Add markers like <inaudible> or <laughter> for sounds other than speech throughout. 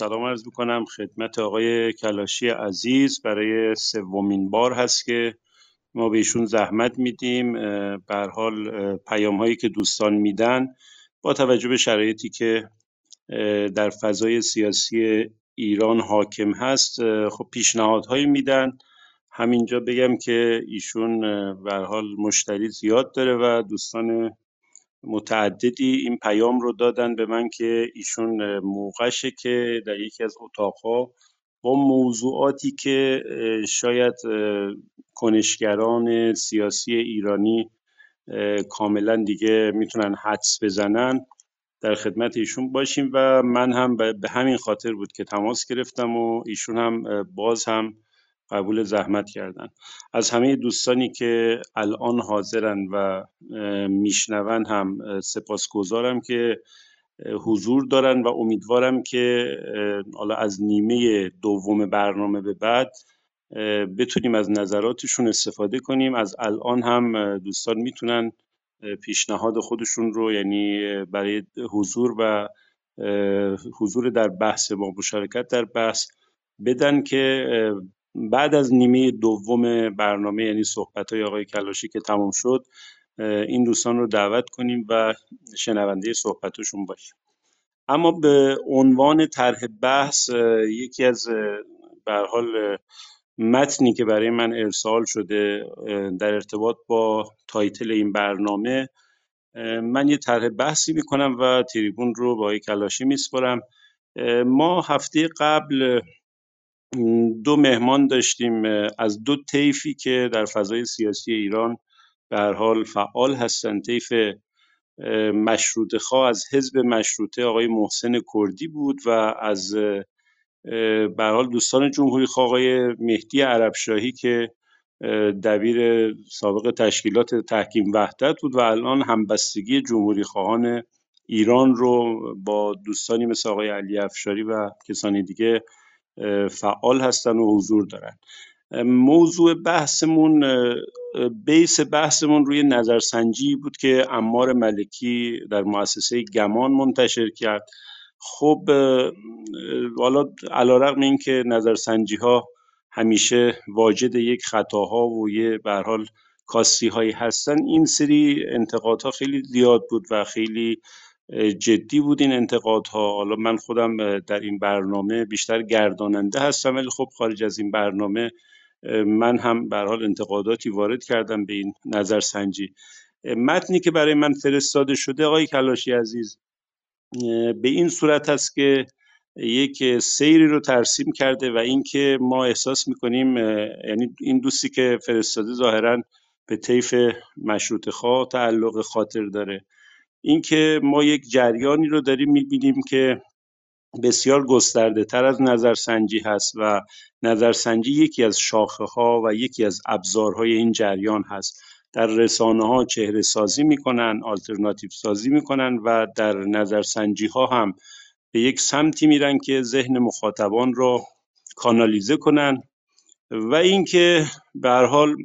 سلام عرض می‌کنم خدمت آقای کلاشی عزیز. برای سومین بار هست که ما به ایشون زحمت میدیم. به حال پیام هایی که دوستان میدن با توجه به شرایطی که در فضای سیاسی ایران حاکم هست خب پیشنهادهایی میدن. همینجا بگم که ایشون به حال مشتری زیاد داره و دوستان متعددی این پیام رو دادن به من که ایشون موقعشه که در یکی از اتاقها با موضوعاتی که شاید کنشگران سیاسی ایرانی کاملا دیگه می‌تونن حدس بزنن در خدمت ایشون باشیم. و من هم به همین خاطر بود که تماس گرفتم و ایشون هم باز هم قبول زحمت کردن. از همه دوستانی که الان حاضرن و میشنون هم سپاسگزارم که حضور دارن و امیدوارم که حالا از نیمه دوم برنامه به بعد بتونیم از نظراتشون استفاده کنیم. از الان هم دوستان می‌تونن پیشنهاد خودشون رو یعنی برای حضور و حضور در بحث با مشارکت در بحث بدن که بعد از نیمه دوم برنامه یعنی صحبت های آقای کلاشی که تمام شد این دوستان رو دعوت کنیم و شنونده صحبتشون باشیم. اما به عنوان طرح بحث یکی از به حال متنی که برای من ارسال شده در ارتباط با title این برنامه من یه طرح بحثی می‌کنم و تریبون رو با کلاشی میسپرم ما هفته قبل دو مهمان داشتیم از دو طیفی که در فضای سیاسی ایران به هر حال فعال هستند طیف مشروط خواه از حزب مشروطه آقای محسن کردی بود و از به حال دوستان جمهوری خواه آقای مهدی عربشاهی که دبیر سابق تشکیلات تحکیم وحدت بود و الان همبستگی جمهوری خواهان ایران رو با دوستانی مثل آقای علی افشاری و کسانی دیگه فعال هستن و حضور دارن. موضوع بحثمون بیس بحثمون روی نظرسنجی بود که امار ملکی در مؤسسه گمان منتشر کرد. خب حالا علا رقم این نظرسنجی ها همیشه واجد یک خطاها و یه برحال کاستی هایی هستن این سری انتقادها خیلی زیاد بود و خیلی جدی بود این انتقادها. حالا من خودم در این برنامه بیشتر گرداننده هستم ولی خب خارج از این برنامه من هم به حال انتقاداتی وارد کردم به این نظرسنجی. متنی که برای من فرستاده شده آقای کلاشی عزیز به این صورت است که یک سیری رو ترسیم کرده و اینکه ما احساس می‌کنیم یعنی این دوستی که فرستاده ظاهرا به طیف مشروط خواه تعلق خاطر داره. اینکه ما یک جریانی رو داریم می‌بینیم که بسیار گسترده تر از نظرسنجی هست و نظرسنجی یکی از شاخه ها و یکی از ابزارهای این جریان هست. در رسانه ها چهره سازی می‌کنن آلترناتیو سازی می‌کنن و در نظرسنجی ها هم به یک سمتی میرن که ذهن مخاطبان را کانالیزه کنن و اینکه به حال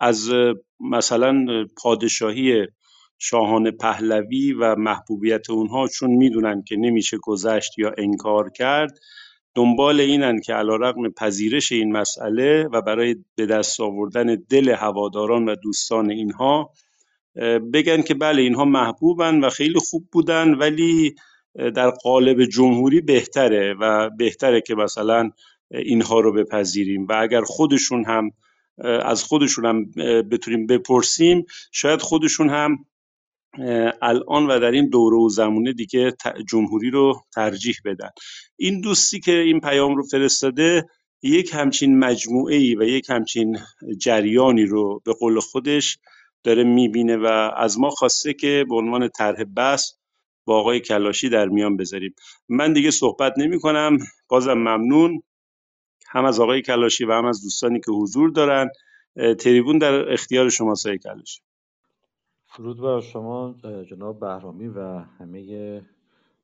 از مثلا پادشاهی شاهان پهلوی و محبوبیت اونها چون می‌دونن که نمیشه گذشت یا انکار کرد دنبال اینن که علا رقم پذیرش این مسئله و برای به دست آوردن دل هواداران و دوستان اینها بگن که بله اینها محبوبن و خیلی خوب بودن ولی در قالب جمهوری بهتره و بهتره که مثلا اینها رو بپذیریم و اگر خودشون هم از خودشون هم بتونیم بپرسیم شاید خودشون هم الان و در این دوره و زمونه دیگه جمهوری رو ترجیح بدن. این دوستی که این پیام رو فرستاده یک همچین مجموعه ای و یک همچین جریانی رو به قول خودش داره می‌بینه و از ما خواسته که به عنوان طرح بحث با آقای کلاشی در میان بذاریم. من دیگه صحبت نمی کنم بازم ممنون. هم از آقای کلاشی و هم از دوستانی که حضور دارن. تریبون در اختیار شما سای کلاشی. فرود بر شما جناب بهرامی و همه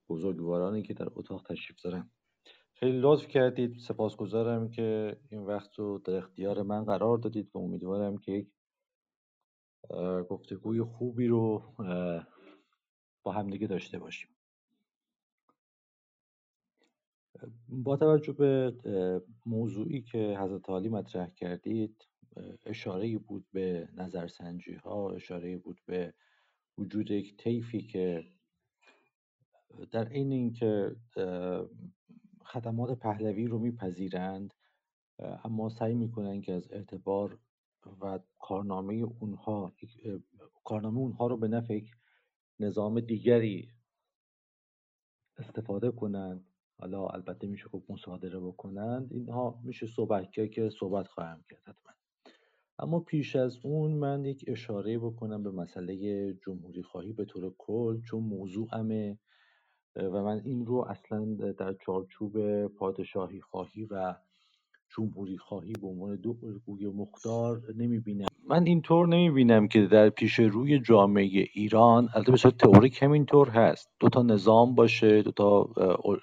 بزرگوارانی که در اتاق تشریف دارن. خیلی لطف کردید. سپاسگزارم که این وقت رو در اختیار من قرار دادید و امیدوارم که یک گفتگوی خوبی رو با همدیگه داشته باشیم. با توجه به موضوعی که حضرت عالی مطرح کردید اشاره بود به نظرسنجی ها اشاره بود به وجود یک طیفی که در این اینکه خدمات پهلوی رو میپذیرند اما سعی می‌کنن که از اعتبار و کارنامه اونها کارنامه اونها رو به نفع نظام دیگری استفاده کنند. حالا البته میشه خب مصادره بکنند. اینها میشه صحبت که صحبت خواهم کرد حتما. اما پیش از اون من یک اشاره بکنم به مسئله جمهوری خواهی به طور کل چون موضوعمه و من این رو اصلا در چارچوب پادشاهی خواهی و جمهوری خواهی به عنوان دو الگوی مختار نمی‌بینم. من اینطور نمی‌بینم که در پیش روی جامعه ایران البته به صورت تئوریک همینطور هست. دو تا نظام باشه دو تا,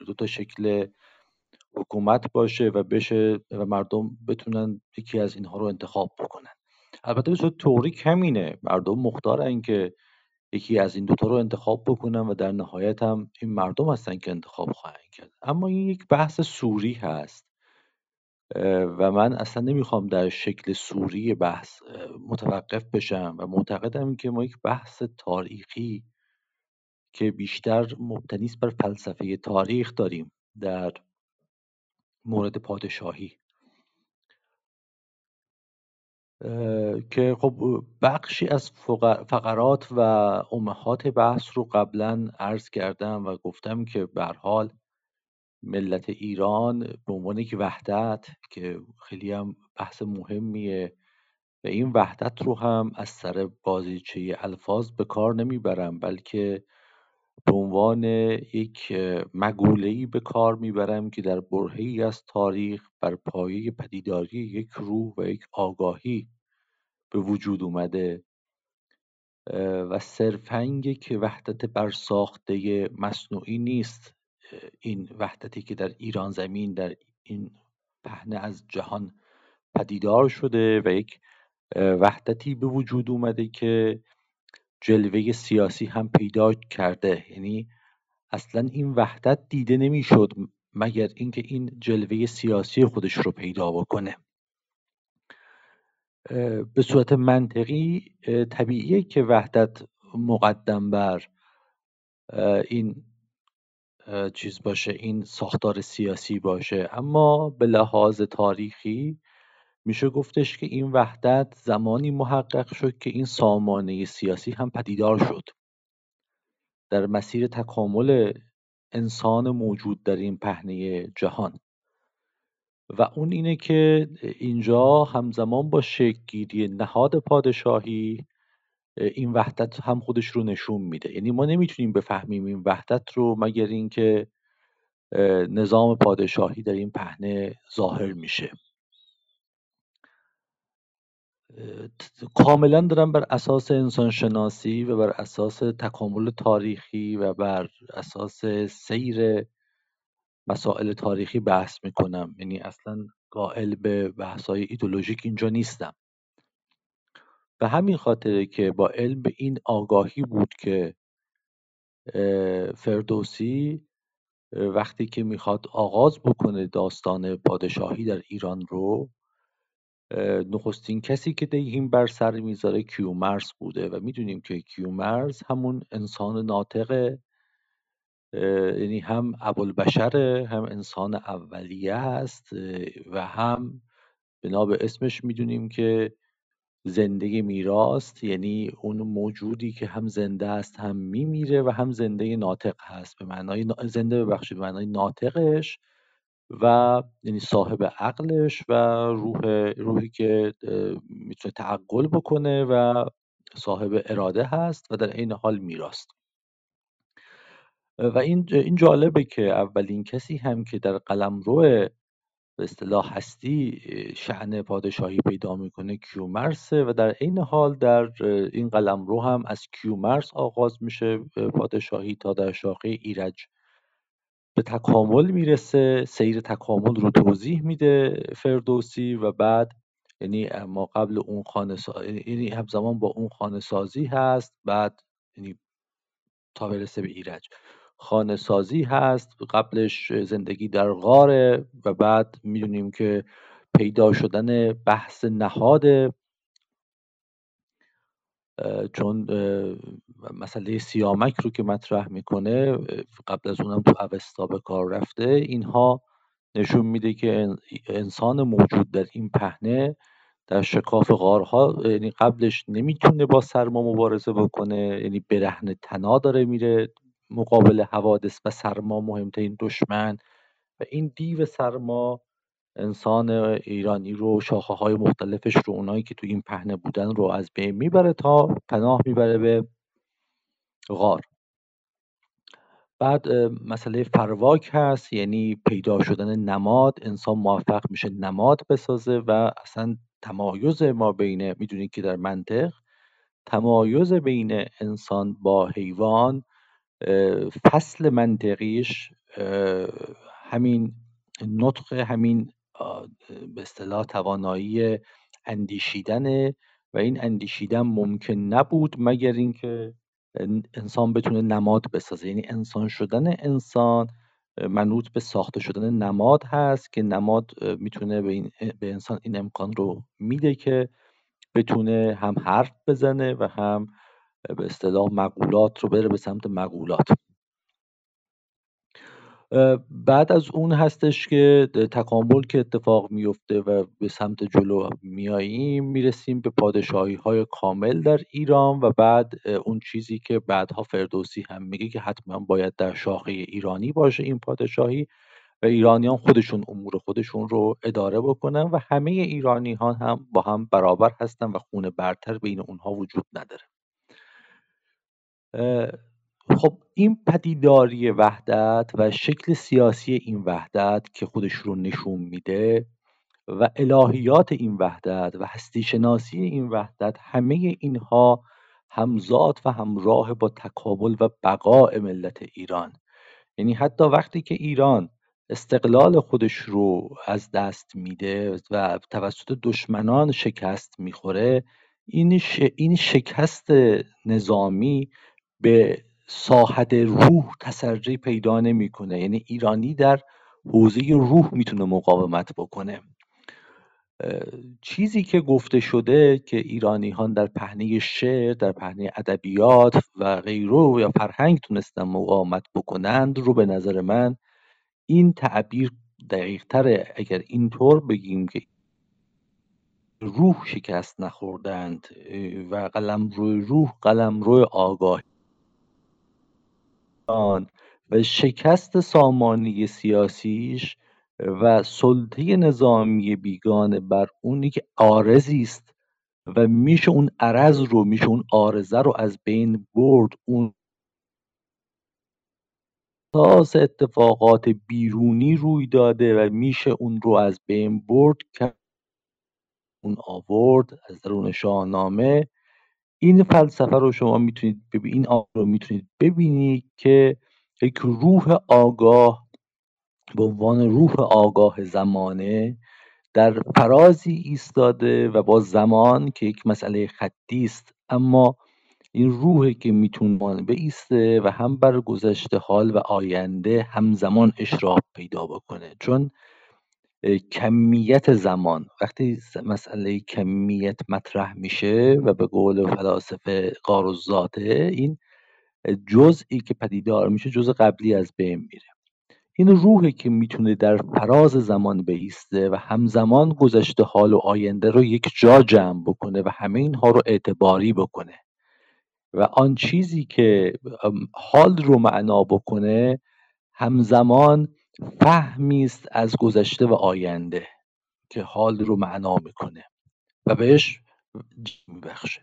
دو تا شکل حکومت باشه و بشه و مردم بتونن یکی از اینها رو انتخاب بکنن. البته به صورت تئوریک همینه. مردم مختارن که یکی از این دوتا رو انتخاب بکنن و در نهایت هم این مردم هستن که انتخاب خواهند کرد. اما این یک بحث سوری هست و من اصلا نمی‌خوام در شکل سوری بحث متوقف بشم و معتقدم که ما یک بحث تاریخی که بیشتر مبتنی بر فلسفه تاریخ داریم. در مورد پادشاهی. که خب بخشی از فقرات و امهات بحث رو قبلا عرض کردم و گفتم که به حال ملت ایران به عنوان یک وحدت که خیلی هم بحث مهمیه و این وحدت رو هم از سر بازیچه الفاظ به کار نمی‌برم بلکه به عنوان یک مگوله‌ای به کار می‌برم که در برهی از تاریخ بر پایه پدیداری یک روح و یک آگاهی به وجود اومده و صرفا که وحدت بر ساخته مصنوعی نیست. این وحدتی که در ایران زمین در این پهنه از جهان پدیدار شده و یک وحدتی به وجود اومده که جلوه سیاسی هم پیدا کرده. یعنی اصلا این وحدت دیده نمی‌شد مگر اینکه این جلوه سیاسی خودش رو پیدا بکنه. به صورت منطقی طبیعیه که وحدت مقدم بر این چیز باشه این ساختار سیاسی باشه. اما به لحاظ تاریخی میشه گفتش که این وحدت زمانی محقق شد که این سامانه سیاسی هم پدیدار شد. در مسیر تکامل انسان موجود در این پهنه جهان. و اون اینه که اینجا همزمان با شکلگیری نهاد پادشاهی این وحدت هم خودش رو نشون میده. یعنی ما نمی‌تونیم بفهمیم این وحدت رو مگر اینکه نظام پادشاهی در این پهنه ظاهر میشه. کاملا دارم بر اساس انسانشناسی و بر اساس تکامل تاریخی و بر اساس سیر مسائل تاریخی بحث می‌کنم. یعنی اصلا قائل به بحث های ایدولوژیک اینجا نیستم. به همین خاطره که با علم به این آگاهی بود که فردوسی وقتی که می‌خواد آغاز بکنه داستان پادشاهی در ایران رو نخستین کسی که این بر سر می‌ذاره کیومرس بوده و می‌دونیم که کیومرس همون انسان ناطقه یعنی هم ابوالبشره هم انسان اولیه است و هم بنا به اسمش می‌دونیم که زنده میراست یعنی اون موجودی که هم زنده است هم میمیره و هم زنده ناطق هست. به معنای زنده ببخشید به معنای ناطقش و یعنی صاحب عقلش و روح روحی که می‌تونه تعقل بکنه و صاحب اراده هست و در عین حال میراست. و این این جالبه که اولین کسی هم که در قلمرو به اصطلاح هستی شعن پادشاهی پیدا می‌کنه کیومرسه و در عین حال در این قلمرو هم از کیومرس آغاز میشه پادشاهی تا در شاخه ایرج. به تکامل می‌رسه سیر تکامل رو توضیح میده فردوسی و بعد یعنی ما قبل اون خانه سا... یعنی همزمان با اون خانه سازی هست بعد یعنی تا برسه به ایرج. خانه سازی هست قبلش زندگی در غاره و بعد می‌دونیم که پیدا شدن بحث نهاد چون مسئله سیامک رو که مطرح می‌کنه قبل از اونم تو اوستا به کار رفته اینها نشون میده که انسان موجود در این پهنه در شکاف غارها یعنی قبلش نمی‌تونه با سرما مبارزه بکنه یعنی برهن تنا داره میره مقابل حوادث و سرما مهمترین دشمن و این دیو سرما انسان ایرانی رو شاخه های مختلفش رو اونایی که تو این پهنه بودن رو از بین می‌بره تا پناه می‌بره به غار. بعد مسئله فرواک هست یعنی پیدا شدن نماد انسان موفق میشه نماد بسازه و اصلا تمایز ما بین می‌دونید که در منطق تمایز بین انسان با حیوان فصل منطقیش همین نطق همین به اصطلاح توانایی اندیشیدن و این اندیشیدن ممکن نبود مگر اینکه انسان بتونه نماد بسازه. یعنی انسان شدن انسان منوط به ساخته شدن نماد هست که نماد می‌تونه به, این، به انسان این امکان رو میده که بتونه هم حرف بزنه و هم به اصطلاح مقولات رو بره به سمت مقولات. بعد از اون هستش که تکامل که اتفاق میفته و به سمت جلو میاییم می‌رسیم به پادشاهی های کامل در ایران و بعد اون چیزی که بعدها فردوسی هم میگه که حتما باید در شاخه ایرانی باشه این پادشاهی و ایرانیان خودشون امور خودشون رو اداره بکنن و همه ایرانی ها هم با هم برابر هستن و خونه برتر بین اونها وجود نداره. خب این پدیداری وحدت و شکل سیاسی این وحدت که خودش رو نشون میده و الهیات این وحدت و هستی شناسی این وحدت همه اینها همزاد و همراه با تکامل و بقاء ملت ایران. یعنی حتی وقتی که ایران استقلال خودش رو از دست میده و توسط دشمنان شکست می‌خوره این, این شکست نظامی به ساحت روح تسری پیدا نمی‌کنه. یعنی ایرانی در حوزه روح می‌تونه مقاومت بکنه. چیزی که گفته شده که ایرانی ها در پهنه شعر در پهنه ادبیات و غیره یا فرهنگ تونستن مقاومت بکنند رو به نظر من این تعبیر دقیق تره. اگر اینطور بگیم که روح شکست نخوردند و قلم روی روح قلم روی آگاهی و شکست سامانی سیاسیش و سلطه نظامی بیگانه بر اونی که آرزی است و میشه اون عرض رو میشه اون آرزه رو از بین برد. اون اساس اتفاقات بیرونی روی داده و میشه اون رو از بین برد که اون آورد از درون شاهنامه. این فلسفه رو شما می‌تونید ببینید این رو می‌تونید ببینید که یک روح آگاه به عنوان روح آگاه زمانه در فرازی ایستاده و با زمان که یک مسئله خطی است. اما این روحی که می‌تونه ایسته و هم بر گذشته حال و آینده همزمان اشراق پیدا بکنه. چون کمیت زمان. وقتی مسئله کمیت مطرح میشه و به قول فلاسفه قارزاته این جزئی که پدیدار میشه جزء قبلی از بین میره. این روحی که می‌تونه در فراز زمان بیسته و همزمان گذشته حال و آینده رو یک جا جمع بکنه و همه اینها رو اعتباری بکنه و آن چیزی که حال رو معنا بکنه همزمان فهمی است از گذشته و آینده که حال رو معنا می‌کنه و بهش میبخشه.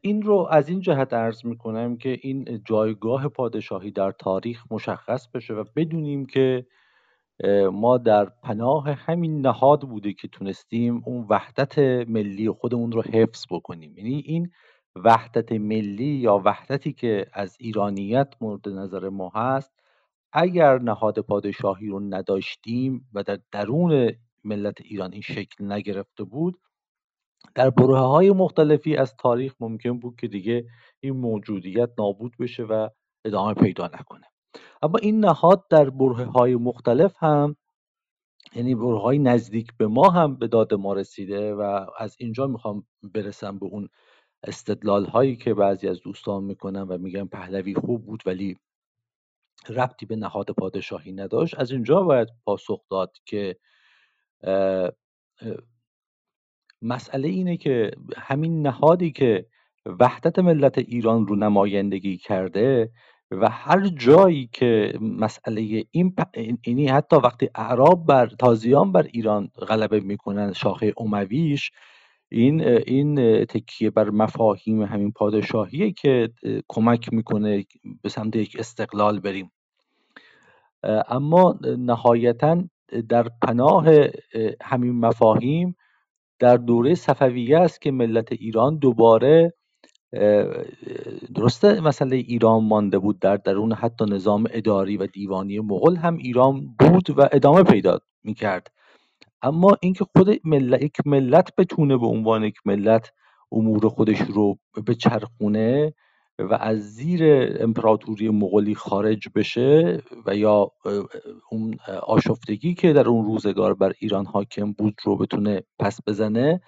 این رو از این جهت عرض می‌کنم که این جایگاه پادشاهی در تاریخ مشخص بشه و بدونیم که ما در پناه همین نهاد بوده که تونستیم اون وحدت ملی خودمون رو حفظ بکنیم. یعنی این وحدت ملی یا وحدتی که از ایرانیت مورد نظر ما هست اگر نهاد پادشاهی رو نداشتیم و در درون ملت ایران این شکل نگرفته بود در بره های مختلفی از تاریخ ممکن بود که دیگه این موجودیت نابود بشه و ادامه پیدا نکنه. اما این نهاد در بره های مختلف هم یعنی بره های نزدیک به ما هم به داد ما رسیده و از اینجا می‌خوام برسم به اون استدلال هایی که بعضی از دوستان می‌کنن و میگن پهلوی خوب بود ولی ربطی به نهاد پادشاهی نداشت. از اینجا باید پاسخ داد که مسئله اینه که همین نهادی که وحدت ملت ایران رو نمایندگی کرده و هر جایی که مسئله این اینی حتی وقتی اعراب بر تازیان بر ایران غلبه می‌کنن شاخه امویش این این تکیه بر مفاهیم همین پادشاهیه که کمک می‌کنه به سمت یک استقلال بریم. اما نهایتا در پناه همین مفاهیم در دوره صفویه است که ملت ایران دوباره درسته مسئله ایران مانده بود در درون حتی نظام اداری و دیوانی مغل هم ایران بود و ادامه پیدا می‌کرد. اما اینکه خود ملت یک ملت بتونه به عنوان یک ملت امور خودش رو به چرخونه و از زیر امپراتوری مغولی خارج بشه و یا اون آشفتگی که در اون روزگار بر ایران حاکم بود رو بتونه پس بزنه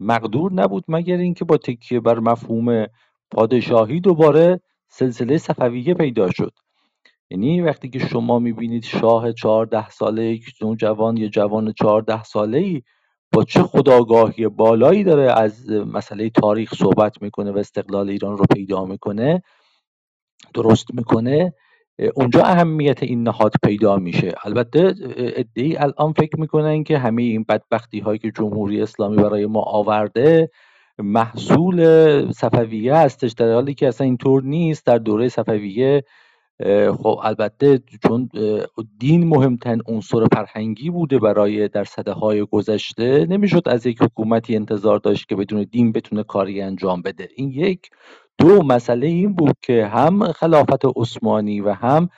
مقدور نبود مگر اینکه با تکیه بر مفهوم پادشاهی دوباره سلسله صفویه پیدا شد. یعنی وقتی که شما می‌بینید شاه چهارده ساله یک جوان یا جوان چهارده ساله ای با چه خداگاهی بالایی داره از مسئله تاریخ صحبت می‌کنه و استقلال ایران رو پیدا می‌کنه درست می‌کنه؟ اونجا اهمیت این نهاد پیدا میشه. البته ادعی الان فکر می‌کنن که همه این بدبختی هایی که جمهوری اسلامی برای ما آورده محصول صفویه هستش در حالی که اصلا اینطور نیست. در دوره صفویه خب البته چون دین مهمترین عنصر فرهنگی بوده برای در صده های گذشته نمی‌شد از یک حکومتی انتظار داشت که بدون دین بتونه کاری انجام بده. این یک. دو مسئله این بود که هم خلافت عثمانی و هم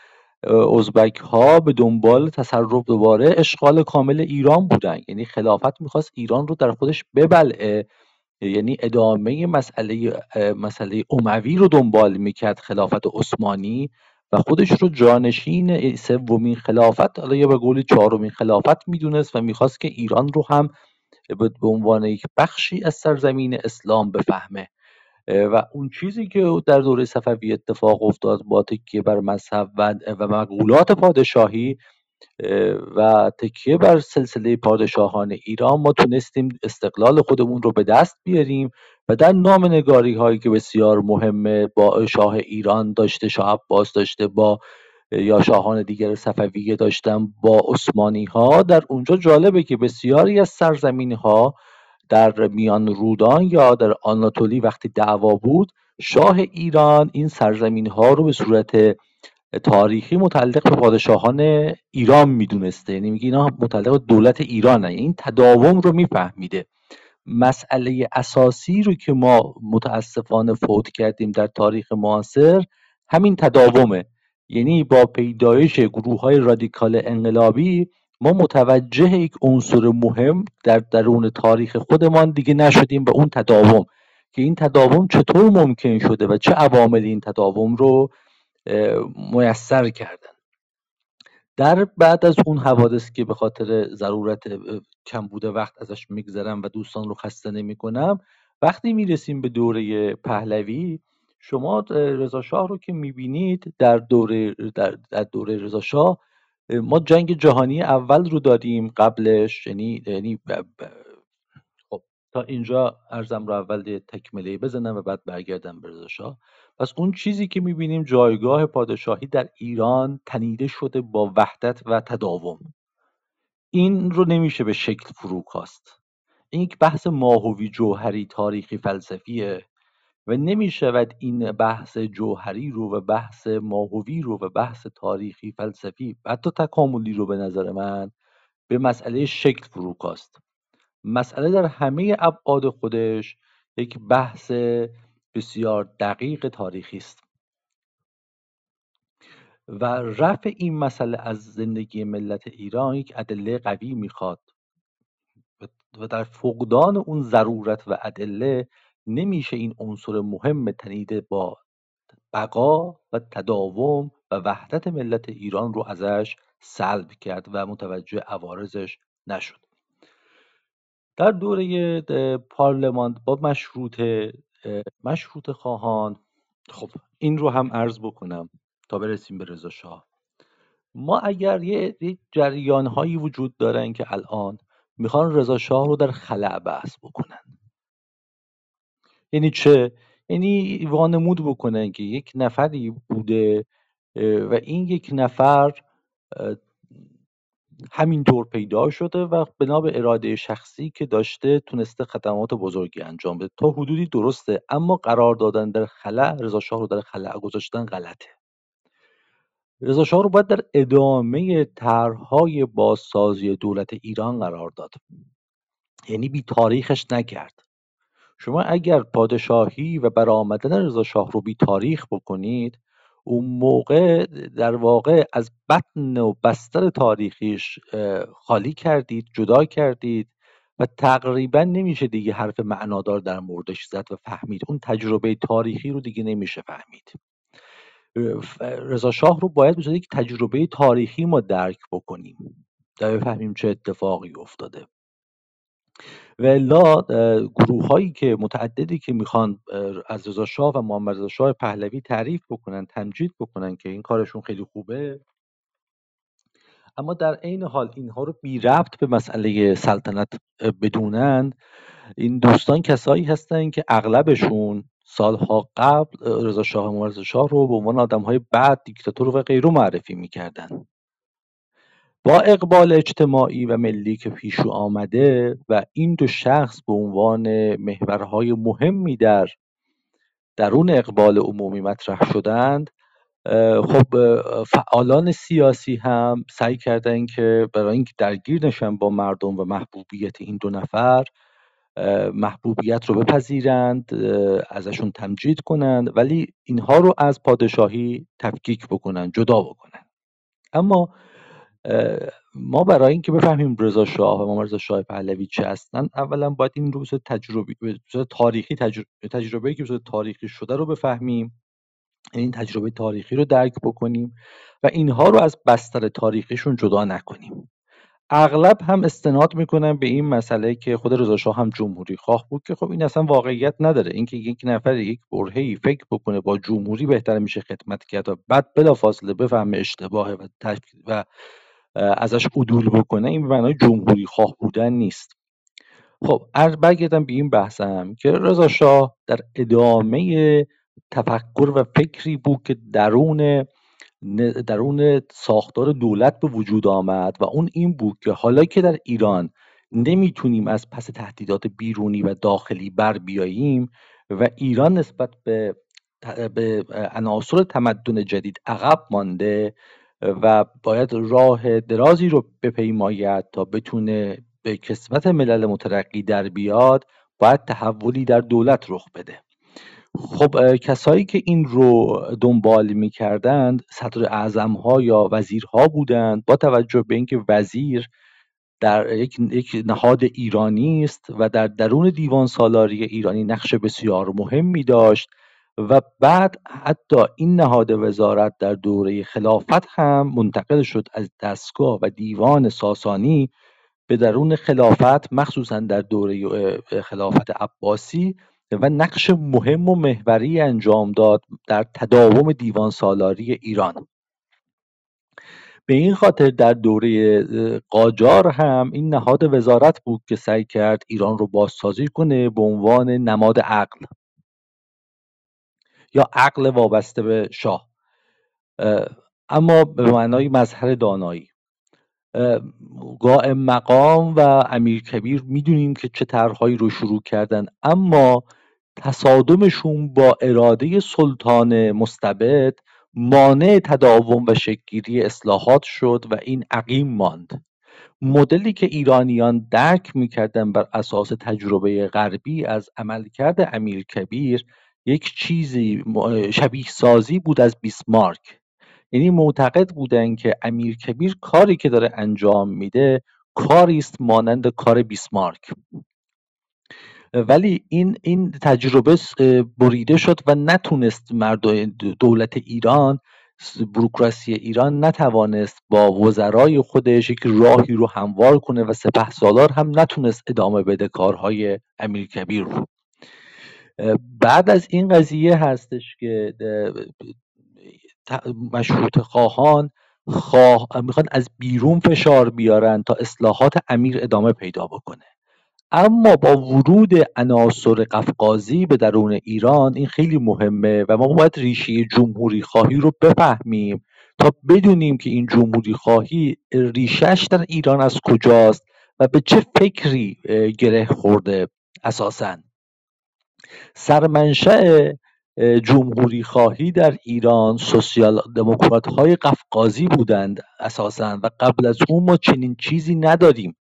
ازبک ها به دنبال تصرف دوباره اشغال کامل ایران بودن. یعنی خلافت می‌خواست ایران رو در خودش ببلعه. یعنی ادامه مسئله مسئله اموی رو دنبال می‌کرد خلافت عثمانی. و خودش رو جانشین سومین خلافت حالا یا به قول چهارمین خلافت می‌دونست و می‌خواست که ایران رو هم به عنوان یک بخشی از سرزمین اسلام بفهمه. و اون چیزی که در دوره صفوی اتفاق افتاد با تکیه بر مذهب و, مقولات پادشاهی و تکیه بر سلسله پادشاهان ایران ما تونستیم استقلال خودمون رو به دست بیاریم و در نام نگاری هایی که بسیار مهمه با شاه ایران داشته شاه عباس داشته با یا شاهان دیگر صفویه داشتن با عثمانی ها در اونجا جالبه که بسیاری از سرزمین ها در میان رودان یا در آناتولی وقتی دعوا بود شاه ایران این سرزمین ها رو به صورت تاریخی متعلق به پادشاهان ایران می‌دونسته. یعنی میگه اینا متعلق به دولت ایران این تداوم رو میفهمیده. مسئله اساسی رو که ما متاسفانه فوت کردیم در تاریخ معاصر همین تداومه. یعنی با پیدایش گروه های رادیکال انقلابی ما متوجه یک عنصر مهم در درون تاریخ خودمان دیگه نشدیم به اون تداوم. که این تداوم چطور ممکن شده و چه عوامل این تداوم رو میسر کردن. در بعد از اون حوادث که به خاطر ضرورت کم بوده وقت ازش میگذرم و دوستان رو خسته نمی کنم وقتی می‌رسیم به دوره پهلوی شما رضا شاه رو که می‌بینید در دوره در, در دوره رضا شاه ما جنگ جهانی اول رو داریم قبلش یعنی یعنی خب تا اینجا ارزم رو اول تکمله بزنم و بعد برگردم به رضا شاه. پس اون چیزی که می‌بینیم جایگاه پادشاهی در ایران تنیده شده با وحدت و تداوم. این رو نمیشه به شکل فرو کاست. این یک بحث ماهوی جوهری تاریخی فلسفیه و نمی شود این بحث جوهری رو و بحث ماهوی رو و بحث تاریخی فلسفی و حتی تکاملی رو به نظر من به مسئله شکل فرو کاست. مسئله در همه ابعاد خودش یک بحث بسیار دقیق تاریخی است. و رفع این مسئله از زندگی ملت ایران یک ادله قوی می‌خواد و در فقدان اون ضرورت و ادله نمیشه این عنصر مهم تنیده با بقا و تداوم و وحدت ملت ایران رو ازش سلب کرد و متوجه عوارضش نشد. در دوره پارلمان با مشروطه مشروط خواهان. خب این رو هم عرض بکنم تا برسیم به رضا شاه. ما اگر یه جریان هایی وجود دارن که الان می‌خوان رضا شاه رو در خلع بحث بکنن. یعنی چه؟ یعنی وانمود بکنن که یک نفری بوده و این یک نفر همینطور پیدا شده و بنا به اراده شخصی که داشته تونسته خدمات بزرگی انجام بده. تا حدودی درسته اما قرار دادن در خلع رضا شاه رو در خلع گذاشتن غلطه. رضا شاه رو باید در ادامه طرحهای بازسازی دولت ایران قرار داد. یعنی بی تاریخش نکرد. شما اگر پادشاهی و برآمدن رضا شاه رو بی تاریخ بکنید اون موقع در واقع از بطن و بستر تاریخیش خالی کردید جدا کردید و تقریبا نمیشه دیگه حرف معنادار در موردش زد و فهمید. اون تجربه تاریخی رو دیگه نمیشه فهمید. رضا شاه رو باید به یک تجربه تاریخی ما درک بکنیم. تا بفهمیم چه اتفاقی افتاده. و الا گروه هایی که متعددی که می‌خوان از رضا شاه و محمد رضا شاه پهلوی تعریف بکنن تمجید بکنن که این کارشون خیلی خوبه. اما در عین حال اینها رو بی ربط به مسئله سلطنت بدونند این دوستان کسایی هستن که اغلبشون سالها قبل رضا شاه محمد رضا شاه رو به عنوان آدم های بعد دیکتاتور و غیره معرفی می‌کردن. با اقبال اجتماعی و ملی که پیشو آمده و این دو شخص به عنوان محورهای مهمی در درون اقبال عمومی مطرح شدند خب فعالان سیاسی هم سعی کردن که برای اینکه درگیر نشن با مردم و محبوبیت این دو نفر محبوبیت رو بپذیرند ازشون تمجید کنند ولی اینها رو از پادشاهی تفکیک بکنن جدا بکنن. اما ما برای اینکه بفهمیم رضا شاه و رضا شاه پهلوی چه هستن اولا باید این رو تجربی تاریخی تجربه, تجربه که تاریخی شده رو بفهمیم. این تجربه تاریخی رو درک بکنیم و اینها رو از بستر تاریخیشون جدا نکنیم. اغلب هم استناد می‌کنن به این مسئله که خود رضا شاه هم جمهوری خواه بود که خب این اصلا واقعیت نداره. اینکه یک نفر یک برهه‌ای فکر بکنه با جمهوری بهتر میشه خدمت کرد و بعد بلافاصله بفهمه اشتباهه و, و ازش عدول بکنه این معنای جمهوری خواه بودن نیست. خب برگردم به این بحثم که رضا شاه در ادامه تفکر و فکری بود که درون درون ساختار دولت به وجود آمد و اون این بود که حالا که در ایران نمی‌تونیم از پس تهدیدات بیرونی و داخلی بر بیاییم و ایران نسبت به به عناصر تمدن جدید عقب مانده و باید راه درازی رو بپیماید تا بتونه به کسبت ملل مترقی در بیاد باید تحولی در دولت رخ بده. خب کسایی که این رو دنبال می‌کردند صدر اعظم ها یا وزیرها بودند با توجه به اینکه وزیر در یک, یک نهاد ایرانی است و در درون دیوان سالاری ایرانی نقش بسیار مهمی داشت. و بعد حتی این نهاد وزارت در دوره خلافت هم منتقل شد از دستگاه و دیوان ساسانی به درون خلافت مخصوصا در دوره خلافت عباسی و نقش مهم و محوری انجام داد در تداوم دیوان سالاری ایران. به این خاطر در دوره قاجار هم این نهاد وزارت بود که سعی کرد ایران رو بازسازی کنه به عنوان نماد عقل. یا عقل وابسته به شاه. اما به معنای مظهر دانایی. قائم مقام و امیر کبیر می‌دونیم که چه طرحهایی رو شروع کردن اما تصادمشون با اراده سلطان مستبد مانع تداوم و شکلگیری اصلاحات شد و این عقیم ماند. مدلی که ایرانیان درک می‌کردن بر اساس تجربه غربی از عملکرد امیر کبیر یک چیزی شبیه سازی بود از بیسمارک. یعنی معتقد بودن که امیر کبیر کاری که داره انجام میده کاری است مانند کار بیسمارک. ولی این این تجربه بریده شد و نتونست مرد دولت ایران بروکراسی ایران نتوانست با وزرای خودش یک راهی رو هموار کنه و سپه سالار هم نتونست ادامه بده کارهای امیر کبیر رو. بعد از این قضیه هستش که مشروط خواهان خواه می‌خوان از بیرون فشار بیارن تا اصلاحات امیر ادامه پیدا بکنه. اما با ورود عناصر قفقازی به درون ایران این خیلی مهمه و ما باید ریشه جمهوری خواهی رو بفهمیم تا بدونیم که این جمهوری خواهی ریشش در ایران از کجاست و به چه فکری گره خورده اساسا. سرمنشأ جمهوری خواهی در ایران سوسیال دموکرات های قفقازی بودند اساسا و قبل از اون ما چنین چیزی نداریم.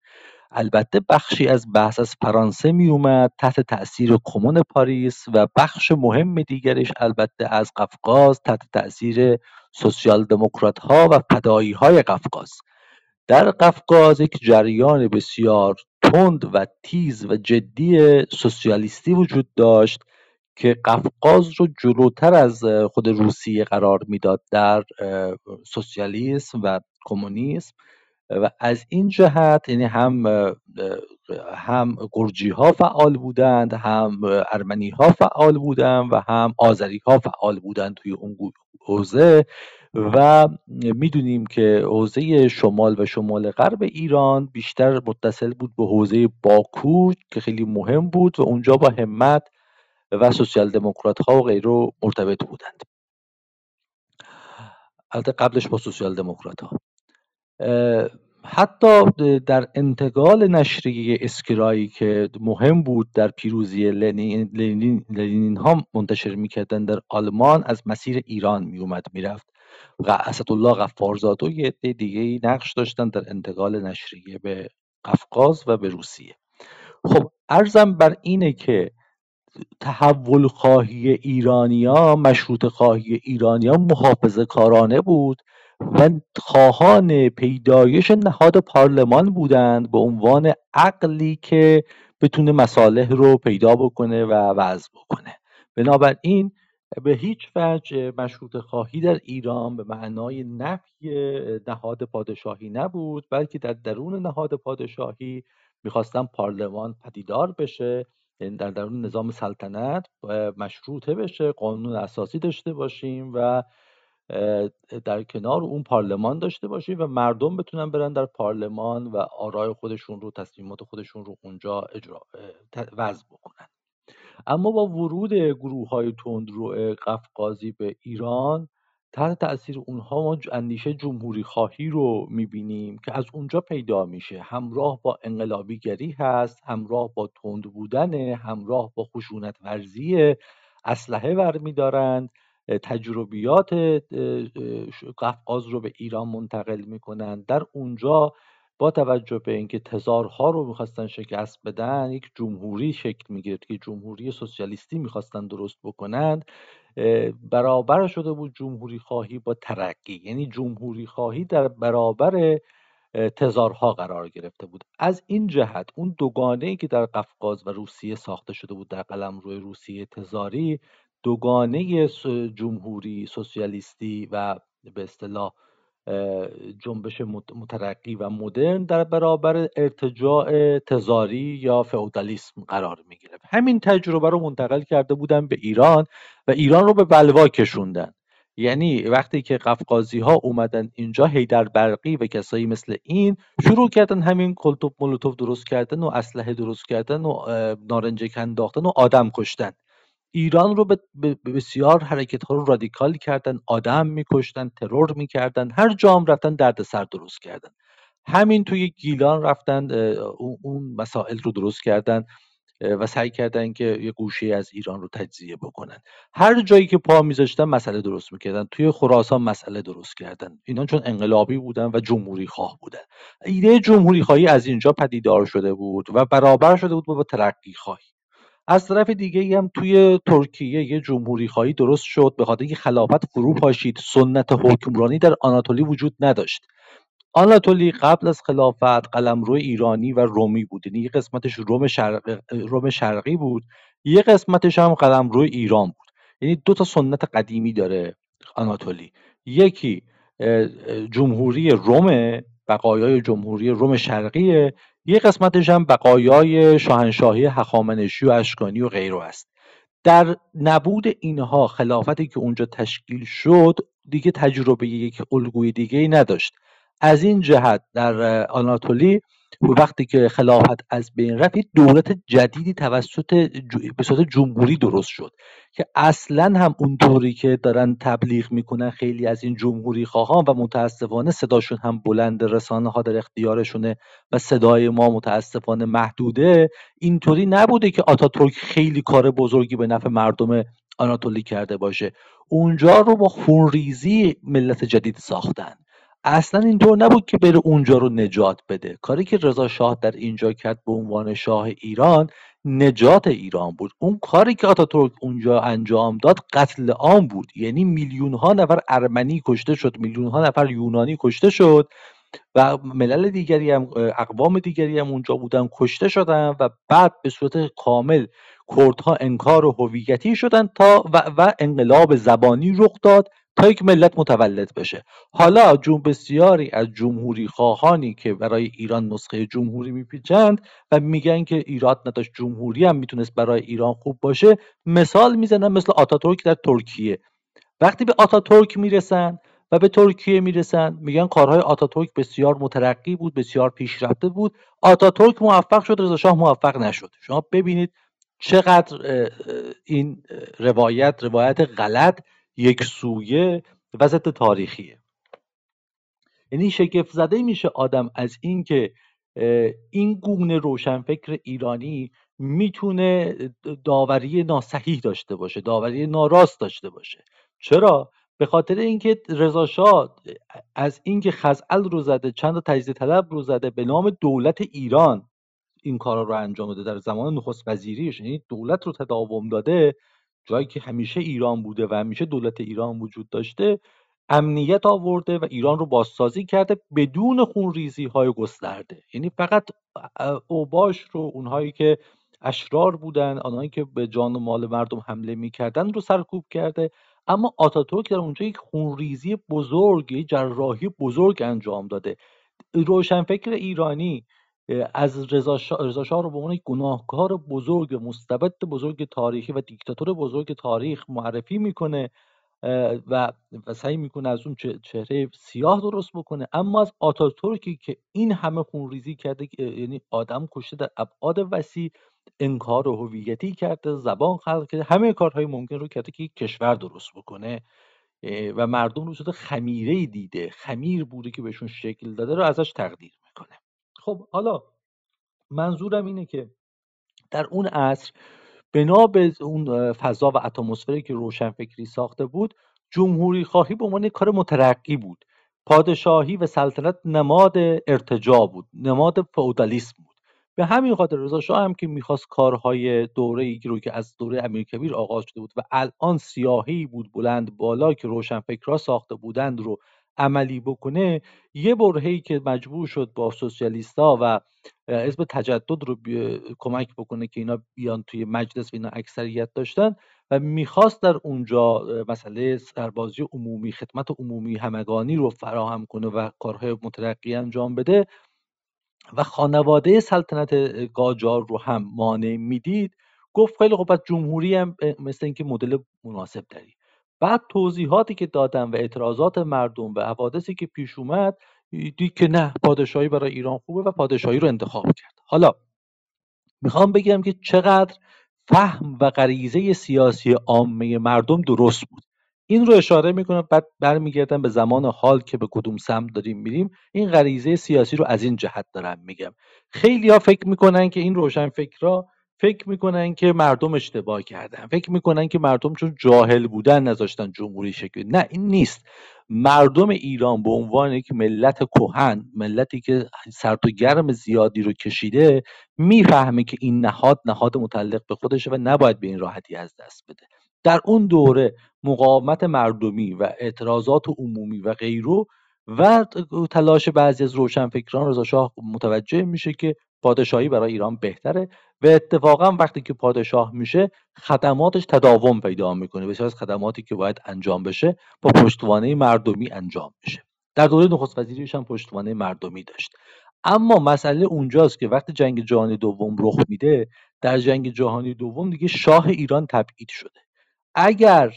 البته بخشی از بحث از فرانسه می اومد تحت تاثیر کمون پاریس و بخش مهم دیگرش البته از قفقاز تحت تاثیر سوسیال دموکرات ها و فدایی های قفقاز. در قفقاز یک جریان بسیار تند و تیز و جدی سوسیالیستی وجود داشت که قفقاز رو جلوتر از خود روسیه قرار می‌داد در سوسیالیسم و کمونیسم. و از این جهت یعنی هم هم گرجی ها فعال بودند هم ارمنی ها فعال بودند و هم آذری ها فعال بودند توی اون حوزه. و می‌دونیم که حوزه شمال و شمال غرب ایران بیشتر متصل بود به حوزه باکو که خیلی مهم بود و اونجا با همت و سوسیال دموکرات ها و غیره مرتبط بودند. البته قبلش با سوسیال دموکرات ها حتی در انتقال نشریه اسکرایی که مهم بود در پیروزی لنین, لنین, لنین ها منتشر می‌کردن در آلمان از مسیر ایران میومد می‌رفت. اسدالله غفارزاده و یه عده دیگه نقش داشتن در انتقال نشریه به قفقاز و به روسیه. خب ارزم بر اینه که تحول خواهی ایرانیا مشروط خواهی ایرانیا محافظه کارانه بود و خواهان پیدایش نهاد پارلمان بودند به عنوان عقلی که بتونه مصالح رو پیدا بکنه و وضع بکنه. بنابراین به هیچ وجه مشروط خواهی در ایران به معنای نفی نهاد پادشاهی نبود بلکه در درون نهاد پادشاهی می‌خواستن پارلمان پدیدار بشه یعنی در درون نظام سلطنت مشروطه بشه قانون اساسی داشته باشیم و در کنار اون پارلمان داشته باشیم و مردم بتونن برن در پارلمان و آرای خودشون رو تصمیمات خودشون رو اونجا اجرا وضع بکنن. اما با ورود گروه های تندرو قفقازی به ایران تحت تاثیر اونها ما اندیشه جمهوری خواهی رو می‌بینیم که از اونجا پیدا میشه. همراه با انقلابیگری هست همراه با تند بودن همراه با خشونت ورزی اسلحه برمیدارند تجربیات قفقاز رو به ایران منتقل می‌کنند. در اونجا با توجه به اینکه تزارها رو می‌خواستن شکست بدن یک جمهوری شکل می‌گرفت که جمهوری سوسیالیستی می‌خواستن درست بکنند برابر شده بود جمهوری خواهی با ترقی. یعنی جمهوری خواهی در برابر تزارها قرار گرفته بود. از این جهت اون دوگانه ای که در قفقاز و روسیه ساخته شده بود در قلم روی روسیه تزاری دوگانه جمهوری سوسیالیستی و به اصطلاح جنبش مترقی و مدرن در برابر ارتجاع تزاری یا فئودالیسم قرار می گرفت همین تجربه رو منتقل کرده بودن به ایران و ایران رو به بلوا کشوندن. یعنی وقتی که قفقازی ها اومدن اینجا هیدر برقی و کسایی مثل این شروع کردن همین کلتوب مولوتوف درست کردن و اسلحه درست کردن و نارنجک انداختن و آدم کشتن. ایران رو به بسیار حرکت ها رو رادیکال کردن آدم میکشتن ترور می‌کردن هر جام رفتن دردسر درست کردن. همین توی گیلان رفتن اون مسائل رو درست کردن و سعی کردن که یه گوشه از ایران رو تجزیه بکنن. هر جایی که پا میذاشتن مسئله درست می‌کردن توی خراسان مسئله درست کردن. اینا چون انقلابی بودن و جمهوری خواه بودن. ایده جمهوری خواهی از اینجا پدیدار شده بود و برابر شده بود با ترقی خواهی از طرف دیگه هم توی ترکیه یه جمهوری خواهی درست شد به خاطر خلافت فرو پاشید. سنت حکمرانی در آناتولی وجود نداشت. آناتولی قبل از خلافت قلمرو ایرانی و رومی بود. یعنی یه قسمتش روم, شرق... روم شرقی بود. یه قسمتش هم قلمرو ایران بود. یعنی دو تا سنت قدیمی داره آناتولی. یکی جمهوری روم بقایای جمهوری روم شرقیه. یه قسمتش هم بقایای شاهنشاهی هخامنشی و اشکانی و غیره است. در نبود اینها خلافتی که اونجا تشکیل شد دیگه تجربه یک الگوی دیگه ای نداشت. از این جهت در آناتولی وقتی که خلافت از بین رفت دولت جدیدی توسط به صورت جمهوری درست شد که اصلا هم اون طوری که دارن تبلیغ می‌کنن خیلی از این جمهوری خواهان و متاسفانه صداشون هم بلند رسانه ها در اختیارشونه و صدای ما متاسفانه محدوده. اینطوری نبوده که آتاتورک خیلی کار بزرگی به نفع مردم آناتولی کرده باشه. اونجا رو با خونریزی ملت جدید ساختن. اصلا اینطور نبود که بره اونجا رو نجات بده. کاری که رضا شاه در اینجا کرد به عنوان شاه ایران نجات ایران بود. اون کاری که آتاتورک اونجا انجام داد قتل عام بود. یعنی میلیون ها نفر ارمنی کشته شد میلیون ها نفر یونانی کشته شد و ملل دیگری هم اقوام دیگری هم اونجا بودن کشته شدن و بعد به صورت کامل کردها انکار هویتی شدن تا و, و انقلاب زبانی رخ داد. تا یک ملت متولد بشه. حالا جون بسیاری از جمهوری خواهانی که برای ایران نسخه جمهوری میپیچند و میگن که ایراد نداشت جمهوری هم می‌تونست برای ایران خوب باشه مثال می‌زنن مثل آتاتورک در ترکیه. وقتی به آتاتورک می‌رسن و به ترکیه می‌رسن میگن کارهای آتاتورک بسیار مترقی بود بسیار پیشرفته بود. آتاتورک موفق شد رضا شاه موفق نشد. شما ببینید چقدر این روایت روایت غلط یک سویه و ضد تاریخیه. یعنی شگفت زده میشه آدم از اینکه این گونه روشنفکر ایرانی می‌تونه داوری ناسحیح داشته باشه داوری ناراست داشته باشه. چرا؟ به خاطر اینکه رضا شاه از اینکه خزعل رو زده چند تجزیه طلب رو زده به نام دولت ایران این کارا رو انجام داده در زمان نخست وزیریش یعنی دولت رو تداوم داده جایی که همیشه ایران بوده و همیشه دولت ایران وجود داشته امنیت آورده و ایران رو بازسازی کرده بدون خونریزی های گسترده. یعنی فقط اوباش رو اونهایی که اشرار بودن آنهایی که به جان و مال مردم حمله می‌کردن رو سرکوب کرده. اما آتاتورک در اونجا یک خونریزی بزرگ جراحی بزرگ انجام داده. روشنفکر ایرانی از رضا شاه رو به عنوان گناهکار بزرگ مستبد بزرگ تاریخی و دیکتاتور بزرگ تاریخ معرفی می‌کنه و, سعی می‌کنه از اون چهره سیاه درست بکنه. اما از آتاتورکی که این همه خونریزی کرده یعنی آدم کشته در ابعاد وسیع انکار و هویتی کرده زبان خلق کرده همه کارهای ممکن رو کرده که یک کشور درست بکنه. و مردم رو شده خمیره دیده خمیر بوده که بهشون شکل داده رو ازش تقدیر می‌کنه. خب حالا منظورم اینه که در اون عصر بنا به اون فضا و اتمسفری که روشنفکری ساخته بود جمهوری خواهی به عنوان کار مترقی بود. پادشاهی و سلطنت نماد ارتجا بود نماد فئودالیسم بود. به همین خاطر رضا شاه هم که می‌خواست کارهای دوره ای رو که از دوره امیرکبیر آغاز شده بود و الان سیاهی بود بلند بالا که روشنفکرها ساخته بودند رو عملی بکنه یه برهی که مجبور شد با سوسیالیستا و حزب تجدد رو کمک بکنه که اینا بیان توی مجلس و اینا اکثریت داشتن و می‌خواست در اونجا مسئله سربازی عمومی خدمت عمومی همگانی رو فراهم کنه و کارهای مترقی انجام بده و خانواده سلطنت قاجار رو هم مانع می‌دید. گفت خیلی خب جمهوری هم مثل اینکه مدل مناسب داری بعد توضیحاتی که دادم و اعتراضات مردم و حوادثی که پیش اومد دید که نه پادشاهی برای ایران خوبه و پادشاهی رو انتخاب کرد. حالا می‌خوام بگم که چقدر فهم و غریزه سیاسی عامه مردم درست بود. این رو اشاره می‌کنم بعد برمیگردم به زمان حال که به کدوم سمت داریم میریم. این غریزه سیاسی رو از این جهت دارم میگم. خیلی ها فکر می‌کنن که این روشن فکرها فکر می‌کنن که مردم اشتباه کردن. فکر می‌کنن که مردم چون جاهل بودن نذاشتن جمهوری شکل. نه این نیست. مردم ایران به عنوان یک ملت کهن ملتی که سرد و گرم زیادی رو کشیده می‌فهمه که این نهاد نهاد متعلق به خودشه و نباید به این راحتی از دست بده. در اون دوره مقاومت مردمی و اعتراضات عمومی و غیرو و تلاش بعضی از روشنفکران رضا شاه متوجه میشه که پادشاهی برای ایران بهتره و اتفاقا وقتی که پادشاه میشه خدماتش تداوم پیدا می‌کنه. بسیار از خدماتی که باید انجام بشه با پشتوانه مردمی انجام میشه. در دوره نخست وزیریش هم پشتوانه مردمی داشت. اما مسئله اونجاست که وقتی جنگ جهانی دوم رخ میده در جنگ جهانی دوم دیگه شاه ایران تبعید شده. اگر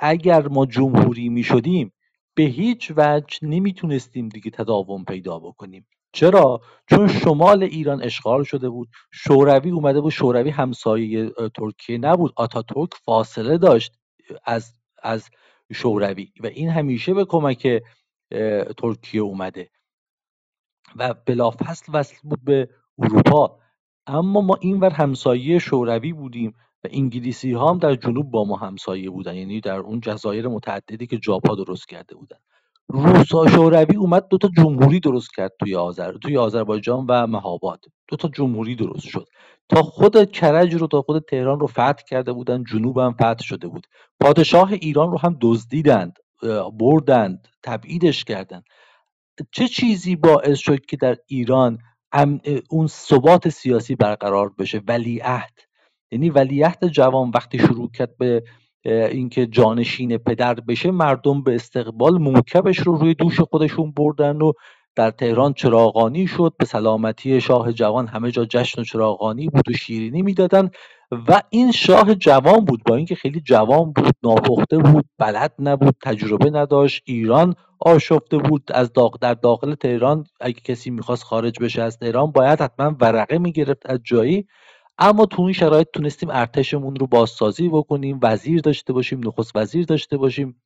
اگر ما جمهوری می شدیم به هیچ وجه نمی‌تونستیم دیگه تداوم پیدا بکنیم. چرا؟ چون شمال ایران اشغال شده بود. شوروی اومده بود شوروی همسایه ترکیه نبود. آتاتورک فاصله داشت از از شوروی و این همیشه به کمک ترکیه اومده و بلافصل وصل بود به اروپا. اما ما اینور همسایه شوروی بودیم و انگلیسی ها هم در جنوب با ما همسایه بودن یعنی در اون جزایر متعددی که جاپا درست کرده بودن. روسا شوروی اومد دو تا جمهوری درست کرد توی آذر توی آذربایجان و مهاباد. دو تا جمهوری درست شد. تا خود کرج رو تا خود تهران رو فتح کرده بودن جنوب فتح شده بود. پادشاه ایران رو هم دزدیدند بردند تبعیدش کردند. چه چیزی باعث شد که در ایران اون ثبات سیاسی برقرار بشه؟ ولیعهد. یعنی ولیعهد جوان وقتی شروع کرد به اینکه جانشین پدر بشه مردم به استقبال موکبش رو روی دوش خودشون بردن و در تهران چراغانی شد. به سلامتی شاه جوان همه جا جشن و چراغانی بود و شیرینی می‌دادن و این شاه جوان بود. با اینکه خیلی جوان بود ناپخته بود بلد نبود تجربه نداشت ایران آشفته بود. از داغ در داخل تهران اگه کسی می‌خواست خارج بشه از تهران باید حتما ورقه می‌گرفت از جایی. اما تو این شرایط تونستیم ارتشمون رو بازسازی بکنیم وزیر داشته باشیم نخست وزیر داشته باشیم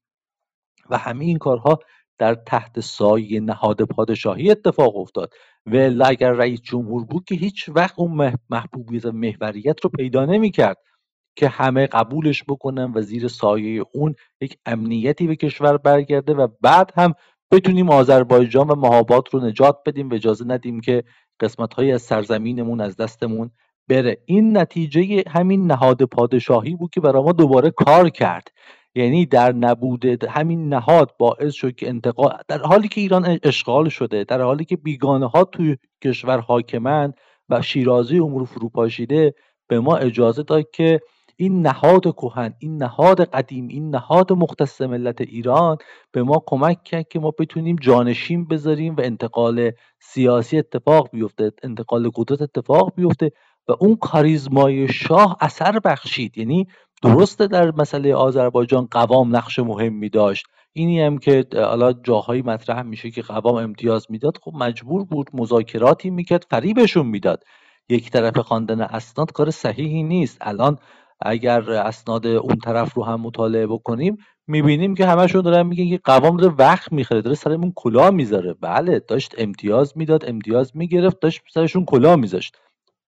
و همه این کارها در تحت سایه نهاد پادشاهی اتفاق افتاد. و اگر رئیس جمهور بود که هیچ وقت اون محبوبیت و محوریت رو پیدا نمی‌کرد که همه قبولش بکنن و زیر سایه اون یک امنیتی به کشور برگرده و بعد هم بتونیم آذربایجان و مهابات رو نجات بدیم. و اجازه ندیم که قسمت های از سرزمینمون از دستمون بره. این نتیجه همین نهاد پادشاهی بود که برای ما دوباره کار کرد. یعنی در نبود همین نهاد باعث شد که انتقال در حالی که ایران اشغال شده در حالی که بیگانه ها توی کشور حاکمند و شیرازی امور فروپاشیده به ما اجازه داد که این نهاد کهن این نهاد قدیم این نهاد مختص ملت ایران به ما کمک کرد که ما بتونیم جانشین بذاریم و انتقال سیاسی اتفاق بیفته انتقال قدرت اتفاق بیفته و اون کاریزمای شاه اثر بخشید. یعنی درسته در مسئله آذربایجان قوام نقش مهمی داشت. اینی هم که حالا جاهایی مطرح میشه که قوام امتیاز می‌داد خب مجبور بود مذاکراتی می‌کرد فریبشون می‌داد. یک طرف خواندن اسناد کار صحیحی نیست. الان اگر اسناد اون طرف رو هم مطالعه بکنیم می‌بینیم که همشون دارن میگن که قوام داره وقت می‌خره داره سرمون کلاه می‌ذاره. بله داشت امتیاز می‌داد امتیاز می‌گرفت داشت سرشون کلاه میذاشت.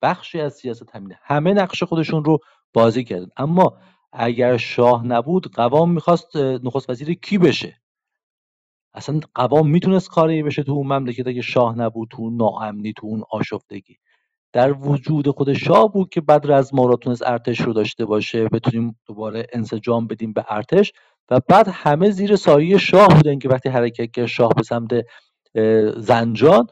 بخشی از سیاست همینه. همه نقش خودشون رو بازی کردن. اما اگر شاه نبود قوام می‌خواست نخست وزیر کی بشه؟ اصلا قوام می‌تونست کاری بشه تو اون مملکت اگه شاه نبود تو اون ناامنی تو اون آشفتگی. در وجود خود شاه بود که بدر از ما را تونست ارتش رو داشته باشه. بتونیم دوباره انسجام بدیم به ارتش. و بعد همه زیر سایه شاه بودن که وقتی حرکت کرد شاه به سمت زنجان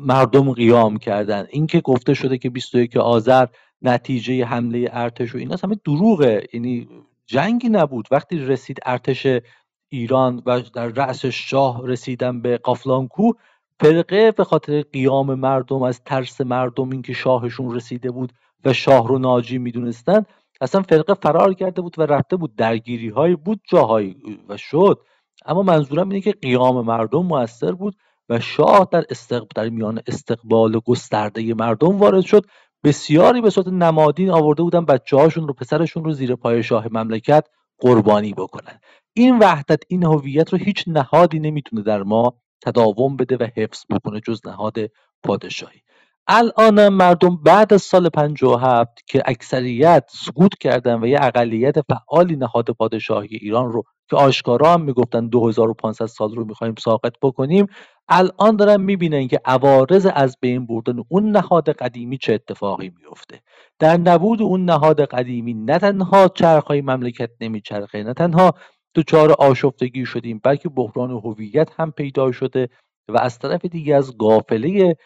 مردم قیام کردن. اینکه گفته شده که 21 آذر نتیجه حمله ارتش و اینا همه دروغه. یعنی جنگی نبود. وقتی رسید ارتش ایران و در رأس شاه رسیدن به قافلانکو فرقه به خاطر قیام مردم از ترس مردم اینکه شاهشون رسیده بود و شاه رو ناجی می‌دونستن اصلا فرقه فرار کرده بود و رفته بود. درگیری های بود جاهایی و شد. اما منظورم اینه که قیام مردم موثر بود. و شاه در, استقبال در میان استقبال گسترده مردم وارد شد. بسیاری به صورت نمادین آورده بودن بچه هاشون رو پسرشون رو زیر پای شاه مملکت قربانی بکنن. این وحدت این هویت رو هیچ نهادی نمی‌تونه در ما تداوم بده و حفظ بکنه جز نهاد پادشاهی. الان مردم بعد از سال 57 که اکثریت سقوط کردن و یه اقلیت فعالی نهاد پادشاهی ایران رو که آشکارا هم می‌گفتن 2500 سال رو می‌خوایم ساقط بکنیم الان دارن می‌بینن که عوارض از بین بردن اون نهاد قدیمی چه اتفاقی میفته در نبود اون نهاد قدیمی نه تنها چرخهای مملکت نمیچرخه نه تنها دچار آشفتگی شدیم بلکه بحران هویت هم پیدا شده و از طرف دیگه از قافله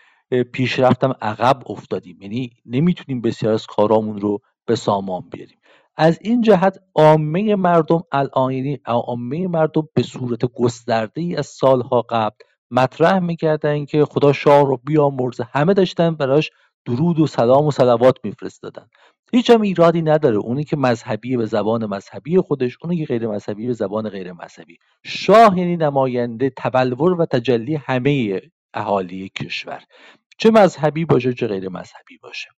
پیشرفتم عقب افتادیم. یعنی نمی‌تونیم بسیار از کارامون رو به سامان بیاریم. از این جهت عامه مردم الان یعنی عامه مردم به صورت گسترده ای از سالها قبل مطرح می‌کردن که خدا شاه رو بیامرزه. همه داشتن براش درود و سلام و صلوات میفرستادن. هیچ هم ایرادی نداره. اونی که مذهبی به زبان مذهبی خودش اونی که غیر مذهبی به زبان غیر مذهبی. شاه یعنی نماینده تبلور و تجلی همه اهالی کشور. چه مذهبی باشه چه غیر مذهبی باشه.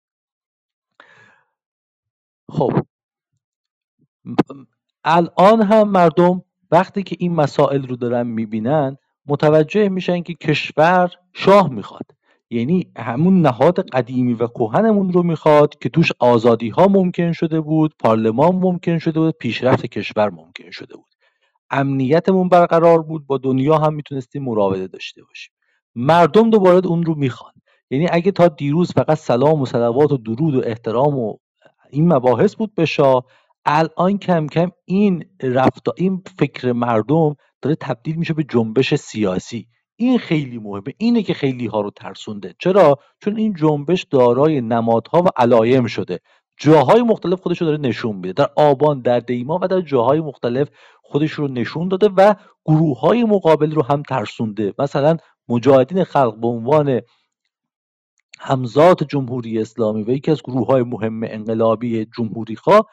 خب. الان هم مردم وقتی که این مسائل رو دارن می‌بینن متوجه میشن که کشور شاه می‌خواد. یعنی همون نهاد قدیمی و کهنمون رو می‌خواد که توش آزادی ها ممکن شده بود پارلمان ممکن شده بود پیشرفت کشور ممکن شده بود. امنیتمون برقرار بود با دنیا هم می‌تونستیم مراوده داشته باشیم. مردم دوباره اون رو می‌خوان. یعنی اگه تا دیروز فقط سلام و صلوات و درود و احترام و این مباحث بود به شاه الان کم کم این رفت این فکر مردم داره تبدیل میشه به جنبش سیاسی. این خیلی مهمه. اینه که خیلی ها رو ترسونده. چرا؟ چون این جنبش دارای نمادها و علایم شده. جاهای مختلف خودش رو داره نشون میده. در آبان در دیما و در جاهای مختلف خودش رو نشون داده و گروه های مقابل رو هم ترسونده. مثلا مجاهدین خلق به عنوان همزاد جمهوری اسلامی و یکی از گروه های مهم انقلابی جمهوری خواه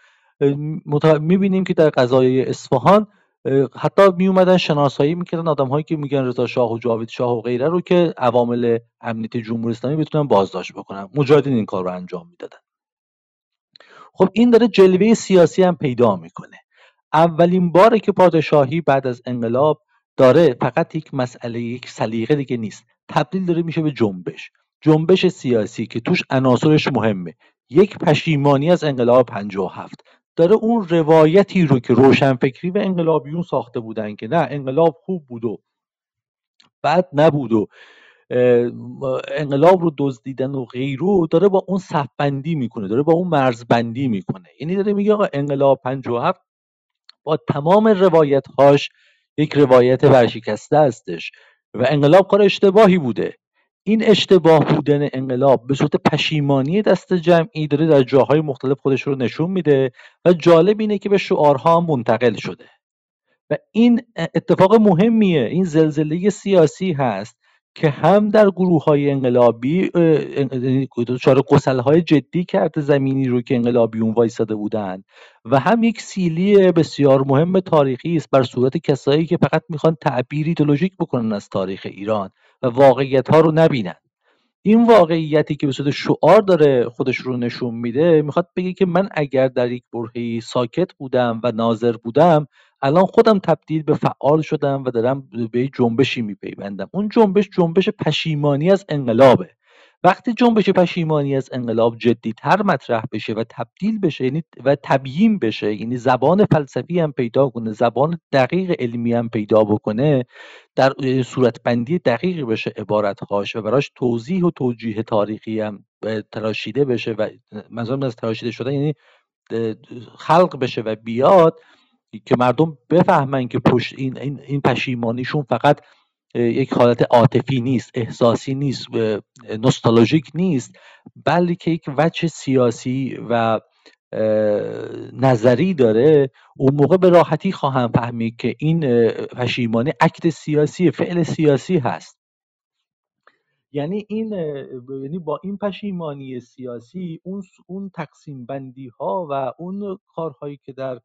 می‌بینیم که در قضایای اصفهان حتی می اومدن شناسایی می‌کردن آدم هایی که میگن رضا شاه و جاوید شاه و غیره رو که عوامل امنیت جمهوری اسلامی بتونن بازداشت بکنن. مجاهدین این کار رو انجام می‌دادن. خب این داره جلوه سیاسی هم پیدا می‌کنه. اولین باره که پادشاهی بعد از انقلاب داره فقط یک مسئله یک سلیقه دیگه نیست. تبدیل داره میشه به جنبش. جنبش سیاسی که توش عناصرش مهمه. یک پشیمانی از انقلاب 57 داره اون روایتی رو که روشنفکری و انقلابیون ساخته بودن که نه انقلاب خوب بود و بد نبود و انقلاب رو دزدیدن و غیرو داره با اون صفبندی می‌کنه داره با اون مرزبندی می‌کنه. یعنی داره میگه آقا انقلاب 57 با تمام روایت هاش یک روایت ورشکسته هستش و انقلاب کار اشتباهی بوده. این اشتباه بودن انقلاب به صورت پشیمانی دست جمعی داره در جاهای مختلف خودش رو نشون میده و جالب اینه که به شعارها منتقل شده. و این اتفاق مهمیه این زلزله سیاسی هست که هم در گروه های انقلابی دچار قسل های جدی کرده زمینی رو که انقلابیون وایساده بودن و هم یک سیلی بسیار مهم تاریخی است بر صورت کسایی که فقط می‌خوان تعبیر ایدولوژیک بکنن از تاریخ ایران. و واقعیت ها رو نبینن. این واقعیتی که به صورت شعار داره خودش رو نشون میده می‌خواد بگه که من اگر در یک برهه ساکت بودم و ناظر بودم الان خودم تبدیل به فعال شدم و دارم به جنبشی میپیوندم. اون جنبش جنبش پشیمانی از انقلابه. وقتی جنبش پشیمانی از انقلاب جدیتر مطرح بشه و تبدیل بشه یعنی و تبیین بشه یعنی زبان فلسفی هم پیدا کنه زبان دقیق علمی هم پیدا بکنه در صورتبندی دقیقی بشه عبارتهاش و براش توضیح و توجیه تاریخی هم تراشیده بشه و منظورم از تراشیده شدن یعنی خلق بشه و بیاد که مردم بفهمن که پشت این, این پشیمانیشون فقط یک حالت عاطفی نیست احساسی نیست نوستالژیک نیست بلکه یک وجه سیاسی و نظری داره. اون موقع به راحتی خواهم فهمید که این پشیمانی اکت سیاسی فعل سیاسی هست. یعنی این یعنی با این پشیمانی سیاسی اون اون تقسیم بندی ها و اون کارهایی که در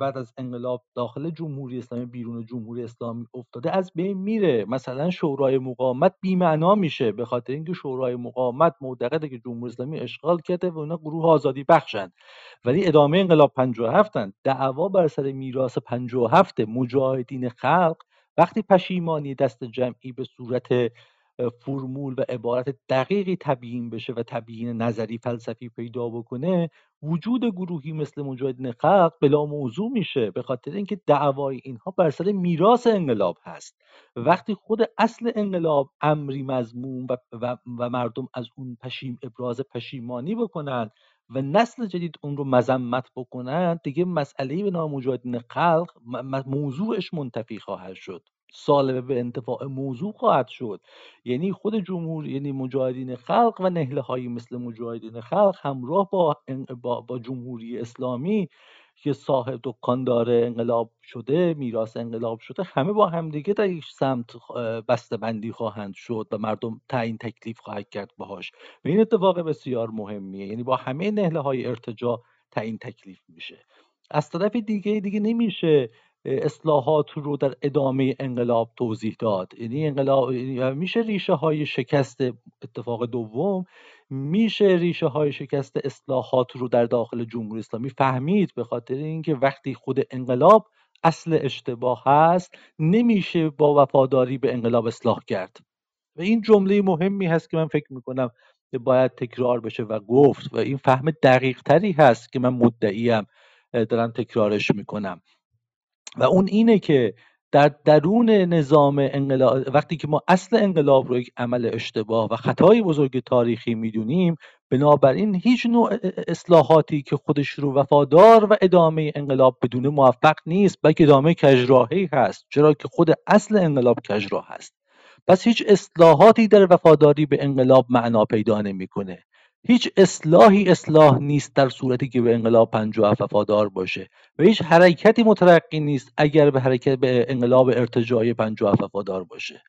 بعد از انقلاب داخل جمهوری اسلامی بیرون جمهوری اسلامی افتاده از بین میره. مثلا شورای مقاومت بیمعنا میشه به خاطر اینکه شورای مقاومت معتقده که جمهوری اسلامی اشغال کرده و اونا گروه آزادی بخشن. ولی ادامه انقلاب 57 هن. دعوا بر سر میراث 57 مجاهدین خلق وقتی پشیمانی دست جمعی به صورت فرمول و عبارت دقیقی تبیین بشه و تبیین نظری فلسفی پیدا بکنه وجود گروهی مثل مجاهدین خلق بلا موضوع میشه به خاطر اینکه دعوای اینها بر سر میراث انقلاب هست. وقتی خود اصل انقلاب امری مضموم و, و, و مردم از اون پشیم ابراز پشیمانی بکنن و نسل جدید اون رو مذمت بکنن دیگه مسئله به نام مجاهدین خلق موضوعش منتفی خواهد شد. سالبه به انتفاع موضوع خواهد شد. یعنی خود جمهور یعنی مجاهدین خلق و نهله هایی مثل مجاهدین خلق همراه با, با, با جمهوری اسلامی که صاحب داره انقلاب شده میراث انقلاب شده همه با همدیگه در یک سمت بسته بندی خواهند شد و مردم تعیین تکلیف خواهد کرد باهاش. و این اتفاق بسیار مهمیه. یعنی با همه نهله های ارتجا تعیین تکلیف میشه. از طرف دیگه دیگه نمیشه اصلاحات رو در ادامه انقلاب توضیح داد. یعنی انقلاب یعنی میشه ریشه های شکست اتفاق دوم میشه ریشه های شکست اصلاحات رو در داخل جمهوری اسلامی فهمید به خاطر اینکه وقتی خود انقلاب اصل اشتباه هست نمیشه با وفاداری به انقلاب اصلاح کرد. و این جمله مهمی هست که من فکر می‌کنم باید تکرار بشه و گفت و این فهم دقیق تری هست که من مدعیم دارم تکرارش می‌کنم. و اون اینه که در درون نظام انقلاب وقتی که ما اصل انقلاب رو یک عمل اشتباه و خطای بزرگ تاریخی می‌دونیم بنابراین هیچ نوع اصلاحاتی که خودش رو وفادار و ادامه انقلاب بدون موفق نیست بلکه ادامه کجراهی هست چرا که خود اصل انقلاب کجراه هست. پس هیچ اصلاحاتی در وفاداری به انقلاب معنا پیدا نمی‌کنه. هیچ اصلاحی اصلاح نیست در صورتی که به انقلاب 57 وفادار باشه و هیچ حرکتی مترقی نیست اگر به حرکت به انقلاب ارتجاعی 57 وفادار باشه.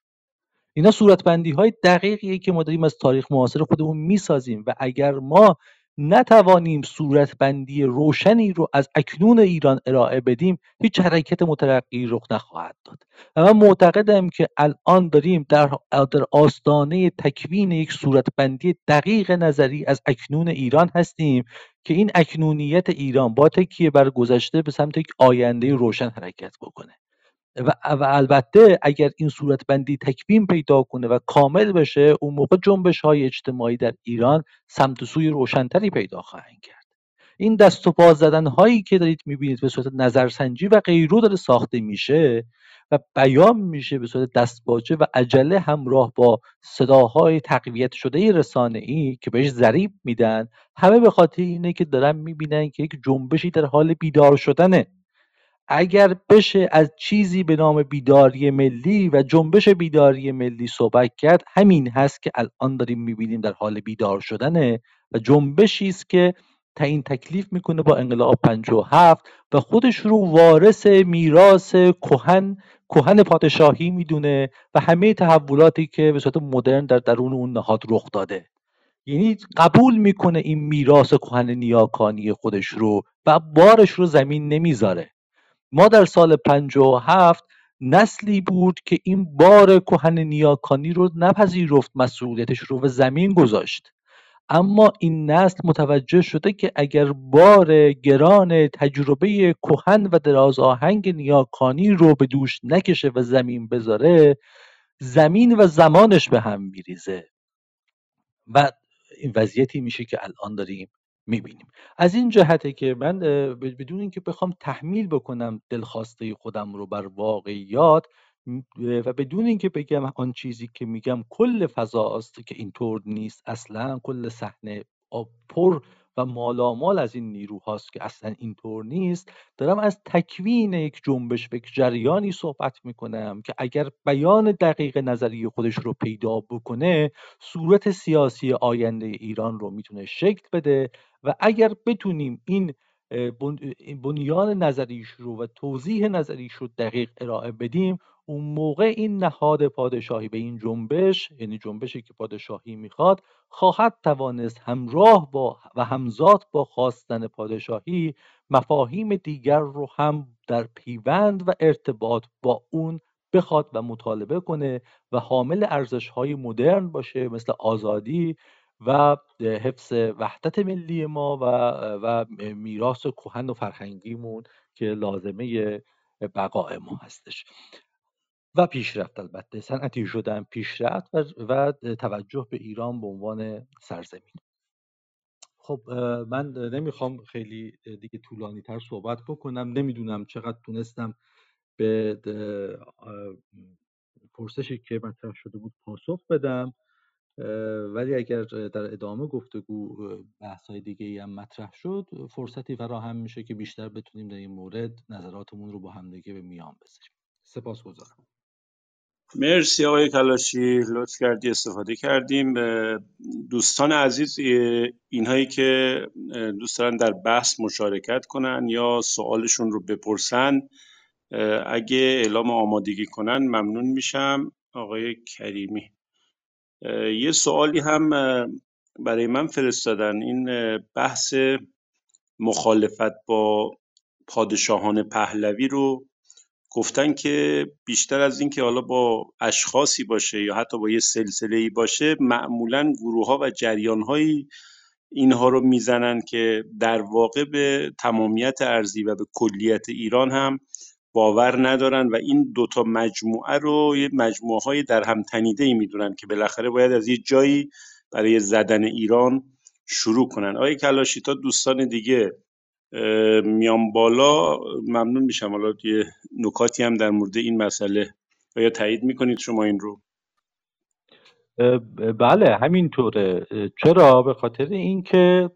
اینا صورتبندی های دقیقیه که ما داریم از تاریخ معاصر خودمون می‌سازیم و اگر ما نتوانیم صورتبندی روشنی رو از اکنون ایران ارائه بدیم هیچ حرکت مترقی رخ نخواهد داد. و من معتقدم که الان داریم در, در آستانه تکوین یک صورتبندی دقیق نظری از اکنون ایران هستیم که این اکنونیت ایران با تکیه بر گذشته به سمت یک آینده روشن حرکت بکنه. و, و البته اگر این صورتبندی تکوین پیدا کنه و کامل بشه اون موقع جنبش های اجتماعی در ایران سمت و سوی روشنتری پیدا خواهند کرد. این دست و پا زدن هایی که دارید می‌بینید به صورت نظرسنجی و غیرو داره ساخته میشه و بیان میشه به صورت دستباجه و عجله همراه با صداهای تقویت شده رسانه ای که بهش ضریب میدن همه به خاطر اینه که دارن می‌بینن که یک جنبشی در حال بیدار شدنه. اگر بشه از چیزی به نام بیداری ملی و جنبش بیداری ملی صحبت کرد همین هست که الان داریم می‌بینیم در حال بیدار شدنه و جنبشی است که تعیین تکلیف می‌کنه با انقلاب 57 و خودش رو وارث میراث کهن کهن پادشاهی می‌دونه و همه تحولاتی که به صورت مدرن در درون اون نهاد رخ داده. یعنی قبول می‌کنه این میراث کهن نیاکانی خودش رو و بارش رو زمین نمی‌ذاره. ما در سال 57 نسلی بود که این بار کهن نیاکانی رو نپذیرفت مسئولیتش رو به زمین گذاشت. اما این نسل متوجه شده که اگر بار گران تجربه کهن و دراز آهنگ نیاکانی رو به دوش نکشه و زمین بذاره زمین و زمانش به هم میریزه. و این وضعیتی میشه که الان داریم. می‌بینیم. از این جهته که من بدون اینکه بخوام تحمیل بکنم دلخواسته خودم رو بر واقعیات و بدون اینکه بگم آن چیزی که میگم کل فضاست که اینطور نیست اصلا کل صحنه پر و مالامال از این نیروهاست که اصلا اینطور نیست دارم از تکوین یک جنبش یک جریانی صحبت می‌کنم که اگر بیان دقیق نظری خودش رو پیدا بکنه صورت سیاسی آینده ایران رو می‌تونه شکل بده و اگر بتونیم این بنیان نظریش رو و توضیح نظریش رو دقیق ارائه بدیم اون موقع این نهاد پادشاهی به این جنبش یعنی جنبشی که پادشاهی می‌خواد خواهد توانست همراه با و همزاد با خواستن پادشاهی مفاهیم دیگر رو هم در پیوند و ارتباط با اون بخواد و مطالبه کنه و حامل ارزش های مدرن باشه مثل آزادی و حفظ وحدت ملی ما و و میراث کهن و فرهنگیمون که لازمه بقای ما هستش. و پیشرفت البته. صنعتی شدن پیشرفت و, و توجه به ایران به عنوان سرزمین. خب من نمی‌خوام خیلی دیگه طولانی تر صحبت بکنم. نمی‌دونم چقدر تونستم به پرسشی که مطرح شده بود پاسخ بدم. ولی اگر در ادامه گفتگو بحث های دیگه ای هم مطرح شد فرصتی فراهم میشه که بیشتر بتونیم در این مورد نظراتمون رو با همدیگه به میان بذاریم. سپاس گذارم مرسی آقای کلاشی. لطف کردی استفاده کردیم. دوستان عزیز اینهایی که دوست دارن در بحث مشارکت کنن یا سوالشون رو بپرسن اگه اعلام آمادگی کنن ممنون میشم. آقای کریمی. یه سوالی هم برای من فرستادن. این بحث مخالفت با پادشاهان پهلوی رو گفتن که بیشتر از اینکه حالا با اشخاصی باشه یا حتی با یه سلسله ای باشه معمولا گروه ها و جریان هایی اینها رو می‌زنن که در واقع به تمامیت ارزی و به کلیت ایران هم باور ندارن و این دوتا مجموعه رو یه مجموعه های در هم تنیده ای می‌دونن که بالاخره باید از یه جایی برای زدن ایران شروع کنن. آقای کلاشی تا دوستان دیگه میان بالا ممنون میشم. حالا یه نکاتی هم در مورد این مسئله. آیا تایید می‌کنید شما این رو؟ بله همینطوره. چرا؟ به خاطر اینکه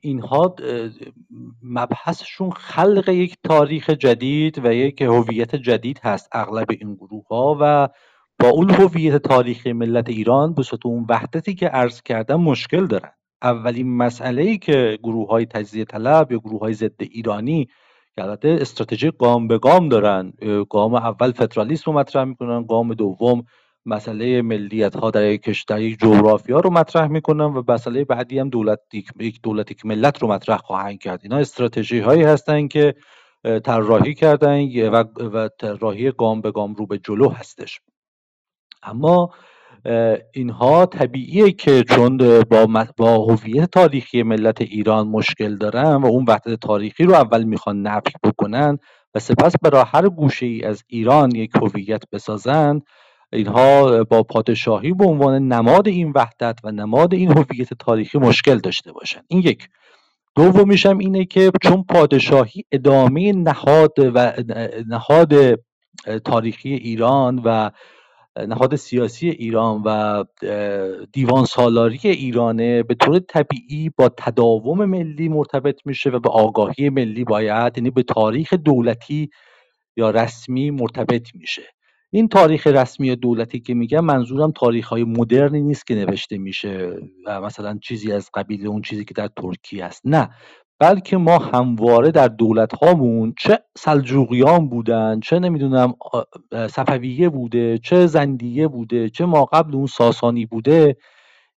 اینها مبحثشون خلق یک تاریخ جدید و یک هویت جدید هست اغلب این گروه ها و با اون هویت تاریخی ملت ایران به اون وحدتی که عرض کردم مشکل دارن. اولین مسئله ای که گروه های تجزیه طلب یا گروه های ضد ایرانی که البته استراتژی گام به گام دارن گام اول فدرالیسم مطرح می‌کنن گام دوم مسئله ملیت ها در یک کشور جغرافیا رو مطرح می‌کنن و مسئله بعدی هم دولت یک دولت یک ملت رو مطرح خواهند کرد. اینا استراتژی هایی هستن که طراحی کردن و, و طراحی گام به گام رو به جلو هستش. اما اینها طبیعیه که چون با با هویت تاریخی ملت ایران مشکل دارن و اون وحدت تاریخی رو اول می‌خوان نفی بکنن و سپس برای هر گوشه ای از ایران یک هویت بسازند اینها با پادشاهی به عنوان نماد این وحدت و نماد این هویت تاریخی مشکل داشته باشن. این یک. دومیش هم اینه که چون پادشاهی ادامه نهاد و نهاد تاریخی ایران و نهاد سیاسی ایران و دیوان سالاری ایرانه به طور طبیعی با تداوم ملی مرتبط میشه و به آگاهی ملی باید یعنی به تاریخ دولتی یا رسمی مرتبط میشه. این تاریخ رسمی دولتی که میگم منظورم تاریخ های مدرنی نیست که نوشته میشه و مثلا چیزی از قبیل اون چیزی که در ترکیه است. نه بلکه ما همواره در دولت هامون چه سلجوقیان بودن چه نمی‌دونم صفویه بوده چه زندیه بوده چه ما قبل اون ساسانی بوده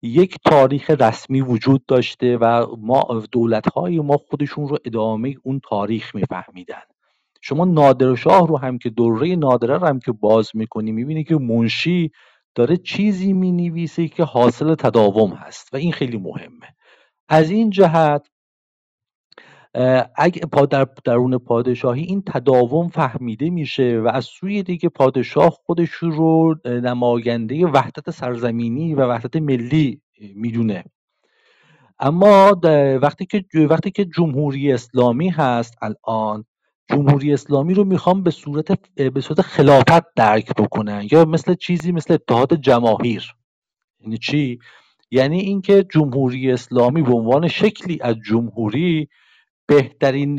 یک تاریخ رسمی وجود داشته و ما دولت های ما خودشون رو ادامه اون تاریخ میفهمیدن. شما نادرشاه رو هم که دوره نادره رو هم که باز می‌کنی می‌بینی که منشی داره چیزی می‌نویسه که حاصل تداوم هست و این خیلی مهمه. از این جهت اگه در درون پادشاهی این تداوم فهمیده میشه و از سوی دیگه پادشاه خودش رو نماینده وحدت سرزمینی و وحدت ملی می‌دونه. اما وقتی که وقتی که جمهوری اسلامی هست الان جمهوری اسلامی رو می‌خوام به صورت به صورت خلافت درک بکنن یا مثل چیزی مثل اتحاد جماهیر. یعنی چی؟ یعنی اینکه جمهوری اسلامی به عنوان شکلی از جمهوری بهترین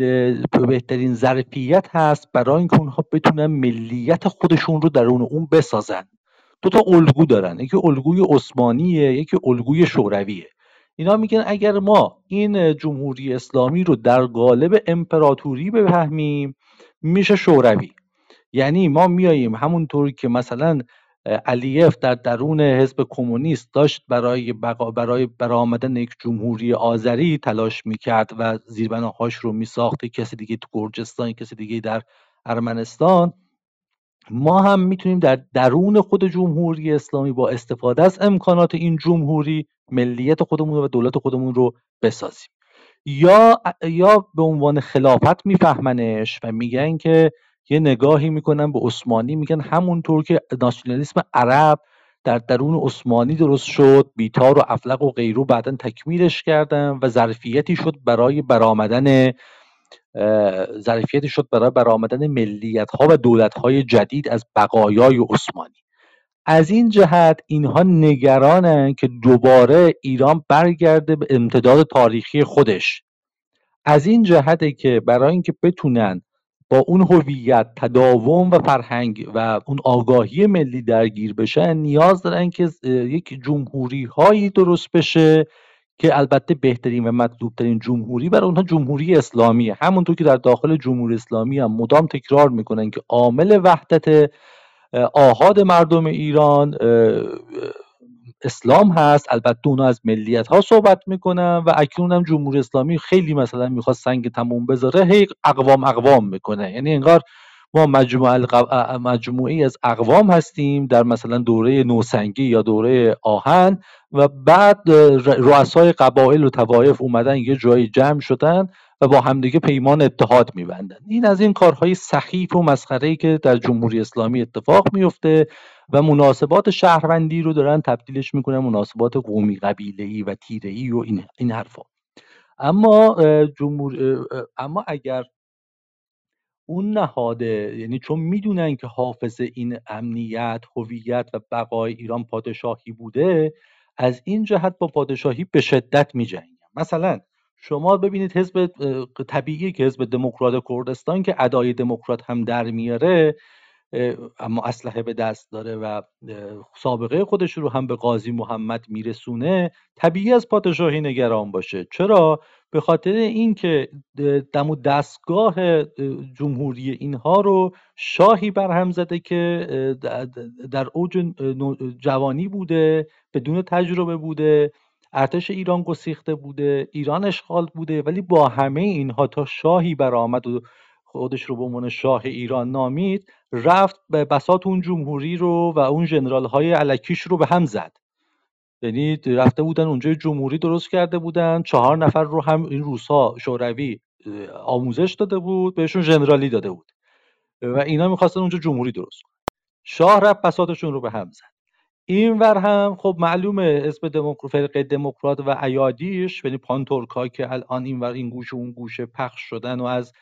بهترین ظرفیت هست برای اینکه اونها بتونن ملیت خودشون رو درون اون بسازن. دو تا الگو دارن. یکی الگوی عثمانیه یکی الگوی شورویه. اینا میگن اگر ما این جمهوری اسلامی رو در قالب امپراتوری بفهمیم میشه شوروی. یعنی ما میاییم همونطوری که مثلا علیف در درون حزب کمونیست داشت برای بقا برای برآمدن یک جمهوری آذری تلاش می‌کرد و زیربناهاش رو میساخت. کسی دیگه تو گرجستان کسی دیگه در ارمنستان. ما هم می‌تونیم در درون خود جمهوری اسلامی با استفاده از امکانات این جمهوری ملیت خودمون و دولت خودمون رو بسازیم. یا یا به عنوان خلافت میفهمنش و میگن که یه نگاهی می‌کنن به عثمانی میگن همونطور که ناسیونالیسم عرب در درون عثمانی درست شد بیتار و افلق و غیرو بعدا تکمیلش کردن و ظرفیتی شد برای برآمدن ظرفیتی شد برای برآمدن ملیت ها و دولت های جدید از بقایای عثمانی. از این جهت اینها نگرانن که دوباره ایران برگرده به امتداد تاریخی خودش. از این جهته که برای اینکه بتونن با اون هویت تداوم و فرهنگ و اون آگاهی ملی درگیر بشن نیاز دارن که یک جمهوری هایی درست بشه که البته بهترین و مطلوبترین جمهوری برای اونها جمهوری اسلامیه. همونطور که در داخل جمهوری اسلامی هم مدام تکرار می‌کنن که عامل وحدت آهاد مردم ایران اسلام هست. البته اونا از ملیت ها صحبت می‌کنن و اکنون هم جمهوری اسلامی خیلی مثلا می‌خواد سنگ تموم بذاره هی اقوام اقوام می‌کنه. یعنی انگار ما مجموعه مجموعی از اقوام هستیم در مثلا دوره نوسنگی یا دوره آهن و بعد رؤسای قبایل و توایف اومدن یه جایی جمع شدن و با همدیگه پیمان اتحاد میبندن. این از این کارهای سخیف و مسخره که در جمهوری اسلامی اتفاق میفته و مناسبات شهروندی رو دارن تبدیلش می‌کنن مناسبات قومی قبیله و تیره و این این حرفا. اما جمهور اما اگر اون نهاده. یعنی چون می‌دونن که حافظ این امنیت هویت و بقای ایران پادشاهی بوده از این جهت با پادشاهی به شدت میجنگن. مثلا شما ببینید حزب طبیعی که حزب دموکرات کردستان که ادای دموکرات هم در میاره اما اسلحه به دست داره و سابقه خودش رو هم به قاضی محمد میرسونه طبیعی از پادشاهی نگران باشه. چرا؟ به خاطر اینکه دم و دستگاه جمهوری اینها رو شاهی برهم زده که در اوج جوانی بوده بدون تجربه بوده ارتش ایران گسیخته بوده ایران اشغال بوده ولی با همه اینها تا شاهی برآمد و خودش رو به عنوان شاه ایران نامید رفت به بسات اون جمهوری رو و اون جنرال های علکیش رو به هم زد. یعنی رفته بودن اونجا جمهوری درست کرده بودن چهار نفر رو هم این روسا شوروی آموزش داده بود بهشون جنرالی داده بود. و اینا می‌خواستن اونجا جمهوری درست کنن. شاه رفت بساتشون رو به هم زد. این ور هم خب معلومه اسم دموکر... فرقه دموکرات و ایادیش یعنی پانتورکا که الان این ور این گوشه اون گوشه پخش شدن و از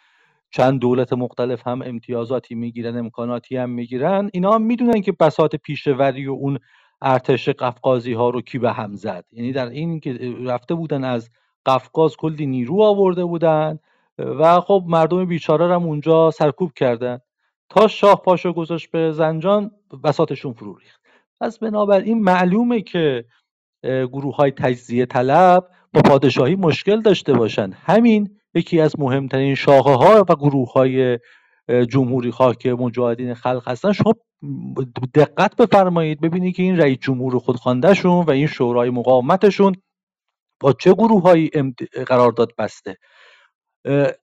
چند دولت مختلف هم امتیازاتی می‌گیرن امکاناتی هم می‌گیرن اینا هم می‌دونن که بسات پیشوری و اون ارتش قفقازی ها رو کی به هم زد. یعنی در این که رفته بودن از قفقاز کلی نیرو آورده بودن و خب مردم بیچاره هم اونجا سرکوب کردن. تا شاه پاشو گذاشت به زنجان بساتشون فرو ریخت. پس بنابراین معلومه که گروه های تجزیه طلب با پادشاهی مشکل داشته باشن. همین یکی از مهمترین شاخه ها و گروه های جمهوری خواه که مجاهدین خلق هستن. شما دقت بفرمایید ببینید که این رئیس جمهور خودخواندهشون و این شورای مقاومتشون با چه گروه هایی قرارداد بسته.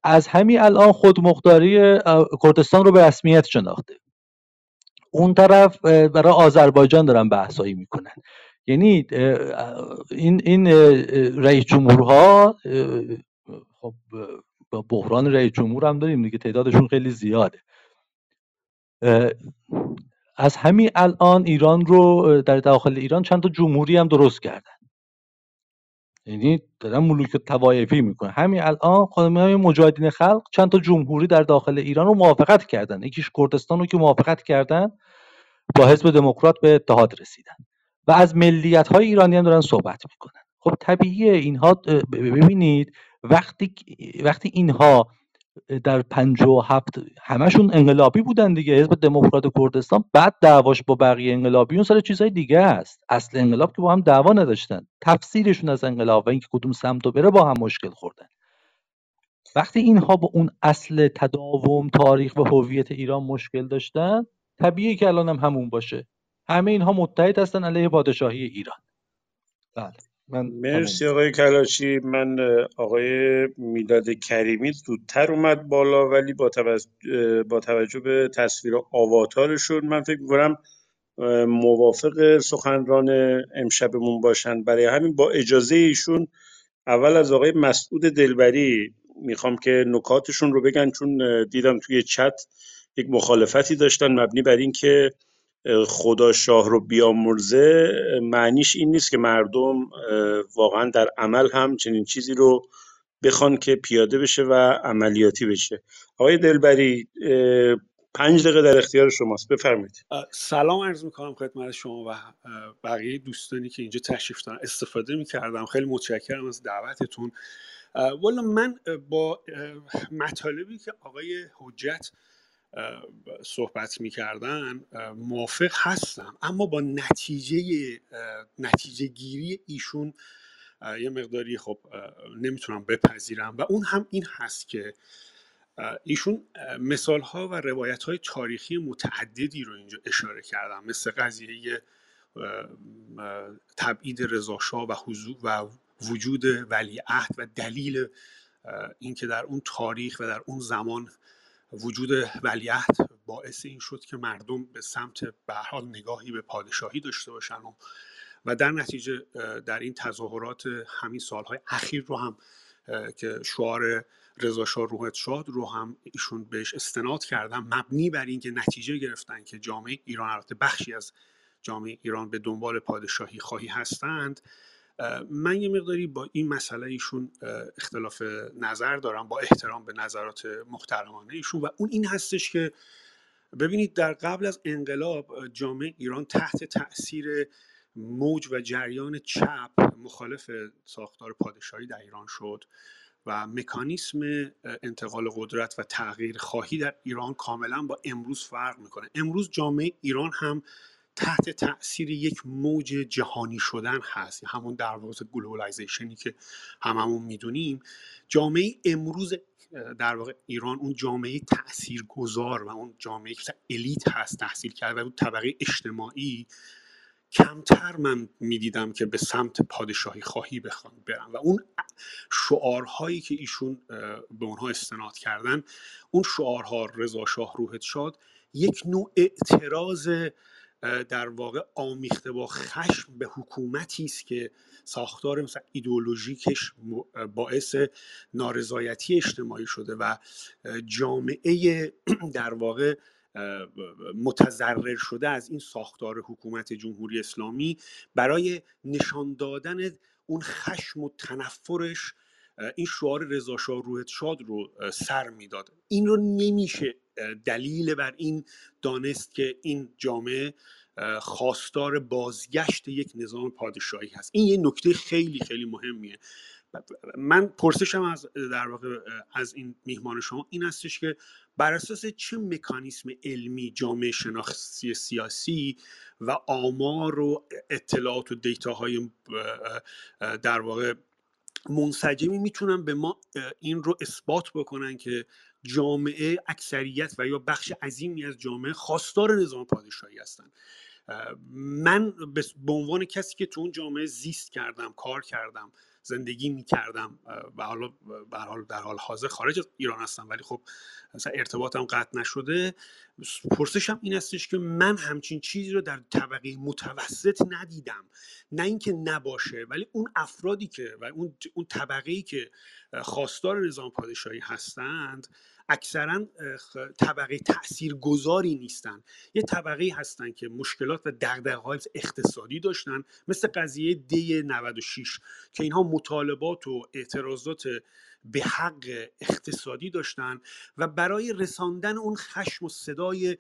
از همین الان خودمختاری کردستان رو به رسمیت شناخته. اون طرف برای آذربایجان دارن بحثایی می‌کنن. یعنی این این رئیس جمهورها خب بحران رئیس جمهور هم داریم دیگه تعدادشون خیلی زیاده. از همین الان ایران رو در داخل ایران چند تا جمهوری هم درست کردن. یعنی دارن ملوک توایفی می‌کنه همین الان های مجاهدین خلق چند تا جمهوری در داخل ایران رو موافقت کردن. یکیش کردستان رو که موافقت کردن با حزب دموکرات به اتحاد رسیدن. و از ملیت های ایرانی هم دارن صحبت می‌کنن. خب طبیعیه اینها ببینید وقتی وقتی اینها در هفت همشون انقلابی بودن دیگه حزب دموکرات کردستان بعد دعواش با بقیه انقلابیون سر چیزهای دیگه است. اصل انقلاب که با هم دعوا نداشتن. تفسیرشون از انقلاب و اینکه کدوم سمت و بره با هم مشکل خوردن. وقتی اینها با اون اصل تداوم تاریخ و هویت ایران مشکل داشتن طبیعیه که الان هم همون باشه. همه اینها متحد هستن علیه پادشاهی ایران. بله. من مرسی آقای کلاشی. من آقای میلاد کریمی زودتر اومد بالا ولی با, با توجه به تصویر آواتارشون من فکر می‌کنم موافق سخنران امشبمون باشن. برای همین با اجازه ایشون اول از آقای مسعود دلبری می‌خوام که نکاتشون رو بگن چون دیدم توی چت یک مخالفتی داشتن مبنی بر اینکه خدا شاه رو بیامرزه معنیش این نیست که مردم واقعا در عمل هم چنین چیزی رو بخوان که پیاده بشه و عملیاتی بشه. آقای دلبری پنج دقیقه در اختیار شماست. بفرمایید. سلام عرض می‌کنم خدمت شما و بقیه دوستانی که اینجا تشریف دارن. استفاده می‌کردم. خیلی متشکرم از دعوتتون. والا من با مطالبی که آقای حجت صحبت می‌کردن موافق هستم. اما با نتیجه نتیجه گیری ایشون یه مقداری خب نمی‌تونم بپذیرم. و اون هم این هست که ایشون مثال ها و روایت های تاریخی متعددی رو اینجا اشاره کردم مثل قضیه تبعید رضاشاه و حضور و وجود ولیعهد و دلیل اینکه در اون تاریخ و در اون زمان وجود ولیعهد باعث این شد که مردم به سمت به حال نگاهی به پادشاهی داشته باشن و و در نتیجه در این تظاهرات همین سالهای اخیر رو هم که شعار رضا شاه روحت شاد رو هم ایشون بهش استناد کردن مبنی بر اینکه نتیجه گرفتن که جامعه ایران البته بخشی از جامعه ایران به دنبال پادشاهی خواهی هستند من یه مقداری با این مسئله ایشون اختلاف نظر دارم با احترام به نظرات محترمانه ایشون و اون این هستش که ببینید در قبل از انقلاب جامعه ایران تحت تاثیر موج و جریان چپ مخالف ساختار پادشاهی در ایران شد و مکانیسم انتقال قدرت و تغییر خواهی در ایران کاملا با امروز فرق می‌کنه. امروز جامعه ایران هم تحت تاثیر یک موج جهانی شدن هست. همون در واقع globalization ی که هممون می‌دونیم. جامعه امروز در واقع ایران اون جامعه تأثیر گذار و اون جامعه که elite هست تحصیل کرده و اون طبقه اجتماعی کمتر من می‌دیدم که به سمت پادشاهی خواهی بخوان برن. و اون شعارهایی که ایشون به اونها استناد کردن اون شعارها رضا شاه روحت شاد یک نوع اعتراض در واقع آمیخته با خشم به حکومتی است که ساختار مثلا ایدئولوژیکش باعث نارضایتی اجتماعی شده و جامعه <clears throat> در واقع متضرر شده از این ساختار حکومت جمهوری اسلامی برای نشان دادن اون خشم و تنفرش این شعار رضا شاه روحت شاد رو سر می‌داد. این رو نمیشه دلیل بر این دانست که این جامعه خواستار بازگشت یک نظام پادشاهی هست. این یه نکته خیلی خیلی مهمیه. من پرسشم از در واقع از این میهمان شما این هستش که بر اساس چه مکانیسم علمی جامعه شناختی سیاسی و آمار و اطلاعات و دیتاهای در واقع منسجمی می‌تونن به ما این رو اثبات بکنن که جامعه اکثریت و یا بخش عظیمی از جامعه خواستار نظام پادشاهی هستن. من به عنوان کسی که تو اون جامعه زیست کردم کار کردم زندگی می‌کردم و حالا در حال حاضر خارج از ایران هستم ولی خب مثلا ارتباطم قطع نشده پرسشم این استش که من همچین چیزی رو در طبقه متوسط ندیدم. نه اینکه نباشه ولی اون افرادی که و اون اون طبقه ای که خواستار نظام پادشاهی هستند اکثرا طبقه تأثیر گذاری نیستن. یه طبقه هستن که مشکلات و دقدقه اقتصادی داشتن مثل قضیه دی 96 که اینها مطالبات و اعتراضات به حق اقتصادی داشتن و برای رساندن اون خشم و صدای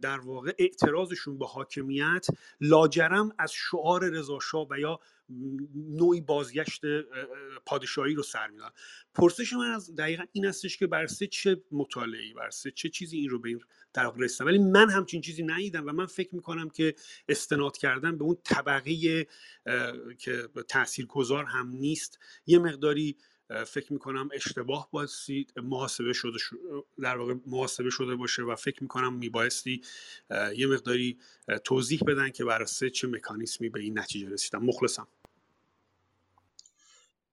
در واقع اعتراضشون به حاکمیت لاجرم از شعار رضاشاه و یا نوعی بازگشت پادشاهی رو سر میدن پرسش من از دقیقا این هستش که برسه چه مطالعی برسه چه چیزی این رو به این در رسیدن ولی من همچین چیزی ندیدم و من فکر می‌کنم که استناد کردن به اون طبقه که تأثیر گذار هم نیست. یه مقداری فکر می‌کنم اشتباه بایستی محاسبه شده در واقع محاسبه شده باشه و فکر می‌کنم میبایستی یه مقداری توضیح بدن که بر چه مکانیسمی به این نتیجه رسیدن. مخلصم.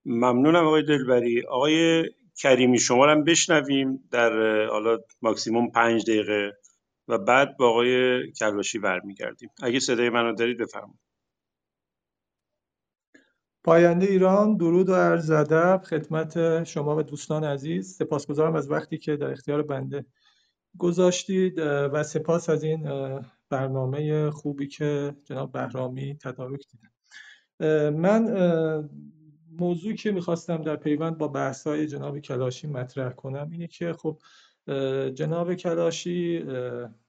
ممنونم آقای دلبری. آقای کریمی شما هم بشنویم در حالا ماکسیموم پنج دقیقه و بعد با آقای کلاشی برمیگردیم. اگه صدای منو دارید بفرمایید. پاینده ایران درود و عرض ادب خدمت شما و دوستان عزیز. سپاسگزارم از وقتی که در اختیار بنده گذاشتید و سپاس از این برنامه خوبی که جناب بهرامی تدارک دیدن من موضوعی که می‌خواستم در پیوند با بحث‌های جناب کلاشی مطرح کنم اینه که خب جناب کلاشی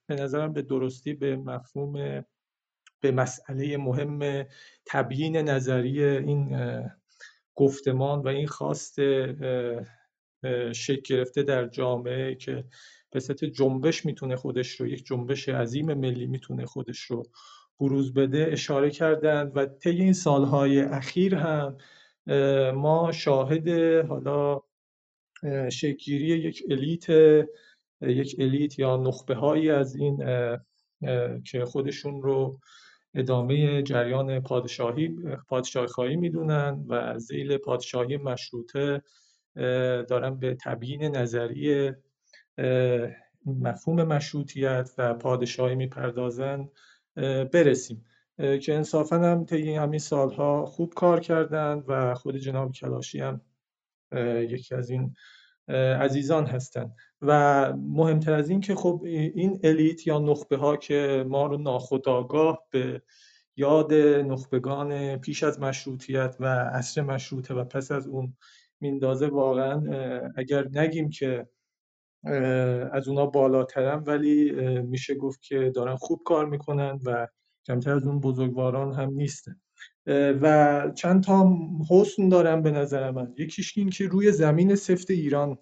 به نظرم به درستی به مفهوم به مسئله مهم تبیین نظری این گفتمان و این خواست شکل گرفته در جامعه که به صورت جنبش می‌تونه خودش رو یک جنبش عظیم ملی می‌تونه خودش رو بروز بده اشاره کردند و طی این سالهای اخیر هم ما شاهد حالا شکلگیری یک الیت یک الیت یا نخبه هایی از این که خودشون رو ادامه جریان پادشاهی پادشاهی خواهی می‌دونن و زیل پادشاهی مشروطه دارن به تبیین نظریه مفهوم مشروطیت و پادشاهی می‌پردازن برسیم. که انصافا هم طی همین سالها خوب کار کردند و خود جناب کلاشی هم یکی از این عزیزان هستند و مهمتر از این که خب این الیت یا نخبه ها که ما رو ناخداگاه به یاد نخبگان پیش از مشروطیت و عصر مشروطه و پس از اون میندازه واقعا اگر نگیم که از اونا بالاترن ولی میشه گفت که دارن خوب کار می‌کنن و کمتر از اون بزرگواران هم نیستن. و چند تا حسن دارم به نظر من. یکیش این که روی زمین سفت ایران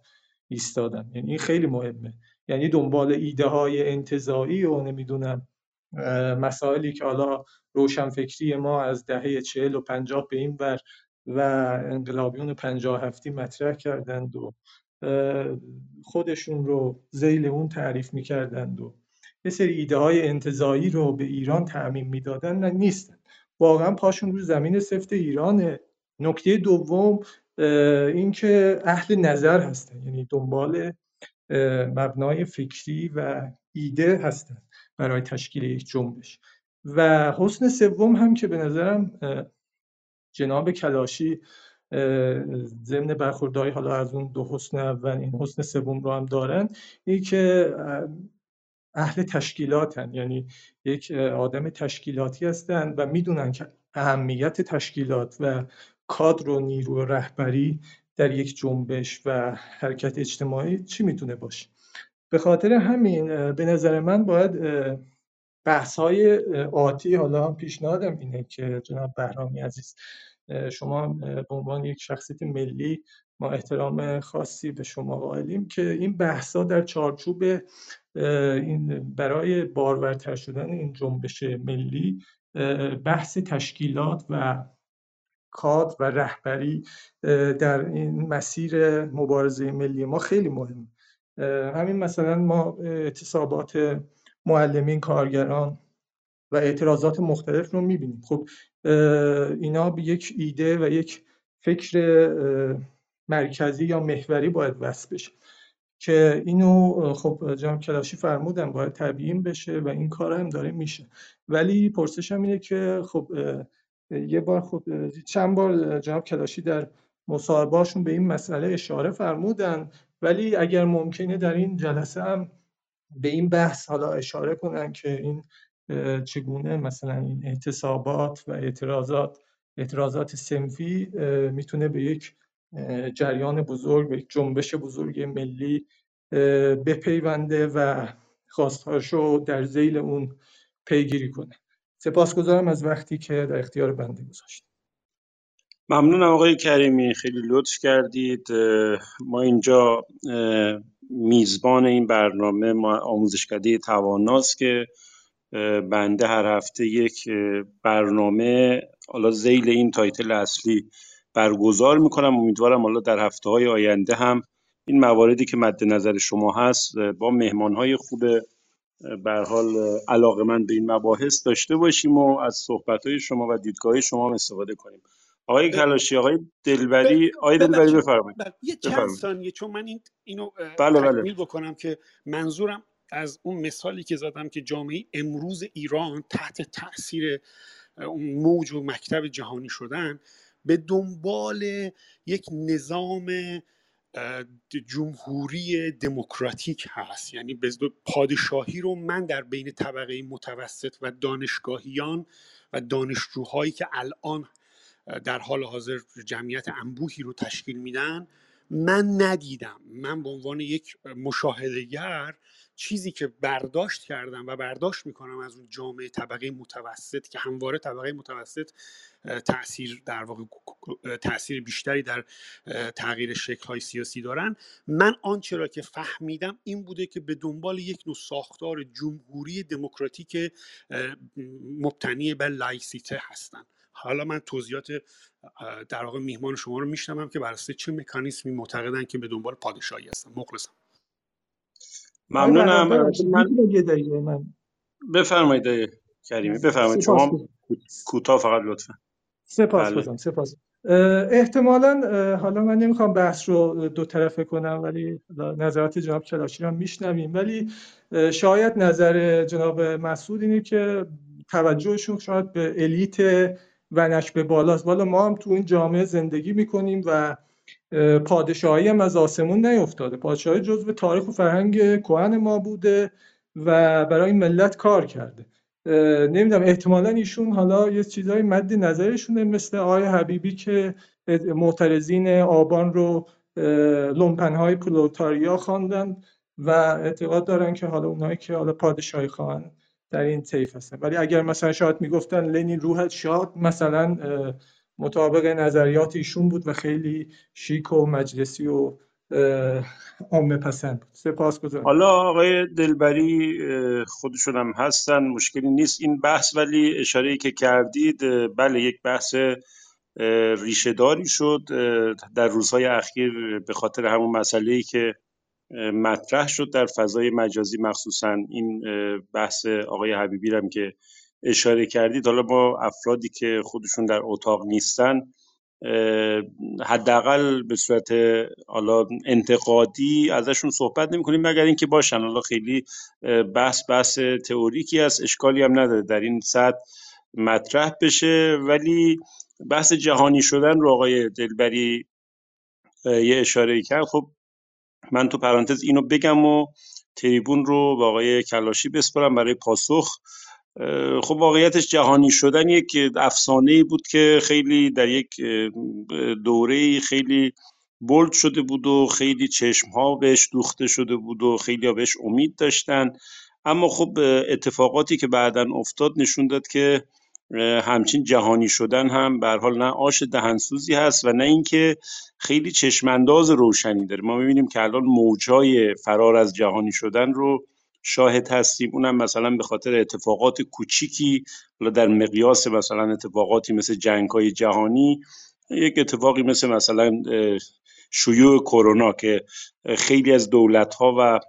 ایستادن. یعنی این خیلی مهمه. یعنی دنبال ایده های انتظایی و نمی‌دونم مسائلی که حالا روشنفکری ما از دهه چهل و پنجاه به این بر و انقلابیون پنجاه هفتی مطرح کردند و خودشون رو زیل اون تعریف می‌کردند و یه سری ایده های انتظایی رو به ایران تعمین می‌دادن. نه نیستن. واقعا پاشون رو زمین سفت ایرانه. نکته دوم اینکه اهل نظر هستن. یعنی دنبال مبنای فکری و ایده هستن برای تشکیل یک جنبش. و حسن سوم هم که به نظرم جناب کلاشی ضمن برخورداری حالا از اون دو حسن اول این حسن سوم رو هم دارن این که اهل تشکیلاتن. یعنی یک آدم تشکیلاتی هستن و می‌دونن که اهمیت تشکیلات و کادر و نیرو رهبری در یک جنبش و حرکت اجتماعی چی می‌تونه باشه. به خاطر همین به نظر من باید بحث های آتی حالا هم پیشنهادم اینه که جناب بهرامی عزیز شما به عنوان یک شخصیت ملی ما احترام خاصی به شما قائلیم که این بحث ها در چارچوب این برای بارورتر شدن این جنبش ملی بحث تشکیلات و کاد و رهبری در این مسیر مبارزه ملی ما خیلی مهم همین مثلا ما اعتصابات معلمین کارگران و اعتراضات مختلف رو می‌بینیم. خب اینا به یک ایده و یک فکر مرکزی یا محوری باید وصل بشه. که اینو خب جناب کلاشی فرمودن باید تبیین بشه و این کار هم داره میشه. ولی پرسشم اینه که خب یه بار خب چند بار جناب کلاشی در مصاحبهاشون به این مسئله اشاره فرمودن. ولی اگر ممکنه در این جلسه هم به این بحث حالا اشاره کنن که این چگونه مثلا این اعتصابات و اعتراضات اعتراضات سنفی می‌تونه به یک جریان بزرگ به جنبش بزرگ ملی بپیونده و خواستهاشو در زیل اون پیگیری کنه. سپاسگزارم از وقتی که در اختیار بنده گذاشت ممنونم آقای کریمی. خیلی لطف کردید. ما اینجا میزبان این برنامه ما آموزشکده تواناست که بنده هر هفته یک برنامه حالا زیل این تایتل اصلی برگزار می‌کنم. امیدوارم حالا در هفته های آینده هم این مواردی که مد نظر شما هست با مهمان های خوب بر حال علاقه من به این مباحث داشته باشیم و از صحبت های شما و دیدگاه شما استفاده کنیم. آقای کلاشی آقای دلبری آقای دلبری بفرمایید. یه چند ثانیه چون من این اینو بله بله. بکنم که منظورم از اون مثالی که زدم که جامعه امروز ایران تحت تاثیر اون موج و مکتب جهانی شدن به دنبال یک نظام جمهوری دموکراتیک هست. یعنی پادشاهی رو من در بین طبقه متوسط و دانشگاهیان و دانشجوهایی که الان در حال حاضر جمعیت انبوهی رو تشکیل میدن من ندیدم. من به عنوان یک مشاهدهگر چیزی که برداشت کردم و برداشت می‌کنم از اون جامعه طبقه متوسط که همواره طبقه متوسط تاثیر در واقع تاثیر بیشتری در تغییر شکل های سیاسی دارن. من آنچه را که فهمیدم این بوده که به دنبال یک نوع ساختار جمهوری دموکراتیک مبتنی بر لایسیته هستن. حالا من توضیحات در واقع میهمان شما رو میشنوم که بر چه مکانیزمی معتقدن که به دنبال پادشاهی هستن. مخلصم. ممنونم. من بفرمایید کریمی بفرمایید. شما کوتاه فقط لطفا. سپاس بله. سپاس. احتمالا حالا من نمی‌خوام بحث رو دو طرفه کنم ولی نظرات جناب چلاشی رو میشنویم. ولی شاید نظر جناب مسعود اینه که توجهشون شاید به الیت و به بالاست. والا ما هم تو این جامعه زندگی می‌کنیم و پادشاهی هم از آسمون نیفتاده. پادشاهی جزو تاریخ و فرهنگ کهن ما بوده و برای ملت کار کرده. نمی‌دونم احتمالا ایشون حالا یه چیزای مد نظرشونه مثل آقای حبیبی که معترضین آبان رو لومپنهای پلوتاریا خواندن و اعتقاد دارن که حالا اونایی که حالا پادشاهی خواهند در این طیف هستن. ولی اگر مثلا شاید می‌گفتن لنین روحت شاد مثلا مطابق نظریات ایشون بود و خیلی شیک و مجلسی و عامه پسند بود. سپاس گذارم حالا آقای دلبری خودشون هم هستن مشکلی نیست. این بحث ولی اشاره که کردید بله یک بحث ریشه داری شد در روزهای اخیر به خاطر همون مسئله ای که مطرح شد در فضای مجازی مخصوصا این بحث آقای حبیبی هم که اشاره کردید. حالا ما افرادی که خودشون در اتاق نیستن حداقل به صورت حالا انتقادی ازشون صحبت نمی کنیم مگر اینکه باشن. حالا خیلی بحث بحث تئوریکی است اشکالی هم نداره. در این سطح مطرح بشه. ولی بحث جهانی شدن رو آقای دلبری یه اشاره کرد. خب من تو پرانتز اینو بگم و تریبون رو با آقای کلاشی بسپرم برای پاسخ. خب واقعیتش جهانی شدن یک افسانه بود که خیلی در یک دوره خیلی بولد شده بود و خیلی چشم ها بهش دوخته شده بود و خیلی ها بهش امید داشتن. اما خب اتفاقاتی که بعدا افتاد نشون داد که همچین جهانی شدن هم به حال نه آش دهنسوزی هست و نه اینکه خیلی چشمانداز روشنی داره. ما می‌بینیم که الان موجای فرار از جهانی شدن رو شاهد هستیم. اونم مثلا به خاطر اتفاقات کوچیکی در مقیاس مثلا اتفاقاتی مثل جنگ های جهانی یک اتفاقی مثل مثلا شیوع کرونا که خیلی از دولت ها و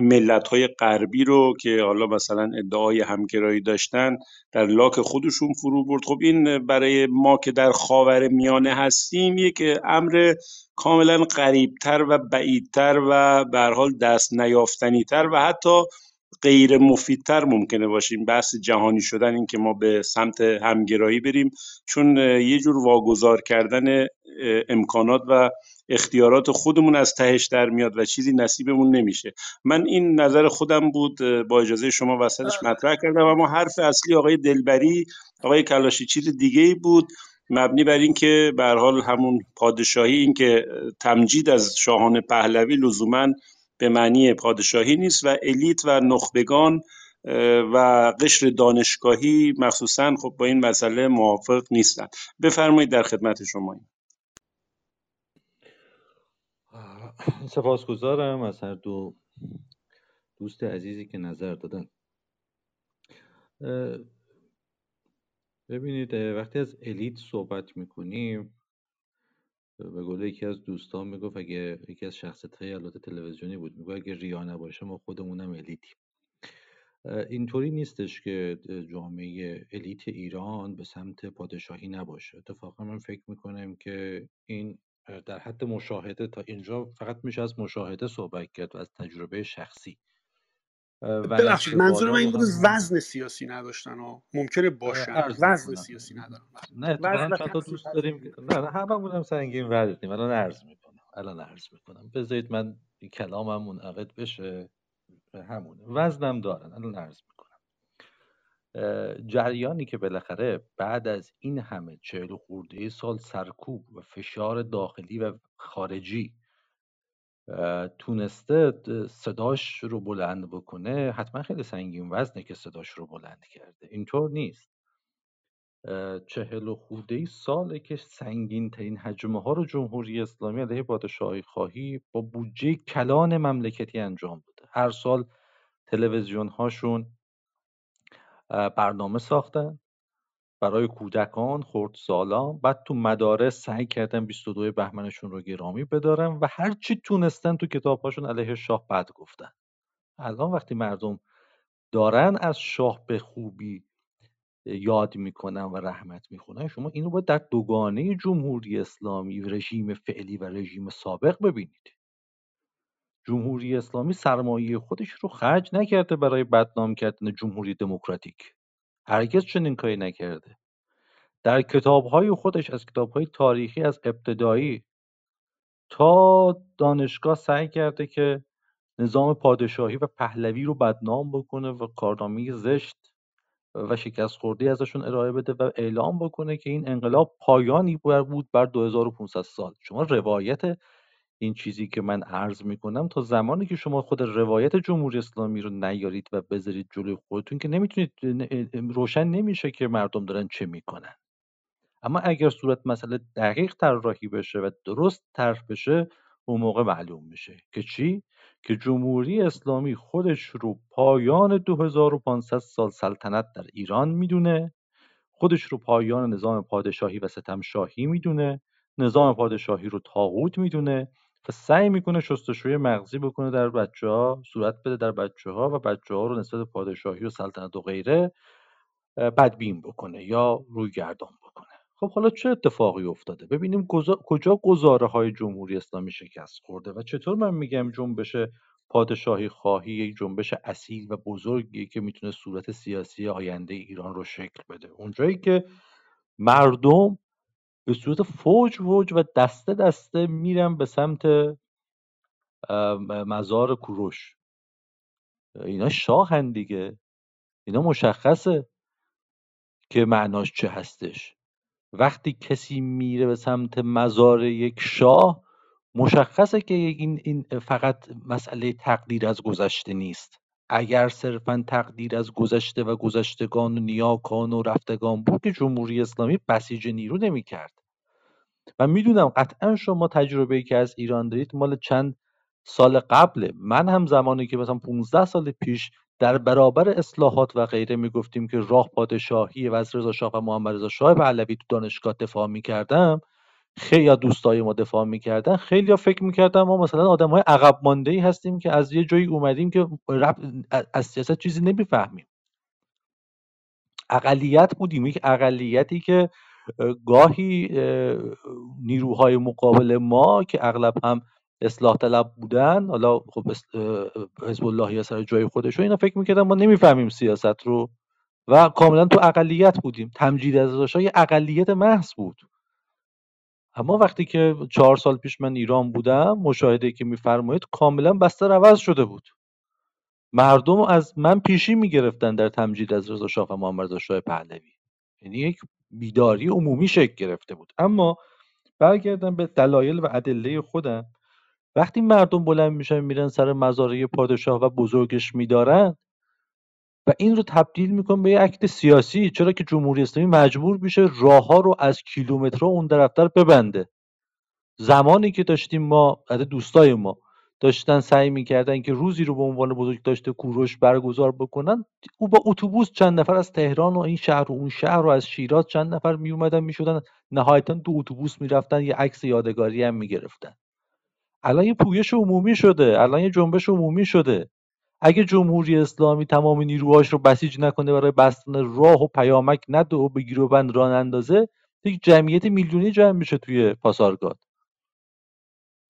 ملت های غربی رو که حالا مثلا ادعای همگرایی داشتن در لاک خودشون فرو برد. خب این برای ما که در خاور میانه هستیم یک امر کاملا قریبتر و بعیدتر و به حال دست نیافتنی تر و حتی غیر مفیدتر ممکنه باشیم. بحث جهانی شدن این که ما به سمت همگرایی بریم چون یه جور واگذار کردن امکانات و اختیارات خودمون از تهش در میاد و چیزی نصیبمون نمیشه. من این نظر خودم بود با اجازه شما وسطش مطرح کردم اما حرف اصلی آقای دلبری آقای کلاشی چیز دیگه ای بود مبنی بر اینکه به حال همون پادشاهی این که تمجید از شاهان پهلوی لزوما به معنی پادشاهی نیست و الیت و نخبگان و قشر دانشگاهی مخصوصا خب با این مسئله موافق نیستن بفرمایید در خدمت شما <laughs> سپاسگزارم از هر دو دوست عزیزی که نظر دادن. ببینید وقتی از الیت صحبت می‌کنیم به قول یکی از دوستان می‌گفت اگه یکی از شخصیت های البته تلویزیونی بود می‌گفت اگه ریا نباشه ما خودمونم الیتیم. اینطوری نیستش که جامعه الیت ایران به سمت پادشاهی نباشه. اتفاقا من فکر می‌کنم که این در حد مشاهده تا اینجا فقط میشه از مشاهده صحبت کرد و از تجربه شخصی. ببخشید منظور من این بود وزن سیاسی نداشتن و ممکنه باشن. وزن سیاسی ندارن نه وزن چند تا دوست داریم نه نه همه هم سنگین وزنیم. الان عرض می‌کنم. الان عرض می‌کنم. بذارید من کلامم منعقد بشه. همونه. وزنم دارن. الان عرض می‌کنم جریانی که بالاخره بعد از این همه چهل خورده سال سرکوب و فشار داخلی و خارجی تونسته صداش رو بلند بکنه حتما خیلی سنگین وزنه که صداش رو بلند کرده. اینطور نیست. چهل و خورده ساله که سنگین ترین حجمه ها رو جمهوری اسلامی علیه پادشاهی خواهی با بودجه کلان مملکتی انجام بوده هر سال تلویزیون هاشون برنامه ساختن برای کودکان خردسالان بعد تو مدارس سعی کردن 22 بهمنشون رو گرامی بدارن و هر چی تونستن تو کتابهاشون علیه شاه بد گفتن. الان وقتی مردم دارن از شاه به خوبی یاد می‌کنن و رحمت می‌خونن شما اینو باید در دوگانه جمهوری اسلامی رژیم فعلی و رژیم سابق ببینید. جمهوری اسلامی سرمایه خودش رو خرج نکرده برای بدنام کردن جمهوری دموکراتیک. هرگز چنین کاری نکرده. در کتابهای خودش از کتابهای تاریخی از ابتدایی تا دانشگاه سعی کرده که نظام پادشاهی و پهلوی رو بدنام بکنه و کارنامه زشت و شکست خورده ازشون ارائه بده و اعلام بکنه که این انقلاب پایانی بود بر 2500 سال. شما روایت این چیزی که من عرض می‌کنم تا زمانی که شما خود روایت جمهوری اسلامی رو نیارید و بذارید جلوی خودتون که نمی‌تونید روشن نمیشه که مردم دارن چه می‌کنن. اما اگر صورت مسئله دقیق طراحی بشه و درست طرح بشه اون موقع معلوم میشه که چی؟ که جمهوری اسلامی خودش رو پایان 2500 سال سلطنت در ایران می‌دونه خودش رو پایان نظام پادشاهی و ستم شاهی می‌دونه نظام پادشاهی رو تاغوت می‌دونه و سعی می‌کنه شستشوی مغزی بکنه در بچه ها صورت بده در بچه ها و بچه ها رو نسبت پادشاهی و سلطنت و غیره بدبین بکنه یا روی گردان بکنه. خب حالا چه اتفاقی افتاده؟ ببینیم کجا گزاره های جمهوری اسلامی شکست خورده و چطور من میگم جنبش پادشاهی خواهی یک جنبش اصیل و بزرگی که می‌تونه صورت سیاسی آینده ایران رو شکل بده. اونجایی که مردم به صورت فوج فوج و دسته دسته میرن به سمت مزار کوروش. اینا شاهن دیگه. اینا مشخصه که معناش چه هستش. وقتی کسی میره به سمت مزار یک شاه مشخصه که این, این فقط مسئله تقدیر از گذشته نیست. اگر صرفا تقدیر از گذشته و گذشتگان و نیاکان و رفتگان بود که جمهوری اسلامی بسیج نیرو نمی‌کرد. و می‌دونم قطعا شما تجربه ای که از ایران دارید مال چند سال قبله. من هم زمانی که مثلا 15 سال پیش در برابر اصلاحات و غیره می‌گفتیم که راه پادشاهی و از رضا شاه و محمد رضا شاه پهلوی تو دانشگاه دفاع می‌کردم خیلی دوستای ما دفاع می‌کردن. خیلی ها فکر می‌کردن ما مثلا آدم های عقب مانده ای هستیم که از یه جایی اومدیم که از سیاست چیزی نمی‌فهمیم. اقلیت بودیم. یک اقلیتی که گاهی نیروهای مقابل ما که اغلب هم اصلاح طلب بودن حالا خب حزب الله یا سر جای خودش اینا فکر می‌کردن ما نمی‌فهمیم سیاست رو و کاملا تو اقلیت بودیم. تمجید از یه اقلیت محض بود. اما وقتی که چهار سال پیش من ایران بودم مشاهده که میفرمایید کاملا بستر عوض شده بود. مردم از من پیشی می‌گرفتن در تمجید از رضا شاه و محمد شاه پهلوی. یعنی یک بیداری عمومی شکل گرفته بود. اما برگردم به دلایل و ادله خودم. وقتی مردم بلند میشن میرن سر مزاره پادشاه و بزرگش میدارن و این رو تبدیل میکن به یه عکت سیاسی. چرا که جمهوری اسلامی مجبور میشه راه ها رو از کیلومترها اون طرفتر ببنده. زمانی که داشتیم ما دوستای ما داشتن سعی می‌کردن که روزی رو به عنوان بزرگ داشته کوروش برگزار بکنن او با اتوبوس چند نفر از تهران و این شهر و اون شهر و از شیراز چند نفر میومدن می‌شدن. نهایتا دو اتوبوس می‌رفتن یه عکس یادگاری هم می‌گرفتن. الان یه پویش عمومی شده. الان یه جنبش عمومی شده. اگه جمهوری اسلامی تمام نیروهاش رو بسیج نکنه برای بستن راه و پیامک نده و بگیر و بند راه اندازه یک جمعیت میلیونی جمع میشه توی پاسارگاد.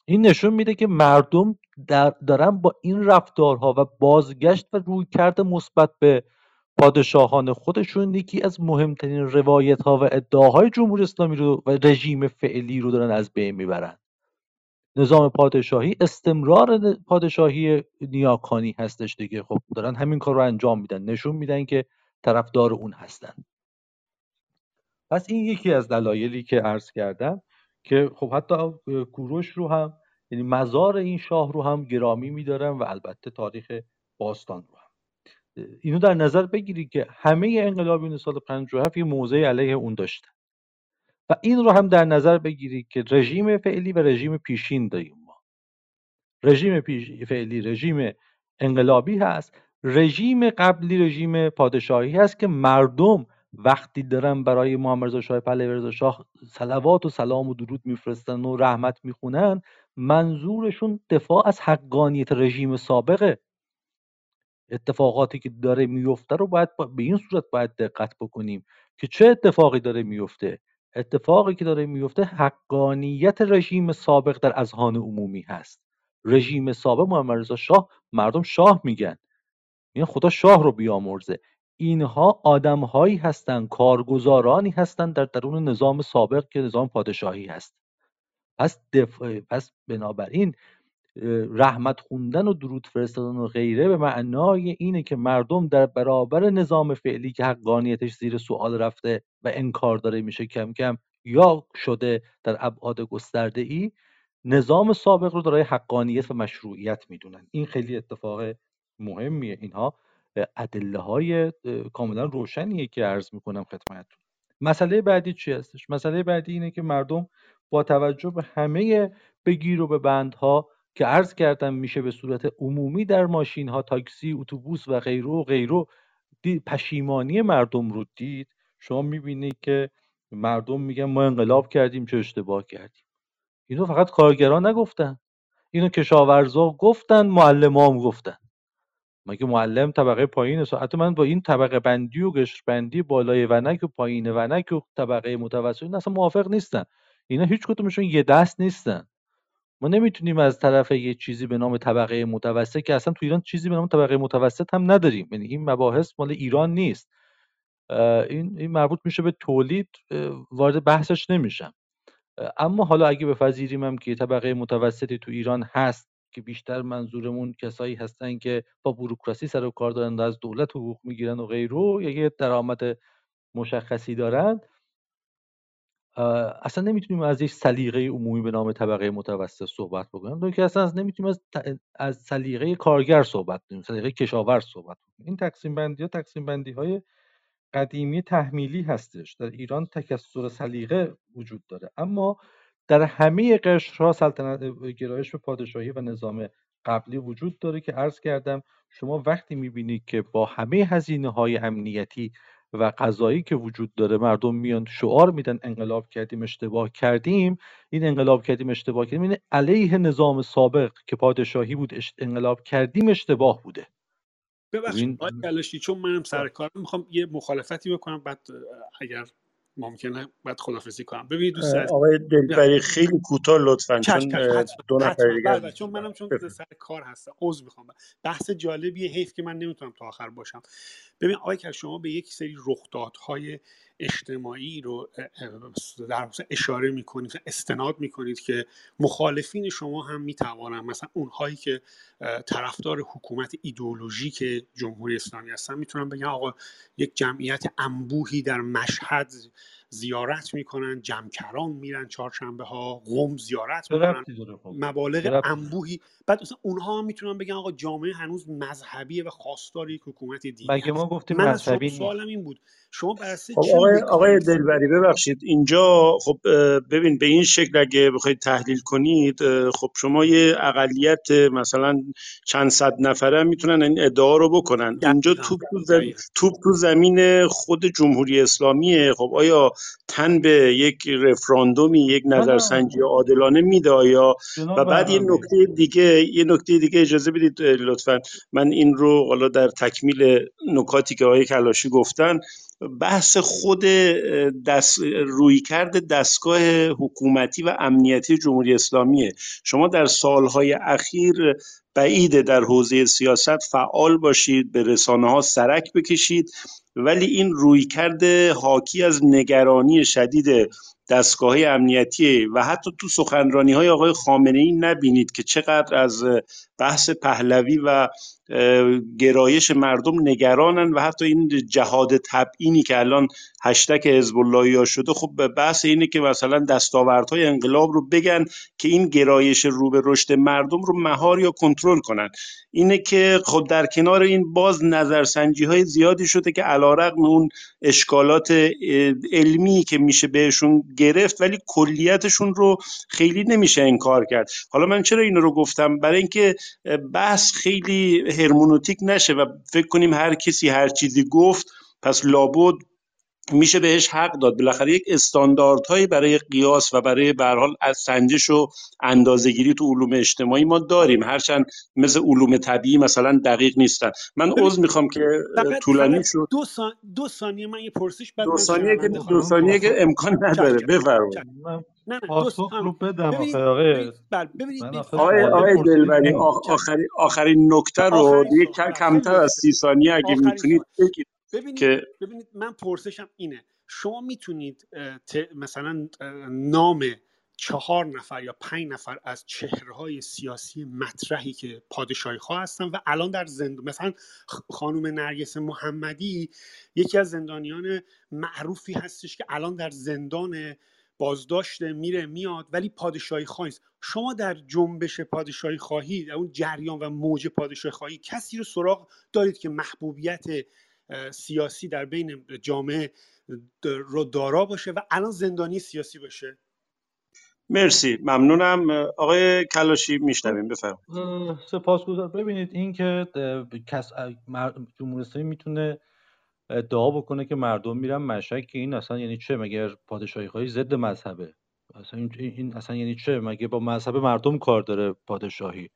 این نشون میده که مردم دارن با این رفتارها و بازگشت و رویکرد مثبت به پادشاهان خودشون یکی از مهمترین روایت ها و ادعاهای جمهوری اسلامی رو و رژیم فعلی رو دارن از بین می‌برن. نظام پادشاهی استمرار پادشاهی نیاکانی هستش دیگه. خب دارن همین کار رو انجام میدن نشون میدن که طرفدار اون هستن. پس این یکی از دلایلی که عرض کردم که خب حتی کوروش رو هم یعنی مزار این شاه رو هم گرامی میدارم و البته تاریخ باستان رو هم. اینو در نظر بگیرید که همه انقلابیون سال 57 یه موضع علیه اون داشتن. و این رو هم در نظر بگیرید که رژیم فعلی و رژیم پیشین داریم ما. رژیم. فعلی رژیم انقلابی هست. رژیم قبلی رژیم پادشاهی هست که مردم وقتی دارن برای محمد رضا شاه پهلوی رضا شاه صلوات و سلام و درود میفرستن و رحمت می‌خونن منظورشون دفاع از حقانیت رژیم سابقه. اتفاقاتی که داره میفته رو باید به این صورت باید دقت بکنیم که چه اتفاقی داره میفته اتفاقی که داره میفته حقانیت رژیم سابق در اذهان عمومی هست. رژیم سابق محمد رضا شاه مردم شاه میگن. این خدا شاه رو بیامرزه. اینها آدمهایی هستند کارگزارانی هستند در درون نظام سابق که نظام پادشاهی هست. پس دفاع پس بنابراین رحمت خوندن و درود فرستادن و غیره به معنای اینه که مردم در برابر نظام فعلی که حقانیتش زیر سوال رفته و انکار داره میشه کم کم یا شده در ابعاد گسترده ای نظام سابق رو دارای حقانیت و مشروعیت می‌دونن. این خیلی اتفاق مهمیه. اینها ادله های کاملا روشنیه که عرض می‌کنم خدمتتون. مسئله بعدی چی هستش؟ مسئله بعدی اینه که مردم با توجه به همه بگیر و به بندها که عرض کردم میشه به صورت عمومی در ماشین ها تاکسی اتوبوس و غیره و غیره پشیمانی مردم رو دید. شما می‌بینید که مردم میگن ما انقلاب کردیم چه اشتباه کردیم. اینو فقط کارگران نگفتن. اینو کشاورزا گفتن معلمان گفتن. مگه معلم طبقه پایین حتی من با این طبقه بندی و قشر بندی بالای ونک و پایین ونک و طبقه متوسط اصلا موافق نیستن. اینا هیچ کدومشون یه دست نیستن. ما نمی‌تونیم از طرف یه چیزی به نام طبقه متوسط که اصلا تو ایران چیزی به نام طبقه متوسط هم نداریم. یعنی این مباحث مال ایران نیست. این, این مربوط میشه به تولید وارد بحثش نمیشم. اما حالا اگه بپذیریم هم که طبقه متوسطی تو ایران هست که بیشتر منظورمون کسایی هستن که با بوروکراسی سر و کار دارن و از دولت حقوق می‌گیرن و غیره یا یه درآمد مشخصی دارن اصلا نمی‌تونیم از یک سلیقه عمومی به نام طبقه متوسط صحبت بکنیم. دو که اصلا نمی‌تونیم از از سلیقه کارگر صحبت کنیم سلیقه کشاورز صحبت کنیم. این تقسیم بندی ها تقسیم بندی های قدیمی تحمیلی هستش. در ایران تکسر سلیقه وجود داره. اما در همه قشرها سلطنت گرایش به پادشاهی و نظام قبلی وجود داره که عرض کردم شما وقتی می‌بینید که با همه هزینه های امنیتی و قضایی که وجود داره مردم میان شعار میدن انقلاب کردیم اشتباه کردیم. این انقلاب کردیم اشتباه کردیم. این علیه نظام سابق که پادشاهی بود انقلاب کردیم اشتباه بوده. ببخشید چون منم سر کار می‌خوام یه مخالفتی بکنم بعد اگر ممکنه بعد خدافزی کنم. ببینید دوست آقای دلبری خیلی کوتاه لطفا چون دو نفر دیگه بله، چون منم چون سر کار هستم. عذر می‌خوام. بحث جالبیه حیف که من نمی‌تونم تا آخر باشم. ببین آقای که شما به یک سری رخدادهای اجتماعی رو در اشاره می‌کنید استناد می‌کنید که مخالفین شما هم می‌توانن مثلا اونهایی که طرفدار حکومت ایدئولوژیک جمهوری اسلامی هستن می‌تونن بگن آقا یک جمعیت انبوهی در مشهد زیارت می‌کنن جمکران میرن چهارشنبه ها قم زیارت می‌کنن خب. مبالغ انبوهی. بعد مثلا اونها هم می‌تونن بگن آقا جامعه هنوز مذهبیه و خواستار یک حکومت دینی مگه ما گفتیم من مذهبی سوالم این بود. شما خب آقای, آقای دلبری ببخشید. اینجا خب ببین به این شکل اگه بخواید تحلیل کنید خب شما یه اقلیت مثلا چند صد نفره می‌تونن این ادعا رو بکنن. اینجا توپ تو, زمین توپ تو زمین خود جمهوری اسلامیه. خب آیا تن به یک رفراندومی یک نظرسنجی عادلانه میده آیا؟ و بعد یه نکته دیگه یه نکته دیگه اجازه بدید لطفا. من این رو حالا در تکمیل نکاتی که آقای کلاشی گفتن بحث خود دست روی کرده دستگاه حکومتی و امنیتی جمهوری اسلامیه. شما در سالهای اخیر بعیده در حوزه سیاست فعال باشید به رسانه ها سرک بکشید. ولی این رویکرد حاکی از نگرانی شدید دستگاه امنیتی و حتی تو سخنرانی های آقای خامنه ای نبینید که چقدر از بحث پهلوی و گرایش مردم نگرانن و حتی این جهاد تبعینی که الان هشتک حزب ها شده خب بحث اینه که مثلا دستاوردهای انقلاب رو بگن که این گرایش رو به رشد مردم رو مهار یا کنترل کنن. اینه که خب در کنار این باز نظرسنجی های زیادی شده که علیرغم اون اشکالات علمی که میشه بهشون گرفت ولی کلیتشون رو خیلی نمیشه انکار کرد. حالا من چرا اینو رو گفتم؟ برای اینکه بحث خیلی هرمونوتیک نشه و فکر کنیم هر کسی هر چیزی گفت پس لابد میشه بهش حق داد. بالاخره یک استانداردهایی برای قیاس و برای به حال از سنجش و اندازهگیری تو علوم اجتماعی ما داریم. هرچند مثل علوم طبیعی مثلا دقیق نیستن. من عذر می‌خوام که طولانی شد. دو, دو ثانیه من یه پرسش بعد دو ثانیه که دو ثانیه که امکان نداره. بفرمایید. نه نه پاسخ رو بدم آقای ببینید آقای آقای دلبری آخرین آخرین نکته رو دیگه کمتر از سی ثانیه اگه می‌تونید بگید ببینید که... ببینید من پرسشم اینه. شما می‌تونید مثلا نام چهار نفر یا پنج نفر از چهرهای سیاسی مطرحی که پادشاهی خواه هستن و الان در زندان مثلا خانم نرگس محمدی یکی از زندانیان معروفی هستش که الان در زندان بازداشته میره میاد ولی پادشاهی خواهی شما در جنبش پادشاهی خواهی در اون جریان و موج پادشاهی خواهی کسی رو سراغ دارید که محبوبیت سیاسی در بین جامعه رو دارا باشه و الان زندانی سیاسی باشه؟ مرسی. ممنونم. آقای کلاشی میشنویم. بفرمایید. سپاسگزار ببینید این که کس جمهوری می‌تونه ادعا بکنه که مردم میرن مشک که این اصلا یعنی چه؟ مگر پادشاهی خواهی ضد مذهبه؟ اصلا این اصلا یعنی چه؟ مگه با مذهب مردم کار داره پادشاهی؟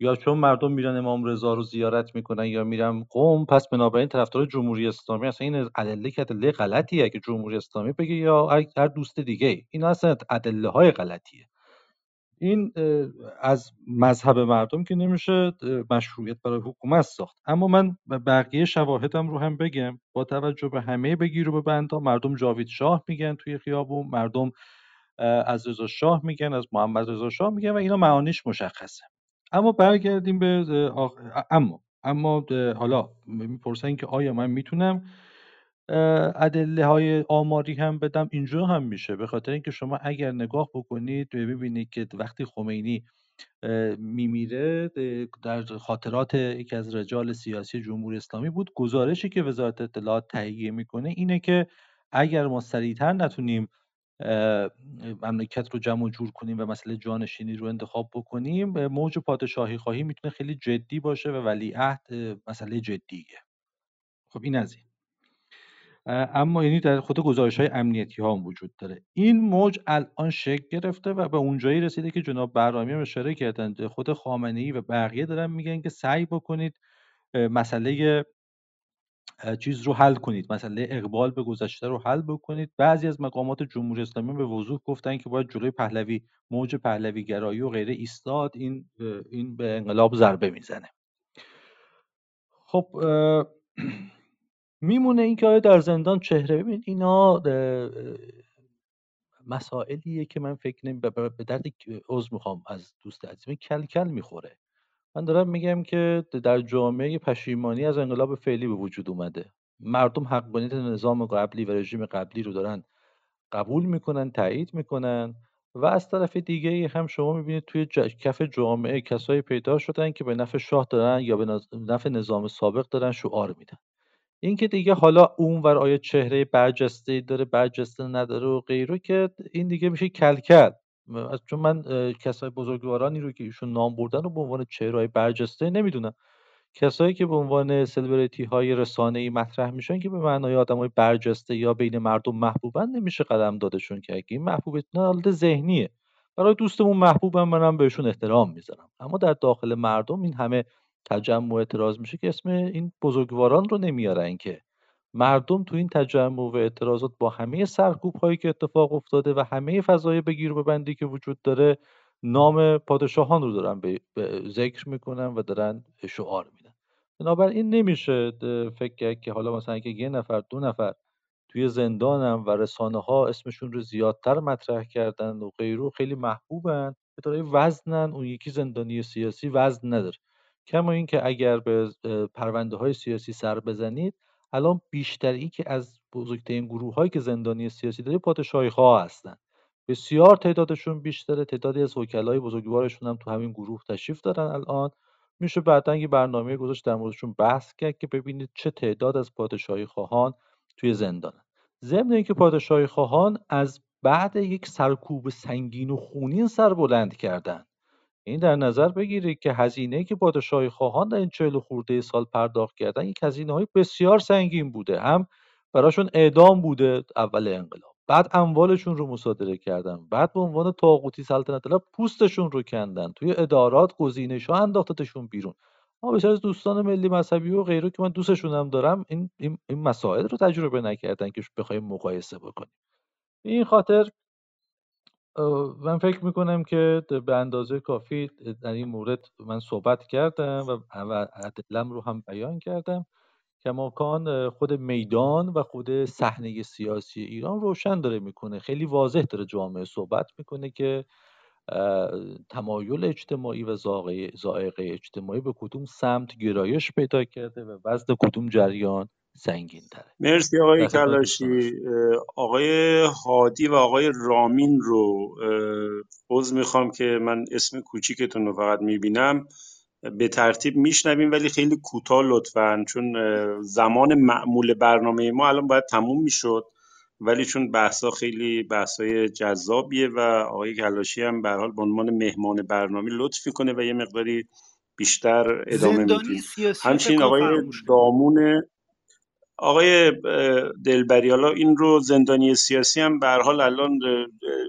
یا چون مردم میرن امام رضا رو زیارت می‌کنن یا میرن قوم پس بنابراین طرفدار جمهوری اسلامی اصلا این ادله که ادله غلطیه. که جمهوری اسلامی بگه یا هر دوست دیگه این اصلا ادله های غلطیه. این از مذهب مردم که نمیشه مشروعیت برای حکومت ساخت. اما من بقیه شواهدم رو هم بگم. با توجه به همه بگیر و به بندا مردم جاوید شاه میگن توی خیابون مردم از رضا شاه میگن از محمد رضا شاه میگن و اینا معانیش مشخصه. اما برگردیم به اما اما حالا می‌پرسن که آیا من می‌تونم ادله های آماری هم بدم اینجا هم میشه. به خاطر اینکه شما اگر نگاه بکنید ببینید که وقتی خمینی میمیره در خاطرات یکی از رجال سیاسی جمهوری اسلامی بود گزارشی که وزارت اطلاعات تهیه می‌کنه اینه که اگر ما سریعتر نتونیم مملکت رو جمع و جور کنیم و مسئله جانشینی رو انتخاب بکنیم موج پادشاهی خواهی می‌تونه خیلی جدی باشه و ولیعهد مسئله جدیه. خب این از این. اما یعنی در خود گزارش های امنیتی ها هم وجود داره. این موج الان شکل گرفته و به اونجایی رسیده که جناب برامی هم اشاره کردن. خود خامنه ای و بقیه دارن میگن که سعی بکنید مسئله چیز رو حل کنید. مسئله اقبال به گذشته رو حل بکنید. بعضی از مقامات جمهوری اسلامی به وضوح گفتن که باید جلوی پهلوی موج پهلوی گرایی و غیره ایستاد. این این به انقلاب ضربه می‌زنه. خب <clears throat> میمونه اینکه آیا در زندان چهره ببینید اینا مسائلیه که من فکر نمی به درد عضو می‌خوام از دوست عزیزم کل کل می‌خوره. من دارم میگم که در جامعه پشیمانی از انقلاب فعلی به وجود اومده. مردم حقانیت نظام قبلی و رژیم قبلی رو دارن قبول می‌کنن تایید می‌کنن و از طرف دیگه هم شما می‌بینید توی کف جامعه کسایی پیدا شدن که به نفع شاه دارن یا به نفع نظام سابق دارن شعار میدن. این که دیگه حالا اونور آیا چهره برجسته داره برجسته نداره و غیره که این دیگه میشه کلکل. چون من کسای بزرگوارانی رو که ایشون نام بردن رو به عنوان چهرهای برجسته نمی‌دونم. کسایی که به عنوان سلبریتی های رسانه ای مطرح میشن که به معنای آدم های برجسته یا بین مردم محبوبن نمیشه قدم دادشون که اگه این محبوبیت حالت ذهنیه. برای دوستمون محبوبم منم بهشون احترام می‌ذارم. اما در داخل مردم این همه تجمع اعتراض میشه که اسم این بزرگواران رو نمیارن که مردم تو این تجمع و اعتراضات با همه سرکوب هایی که اتفاق افتاده و همه فضای بگیر و ببندی که وجود داره نام پادشاهان رو دارن به ذکر می‌کنن و دارن شعار میدن. بنابراین نمیشه فکر کرد که حالا مثلا که یه نفر دو نفر توی زندانم و رسانه ها اسمشون رو زیادتر مطرح کردن و غیرو خیلی محبوبن به دارای وزنن اون یکی زندانی سیاسی وزن نداره. کما اینکه اگر به پرونده های سیاسی سر بزنید الان بیشتری که از بزرگترین گروه هایی که زندانی سیاسی داره پادشاهی ها هستن. بسیار تعدادشون بیشتره تعدادی از وکلای بزرگوارشون هم تو همین گروه تشریف دارن الان. میشه بعدا یه برنامه گذاشت در موردشون بحث کرد که ببینید چه تعداد از پادشاهی خواهان توی زندانن. ضمن اینکه پادشاهی خواهان از بعد یک سرکوب سنگین و خونین سر بلند کردن. این در نظر بگیرید که هزینه که پادشاهی خواهان در این چهل خورده سال پرداخت کردن یک هزینه های بسیار سنگین بوده. هم براشون اعدام بوده اول انقلاب بعد اموالشون رو مصادره کردن بعد به عنوان طاغوتی سلطنت طلب پوستشون رو کندن توی ادارات گزینش ها انداختتشون بیرون. اما بسیار از دوستان ملی مذهبی و غیره که من دوستشون هم دارم این, این, این مسائل رو تجربه نکردن که بخوایم مقایسه بکنیم. این خاطر من فکر می‌کنم که به اندازه کافی در این مورد من صحبت کردم و ادلم رو هم بیان کردم کماکان خود میدان و خود صحنه سیاسی ایران روشن داره می‌کنه. خیلی واضح داره جامعه صحبت می‌کنه که تمایل اجتماعی و زائقه اجتماعی به کدوم سمت گرایش پیدا کرده و وزن کدوم جریان. سنگین تره مرسی آقای کلاشی. آقای هادی و آقای رامین رو عوض می‌خوام که من اسم کوچیکتون رو فقط می‌بینم. به ترتیب میشنویم ولی خیلی کوتاه لطفا چون زمان معمول برنامه ما الان باید تموم می‌شد. ولی چون بحثا خیلی بحثای جذابیه و آقای کلاشی هم به حال به عنوان مهمان برنامه لطف کنه و یه مقداری بیشتر ادامه میدیم همچنین آقای دامون آقای دلبری حالا این رو زندانی سیاسی هم به حال الان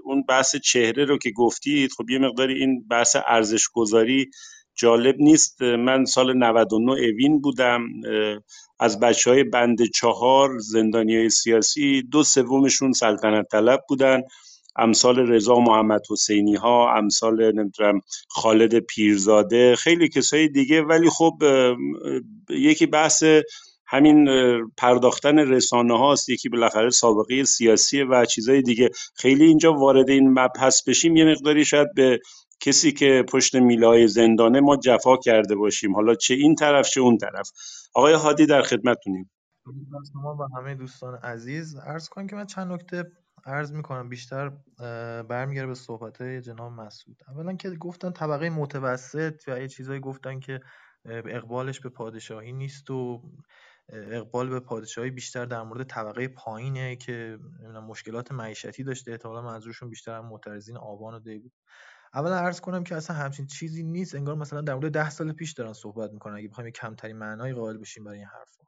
اون بحث چهره رو که گفتید خب یه مقداری این بحث ارزش گذاری جالب نیست. من سال 99 اوین بودم. از بچه های بند چهار زندانی های سیاسی دو سومشون سلطنت طلب بودن. امثال رضا محمد حسینی ها امثال نمی‌دونم خالد پیرزاده خیلی کسای دیگه. ولی خب یکی بحث همین پرداختن رسانه هاست. یکی بالاخره سابقه سیاسی و چیزای دیگه. خیلی اینجا وارد این مبحث بشیم یه مقداری شاید به کسی که پشت میلای زندانه ما جفا کرده باشیم. حالا چه این طرف چه اون طرف. آقای هادی در خدمتتونیم. شما و همه دوستان عزیز. عرض کنم که من چند نکته عرض می‌کنم. بیشتر برمیگرده به صحبت جناب مسعود. اولا که گفتن طبقه متوسط و یه چیزایی گفتن که اقبالش به پادشاهی نیست و اقبال به پادشاهی بیشتر در مورد طبقه پایینه که مشکلات معیشتی داشته. احتمالا منظورشون بیشتر معترضین آبان و دی بود. اولا عرض کنم که اصلا همچین چیزی نیست. انگار مثلا در مورد ده سال پیش دارن صحبت می‌کنن. اگه بخوایم کمتری معنایی قائل بشیم برای این حرفا.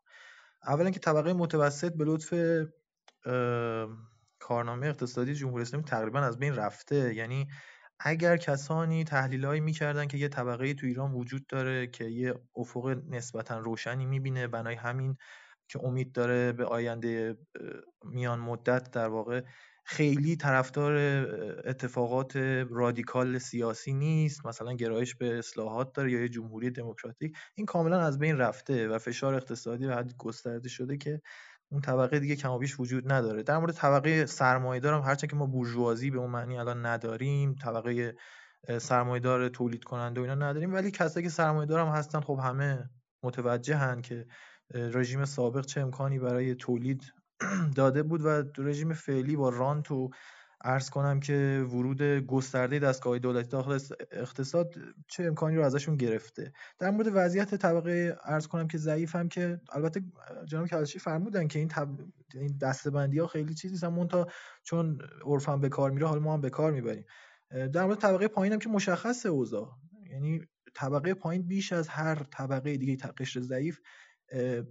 اولا که طبقه متوسط به لطف کارنامه اقتصادی جمهوری اسلامی تقریبا از بین رفته. یعنی اگر کسانی تحلیلایی می‌کردن که یه طبقه تو ایران وجود داره که یه افق نسبتا روشنی می‌بینه بنای همین که امید داره به آینده میان مدت در واقع خیلی طرفدار اتفاقات رادیکال سیاسی نیست مثلا گرایش به اصلاحات داره یا یه جمهوری دموکراتیک این کاملا از بین رفته و فشار اقتصادی به حد گسترده شده که اون طبقه دیگه کمابیش وجود نداره. در مورد طبقه سرمایه دارم هرچند که ما بورژوازی به اون معنی الان نداریم طبقه سرمایه دار تولید کننده و اینا نداریم ولی کسایی که سرمایه دارم هستن خب همه متوجهن که رژیم سابق چه امکانی برای تولید <clears throat> داده بود و رژیم فعلی با رانت و عرض کنم که ورود گسترده دستگاه دولتی داخل اقتصاد چه امکانی رو ازشون گرفته. در مورد وضعیت طبقه عرض کنم که ضعیف هم که البته جناب کلاشی فرمودن که این, طب... این دستبندی ها خیلی چیزی نیستن. تا چون عرفم به کار میره حالا ما هم به کار می‌بریم. در مورد طبقه پایین هم که مشخصه اوضاع. یعنی طبقه پایین بیش از هر طبقه دیگه قشر ضعیف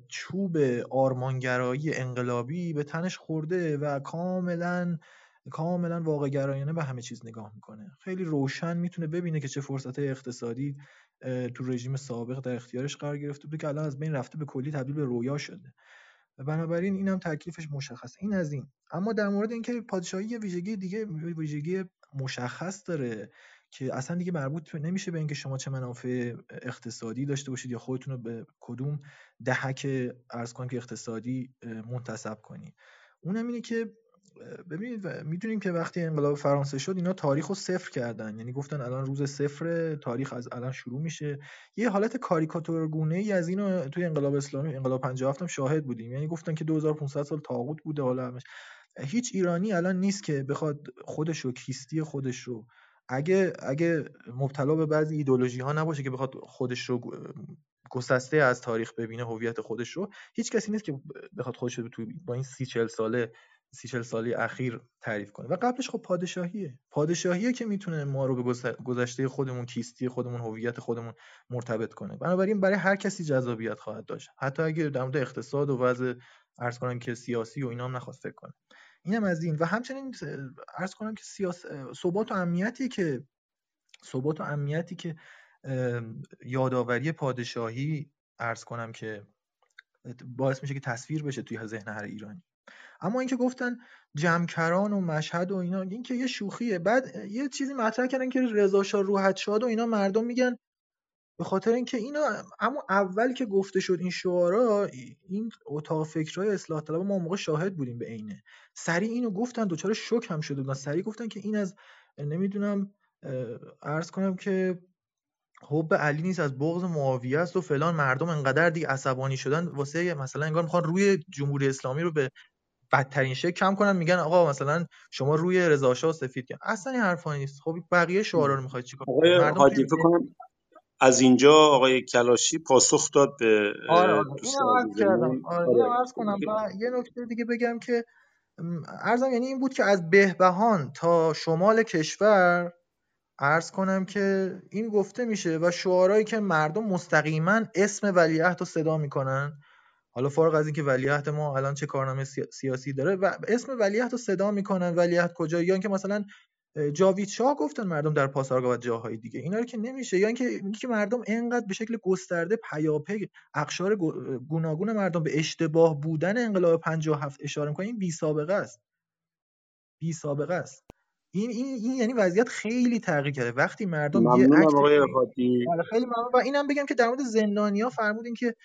چوب آرمانگرایی انقلابی به تنش خورده و کاملا کاملا واقع گرایانه به همه چیز نگاه می‌کنه. خیلی روشن می‌تونه ببینه که چه فرصت اقتصادی تو رژیم سابق در اختیارش قرار گرفته بوده که الان از بین رفته به کلی تبدیل به رویا شده. و بنابراین اینم تکلیفش مشخص این از این. اما در مورد اینکه پادشاهی یه ویژگی دیگه ویژگی مشخص داره که اصلا دیگه مربوط نمیشه به اینکه شما چه منافع اقتصادی داشته باشید یا خودتون رو به کدوم دهک ارز کنم که اقتصادی منتصب کنید اونم اینه که ببینید می‌دونیم که وقتی انقلاب فرانسه شد اینا تاریخ رو صفر کردن. یعنی گفتن الان روز صفر تاریخ از الان شروع میشه. یه حالت کاریکاتورگونه ای از اینو توی انقلاب اسلامی انقلاب 57 هم شاهد بودیم. یعنی گفتن که 2500 سال تاغوت بوده حالا همش. هیچ ایرانی الان نیست که بخواد خودش رو کیستی خودش رو. اگه اگه مبتلا به بعضی ایدولوژی ها نباشه که بخواد خودش رو گسسته از تاریخ ببینه هویت خودش رو هیچ کسی نیست که بخواد خودش رو تو با این سی چل ساله سی چل سالی اخیر تعریف کنه. و قبلش خب پادشاهیه. پادشاهیه که می‌تونه ما رو به گذشته خودمون کیستی خودمون هویت خودمون مرتبط کنه. بنابراین برای هر کسی جذابیت خواهد داشت. حتی اگه در مورد اقتصاد و وضع ارز کنم که سیاسی و اینا هم فکر کنه. اینم از این. و همچنین ارز کنم که سیاس ثبات و امنیتی که ثبات و امنیتی که یادآوری پادشاهی ارز کنم که باعث میشه که تصویر بشه توی ذهن هر ایرانی. اما اینکه گفتن جمکران و مشهد و اینا این که یه شوخیه. بعد یه چیزی مطرح کردن که رضا شاه روحت شاد و اینا مردم میگن. به خاطر اینکه اینا اما اول که گفته شد این شعارا این اتاق فکرهای اصلاح طلب ما موقع شاهد بودیم به عینه. سری اینو گفتن دوچار شوک هم شده بودن. سری گفتن که این از نمی‌دونم عرض کنم که حب علی نیست از بغض معاویه است و فلان. مردم انقدر دیگه عصبانی شدن. واسه مثلا انگار می‌خوان روی جمهوری اسلامی رو به بدترین شکل کم کنن میگن آقا مثلا شما روی رضا شاه سفید کن. اصلا این حرفا نیست. خب بقیه شعارا رو می‌خواید چیکار کنم از اینجا آقای کلاشی پاسخ داد به آره آره. کردم. آره عرض کنم. و یه نکته دیگه بگم که ارزم یعنی این بود که از بهبهان تا شمال کشور عرض کنم که این گفته میشه و شعارهایی که مردم مستقیما اسم ولیعهد رو صدا می‌کنن. حالا فارغ از اینکه ولیعهد ما الان چه کارنامه سیاسی داره و اسم ولیعهد رو صدا می‌کنن. ولیعهد کجا؟ یا اینکه مثلا جاوید شاه گفتن مردم در پاسارگاه و جاهای دیگه. اینا رو که نمیشه. یا اینکه که مردم انقدر به شکل گسترده پیاپی اقشار گوناگون مردم به اشتباه بودن انقلاب 57 اشاره می‌کنن این بی سابقه است. بی سابقه است. این این این یعنی وضعیت خیلی تغییر کرده. وقتی مردم یه آره، خیلی ممنون. و اینم بگم که در مورد زندانیا فرمودین که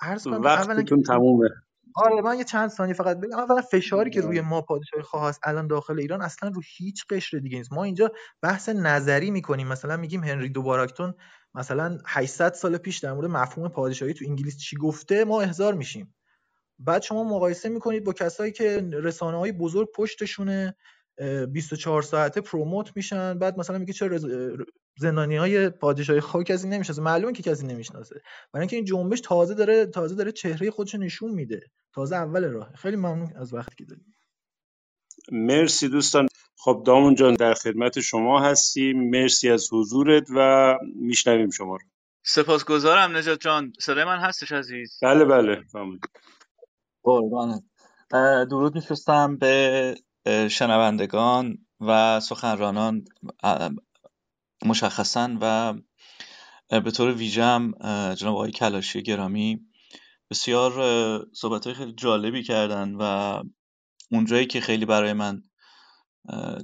عرض کنم وقتتون تمومه. آره من یه چند ثانیه فقط بگم. اولا فشاری که روی ما پادشاهی خواه هست الان داخل ایران اصلا رو هیچ قشر دیگه نیست. ما اینجا بحث نظری می‌کنیم. مثلا میگیم هنری دو باراکتون مثلا 800 سال پیش در مورد مفهوم پادشاهی تو انگلیس چی گفته ما احضار میشیم. بعد شما مقایسه می‌کنید با کسایی که رسانه های بزرگ پشتشونه 24 ساعته پروموت میشن بعد مثلا میگه چرا زندانی های پادشاهی خاک کسی نمی‌شناسه؟ معلومه که کسی نمی‌شناسه. برای اینکه این جنبش تازه داره تازه داره چهره خودش نشون میده. تازه اول راه. خیلی ممنون از وقتی که دادید مرسی دوستان. خب دامون جان در خدمت شما هستیم. مرسی از حضورت و میشنویم شما رو. سپاسگزارم نجات جان. صدای من هستش عزیز؟ بله بله. قربانت. درود میفرستم به شنوندگان و سخنرانان مشخصا و به طور ویژه هم جناب آقای کلاشی گرامی بسیار صحبت خیلی جالبی کردن و اونجایی که خیلی برای من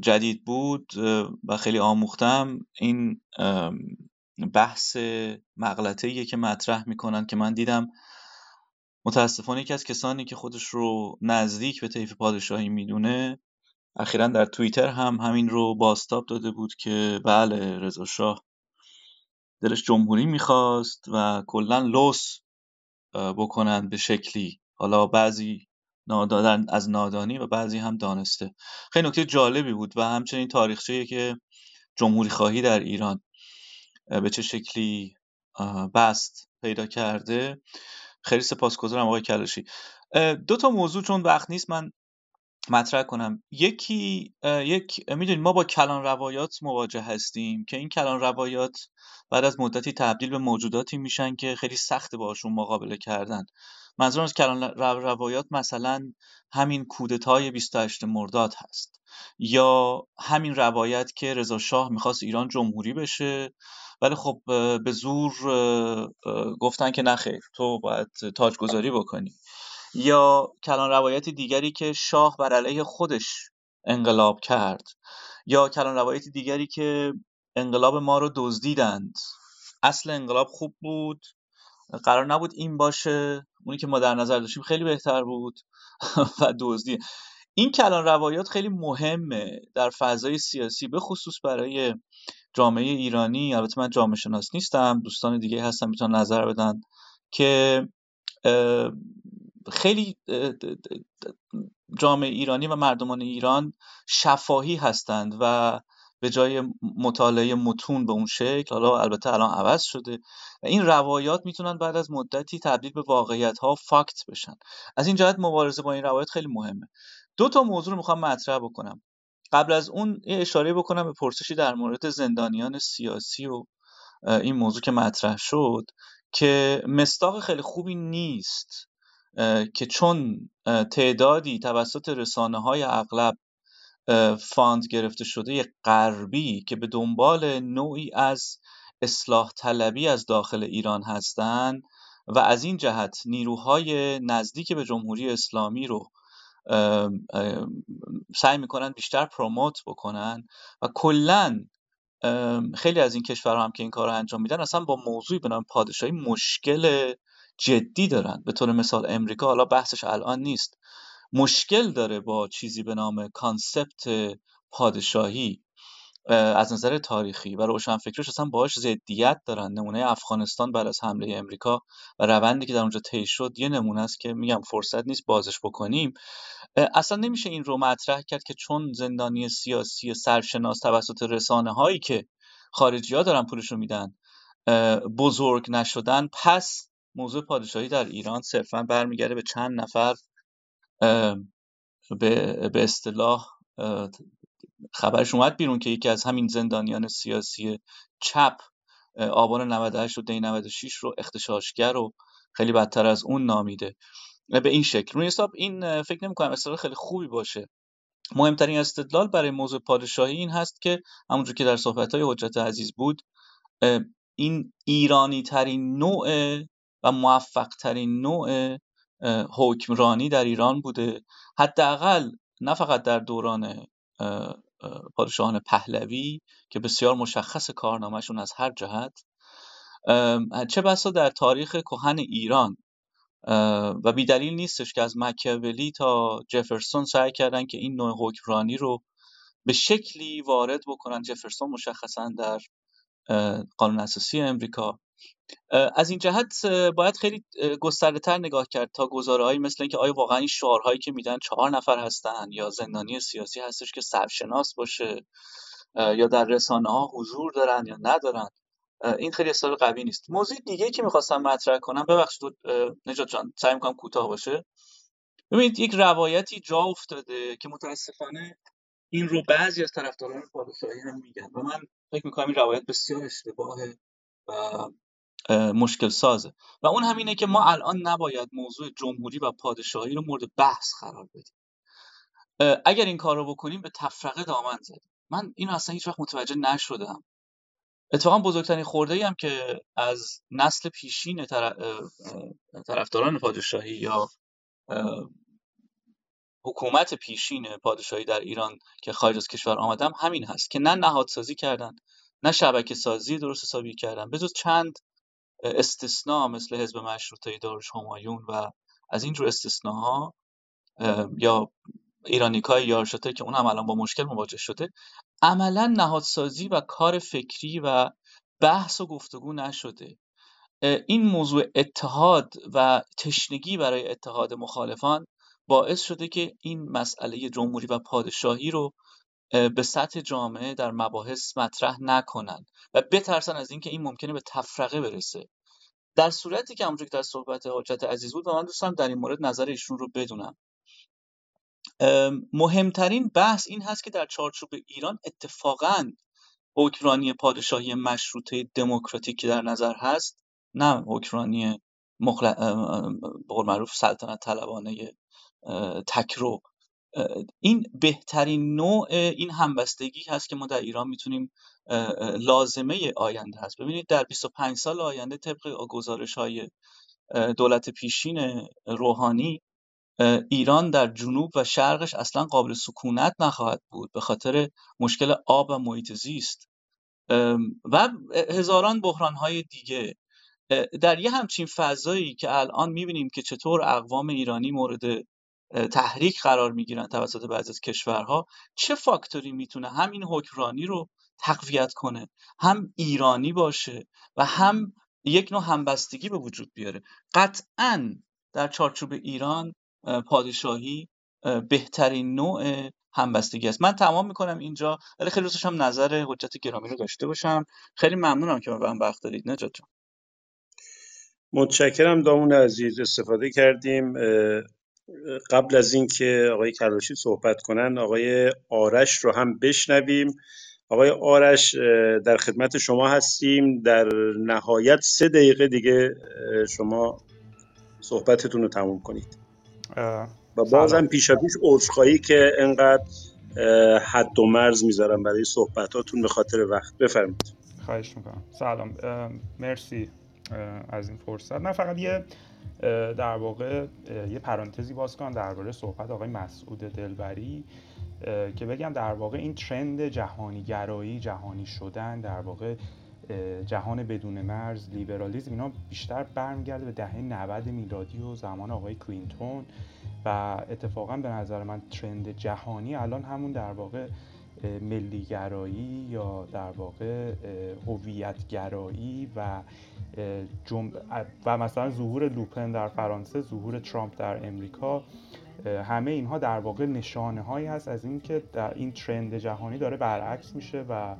جدید بود و خیلی آموختم این بحث مغلطه که مطرح می‌کنن که من دیدم. متاسفانه یکی از کسانی که خودش رو نزدیک به طیف پادشاهی می‌دونه اخیرا در توییتر هم همین رو باستاب داده بود که بله رضا شاه دلش جمهوری می‌خواست و کلا لوس بکنن به شکلی. حالا بعضی نادادن از نادانی و بعضی هم دانسته. خیلی نکته جالبی بود و همچنین تاریخچه که جمهوری خواهی در ایران به چه شکلی بست پیدا کرده. خیلی سپاسگزارم آقای کلاشی. دو تا موضوع چون وقت نیست من مطرح کنم. یکی یک می‌دونید ما با کلان روایات مواجه هستیم که این کلان روایات بعد از مدتی تبدیل به موجوداتی میشن که خیلی سخت باشون مقابله کردن. منظورم از کلان روایات مثلا همین کودتای 28 مرداد هست یا همین روایت که رضا شاه می‌خواست ایران جمهوری بشه ولی خب به زور گفتن که نخیر تو باید تاجگذاری بکنی. یا کلان روایت دیگری که شاه بر علیه خودش انقلاب کرد یا کلان روایت دیگری که انقلاب ما رو دزدیدند. اصل انقلاب خوب بود. قرار نبود این باشه. اونی که ما در نظر داشتیم خیلی بهتر بود. <laughs> و دزدی. این کلان روایات خیلی مهمه در فضای سیاسی به خصوص برای جامعه ایرانی. البته من جامعه شناس نیستم. دوستان دیگه هستن می‌تونن نظر بدن که خیلی جامعه ایرانی و مردمان ایران شفاهی هستند و به جای مطالعه متون به اون شکل حالا البته الان عوض شده و این روایات می‌تونن بعد از مدتی تبدیل به واقعیت ها فاکت بشن. از این جهت مبارزه با این روایات خیلی مهمه. دو تا موضوع رو می‌خوام مطرح بکنم. قبل از اون یه اشاره بکنم به پرسشی در مورد زندانیان سیاسی و این موضوع که مطرح شد که مستاق خیلی خوبی نیست. که چون تعدادی توسط رسانه های اغلب fund گرفته شده غربی که به دنبال نوعی از اصلاح طلبی از داخل ایران هستند و از این جهت نیروهای نزدیک به جمهوری اسلامی رو سعی می‌کنن بیشتر promote بکنن و کلا خیلی از این کشورها هم که این کار رو انجام میدن اصلا با موضوعی به نام پادشاهی مشکل جدی دارن. به طور مثال امریکا حالا بحثش الان نیست. مشکل داره با چیزی به نام concept پادشاهی از نظر تاریخی. و روشنفکرش اصلا باهاش ضدیت دارن. نمونه افغانستان بعد از حمله امریکا و روندی که در اونجا طی شد یه نمونه است که میگم فرصت نیست بازش بکنیم. اصلا نمیشه این رو مطرح کرد که چون زندانی سیاسی سرشناس توسط رسانه هایی که خارجی ها دارن پولش میدن بزرگ نشدن پس موضوع پادشاهی در ایران صرفا برمیگرده به چند نفر به اصطلاح خبرش اومد بیرون که یکی از همین زندانیان سیاسی چپ آبان 98 و دی 96 رو اختشاشگر و خیلی بدتر از اون نامیده. به این شکل. روی حساب این فکر نمی کنم استدلال خیلی خوبی باشه. مهمترین استدلال برای موضوع پادشاهی این هست که همونجور که در صحبت های حجت عزیز بود این ایرانی ترین نوع و موفق ترین نوع حکمرانی در ایران بوده. حداقل نه فقط در دوران پادشاهان پهلوی که بسیار مشخص کارنامهشون از هر جهت چه بسا در تاریخ کهن ایران. و بیدلیل نیستش که از مکیاولی تا جفرسون سعی کردن که این نوع حکمرانی رو به شکلی وارد بکنن. جفرسون مشخصا در قانون اساسی امریکا. از این جهت باید خیلی گسترده تر نگاه کرد تا گزاره مثل اینکه آیا واقعا این شعارهایی که میدن چهار نفر هستن یا زندانی سیاسی هستش که سرشناس باشه یا در رسانه ها حضور دارن یا ندارن. این خیلی اصطلاح قوی نیست. موضوع دیگه که می‌خواستم مطرح کنم ببخشید نجات جان سعی می‌کنم کوتاه باشه. ببینید یک روایتی جا افتاده که متاسفانه این رو بعضی از طرفداران پادشاهی هم میگن و من فکر می‌کنم این روایت بسیار اشتباهه و مشکل سازه. و اون همینه که ما الان نباید موضوع جمهوری و پادشاهی رو مورد بحث قرار بدیم. اگر این کار رو بکنیم به تفرقه دامن زدیم. من این اصلا هیچ وقت متوجه نشدم. اتفاقا بزرگترین خورده هم که از نسل پیشین طرفداران پادشاهی یا حکومت پیشین پادشاهی در ایران که خارج از کشور آمدم همین هست که نه نهادسازی کردن نه شبکه سازی درست حسابی کردن به چند استثناء مثل حزب مشروطه داروش همایون و از این جور استثناها یا ایرانیکای یارشته که اون هم الان با مشکل مواجه شده عملا نهادسازی و کار فکری و بحث و گفتگو نشده. این موضوع اتحاد و تشنگی برای اتحاد مخالفان باعث شده که این مسئله جمهوری و پادشاهی رو به سطح جامعه در مباحث مطرح نکنن و بترسن از اینکه این ممکنه به تفرقه برسه. در صورتی که همونجور که در صحبت حجت عزیز بود و من دوستم در این مورد نظر ایشون رو بدونم. مهمترین بحث این هست که در چارچوب ایران اتفاقا حکمرانی پادشاهی مشروطه دموکراتیک که در نظر هست نه حکمرانی مخل... به معروف سلطنت طلبانه تکرو این بهترین نوع این همبستگی هست که ما در ایران می‌تونیم لازمه آینده هست. ببینید در 25 سال آینده طبق گزارش های دولت پیشین روحانی ایران در جنوب و شرقش اصلا قابل سکونت نخواهد بود به خاطر مشکل آب و محیط زیست. و هزاران بحران های دیگه در یه همچین فضایی که الان می‌بینیم که چطور اقوام ایرانی مورد تحریک قرار می‌گیرن توسط بعضی از کشورها. چه فاکتوری می‌تونه هم این حکمرانی رو تقویت کنه هم ایرانی باشه و هم یک نوع همبستگی به وجود بیاره؟ قطعا در چارچوب ایران پادشاهی بهترین نوع همبستگی است. من تمام می‌کنم اینجا. ولی خیلی دوست هم نظر حجت گرامی رو داشته باشم. خیلی ممنونم که من وقت دارید نجات جان. متشکرم دامون عزیز. استفاده کردیم. قبل از اینکه آقای کلاشی صحبت کنن آقای آرش رو هم بشنویم. آقای آرش در خدمت شما هستیم. در نهایت سه دقیقه دیگه شما صحبتتون رو تموم کنید. و بازم پیشا پیش عذرخواهی که انقدر حد و مرز می‌ذارم برای صحبتاتون به خاطر وقت. بفرمایید. خواهش می‌کنم. سلام. مرسی از این فرصت. من فقط یه در واقع یه پرانتزی باز کنم درباره صحبت آقای مسعود دلبری که بگم در واقع این trend جهانی گرایی جهانی شدن در واقع جهان بدون مرز لیبرالیزم اینا بیشتر برمیگرده به دهه 90 میلادی و زمان آقای کلینتون و اتفاقا به نظر من trend جهانی الان همون در واقع ملیگرایی یا در واقع هویتگرایی و و مثلا ظهور لوپن در فرانسه ظهور ترامپ در امریکا همه اینها در واقع نشانه هایی هست از اینکه در این ترند جهانی داره برعکس میشه و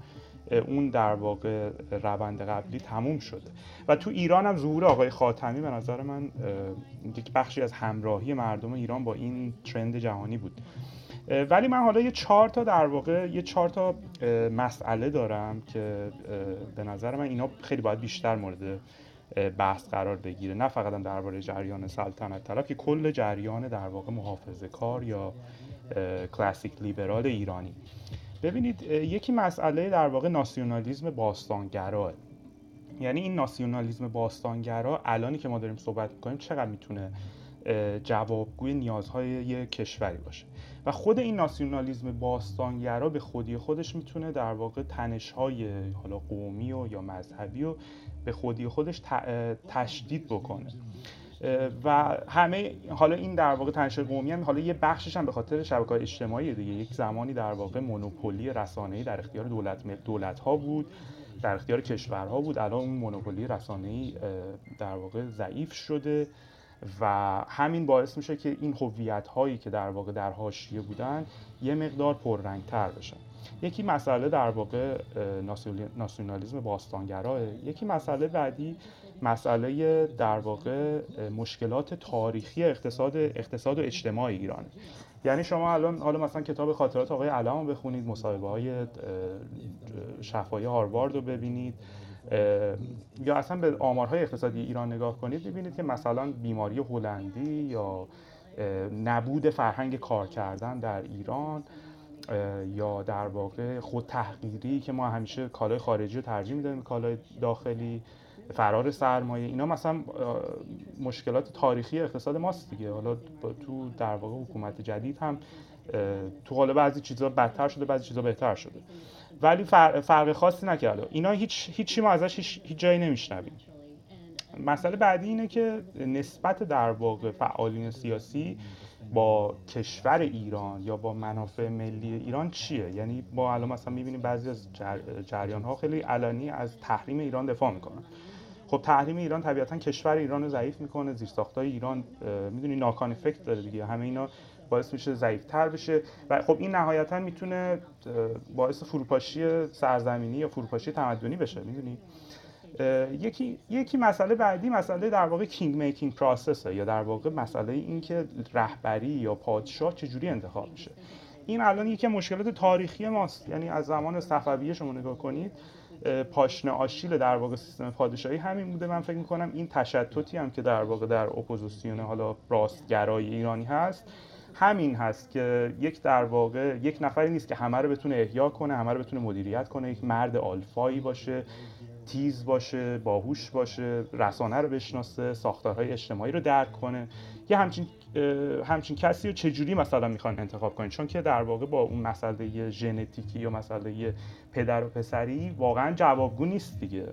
اون در واقع روند قبلی تموم شده. و تو ایران هم ظهور آقای خاتمی به نظر من یک بخشی از همراهی مردم ایران با این ترند جهانی بود. ولی من حالا یه چهار تا در واقع یه چهار تا مسئله دارم که به نظر من اینا خیلی باید بیشتر مورد بحث قرار بگیره. نه فقط درباره جریان سلطنت طلب که کل جریان در واقع محافظه کار یا کلاسیک لیبرال ایرانی. ببینید یکی مسئله در واقع ناسیونالیزم باستانگراه یعنی این ناسیونالیزم باستانگرا الانی که ما داریم صحبت می‌کنیم چقدر می‌تونه جوابگوی نیازهای یک کشوری باشه. و خود این ناسیونالیزم باستانگرا به خودی خودش می‌تونه در واقع تنشهای حالا قومی و یا مذهبی و به خودی خودش تشدید بکنه. و همه حالا این در واقع تنش قومی هم حالا یه بخشش هم به خاطر شبکه اجتماعی دیگه. یک زمانی در واقع مونوپولی رسانه‌ای در اختیار دولت دولت ها بود در اختیار کشورها بود. الان اون مونوپولی رسانه‌ای در واقع ضعیف شده. و همین باعث میشه که این هویت هایی که در واقع در حاشیه بودن یه مقدار پررنگتر بشن یکی مسئله در واقع ناسیونالیسم باستانگراه یکی مسئله بعدی مسئله در واقع مشکلات تاریخی اقتصاد اقتصاد و اجتماع ایرانه یعنی شما الان حالا مثلا کتاب خاطرات آقای علم رو بخونید مصاحبه های شفایی هاروارد رو ببینید. یا اصلا به آمارهای اقتصادی ایران نگاه کنید ببینید که مثلا بیماری هلندی یا نبود فرهنگ کار کردن در ایران یا در واقع خود تحقیری که ما همیشه کالای خارجی رو ترجیح میدیم کالای داخلی فرار سرمایه اینا مثلا مشکلات تاریخی اقتصاد ماست دیگه. حالا تو در واقع حکومت جدید هم تو حالا بعضی چیزا بدتر شده بعضی چیزا بهتر شده. ولی فرق خاصی نکرده اینا هیچ هیچی ما ازش هیچ, هیچ جایی نمیشنویم. مسئله بعدی اینه که نسبت در واقع فعالین سیاسی با کشور ایران یا با منافع ملی ایران چیه؟ یعنی ما الان مثلا می‌بینیم بعضی از جریان ها خیلی علنی از تحریم ایران دفاع می‌کنن. خب تحریم ایران طبیعتا کشور ایران رو ضعیف می‌کنه زیرساختای ایران می‌دونی ناکان افکت داره دیگه. همه اینا باعث میشه ضعیفتر بشه و خب این نهایتا می‌تونه باعث فروپاشی سرزمینی یا فروپاشی تمدنی بشه می‌دونی؟ یکی یکی مسئله بعدی مسئله در واقع کینگ میکینگ پروسسه یا در واقع مسئله این که رهبری یا پادشاه چجوری انتخاب میشه. این الان یکی مشکلات تاریخی ماست. یعنی از زمان صفویه شما نگاه کنید پاشنه آشیل در واقع سیستم پادشاهی همین بوده. من فکر می‌کنم این تشتتی هم که در واقع در اپوزیسیون حالا راستگرای ایرانی هست همین هست که یک در واقع یک نفری نیست که همه رو بتونه احیا کنه همه رو بتونه مدیریت کنه یک مرد آلفایی باشه تیز باشه باهوش باشه رسانه رو بشناسه ساختارهای اجتماعی رو درک کنه. یه همچین همچین کسی رو چجوری مثلا می‌خوان انتخاب کنید چون که در واقع با اون مسئله ژنتیکی یا مسئله پدر و پسری واقعا جوابگو نیست دیگه.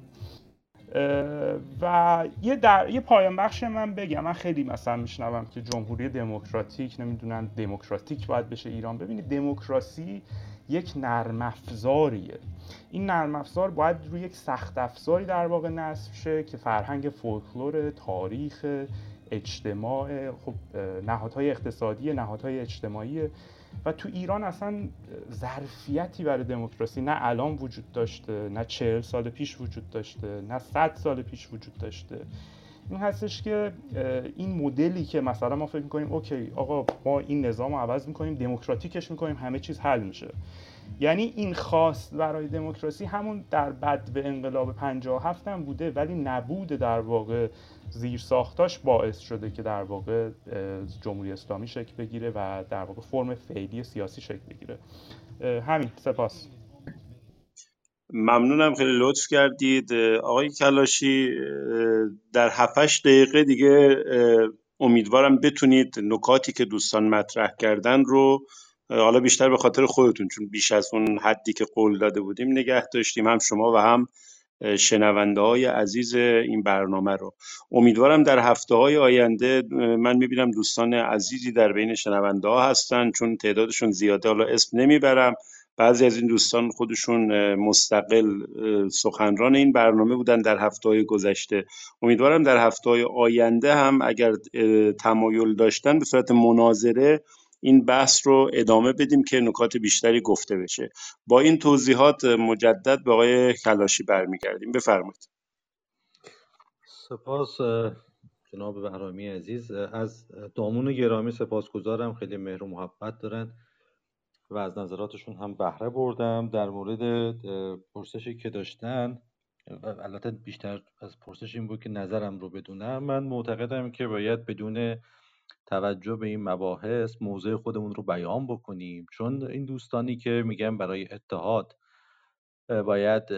و یه در یه پایان بخش من بگم. من خیلی مثلا میشنوم که جمهوری دموکراتیک نمی‌دونن دموکراتیک باید بشه ایران. ببینید دموکراسی یک نرم افزاریه. این نرم افزار باید روی یک سخت افزاری در واقع نصب شه که فرهنگ فولکلور تاریخ اجتماع خب نهادهای اقتصادی نهادهای اجتماعی و تو ایران اصلا ظرفیتی برای دموکراسی نه الان وجود داشته نه چهل سال پیش وجود داشته نه صد سال پیش وجود داشته. این هستش که این مدلی که مثلا ما فکر می‌کنیم اوکی آقا ما این نظام رو عوض می‌کنیم دموکراتیکش می‌کنیم همه چیز حل میشه. یعنی این خواست برای دموکراسی همون در بد به انقلاب 57 هم بوده ولی نبود در واقع زیر ساختاش باعث شده که در واقع جمهوری اسلامی شکل بگیره و در واقع فرم فعلی سیاسی شکل بگیره. همین سپاس. ممنونم خیلی لطف کردید. آقای کلاشی در 7 دقیقه دیگه امیدوارم بتونید نکاتی که دوستان مطرح کردن رو حالا بیشتر به خاطر خودتون چون بیش از اون حدی که قول داده بودیم نگه داشتیم هم شما و هم شنونده های عزیز این برنامه رو. امیدوارم در هفته های آینده من می‌بینم دوستان عزیزی در بین شنونده ها هستن چون تعدادشون زیاده حالا اسم نمی‌برم. بعضی از این دوستان خودشون مستقل سخنران این برنامه بودن در هفته های گذشته. امیدوارم در هفته های آینده هم اگر تمایل داشتن به صورت مناظره این بحث رو ادامه بدیم که نکات بیشتری گفته بشه. با این توضیحات مجدد به آقای کلاشی برمیگردیم. بفرمایید. سپاس جناب بهرامی عزیز. از دامون گرامی سپاسگزارم. خیلی مهر و محبت دارن و از نظراتشون هم بهره بردم. در مورد پرسشی که داشتن البته بیشتر از پرسش این بود که نظرم رو بدونم. من معتقدم که باید بدون توجه به این مباحث موضع خودمون رو بیان بکنیم. چون این دوستانی که میگن برای اتحاد باید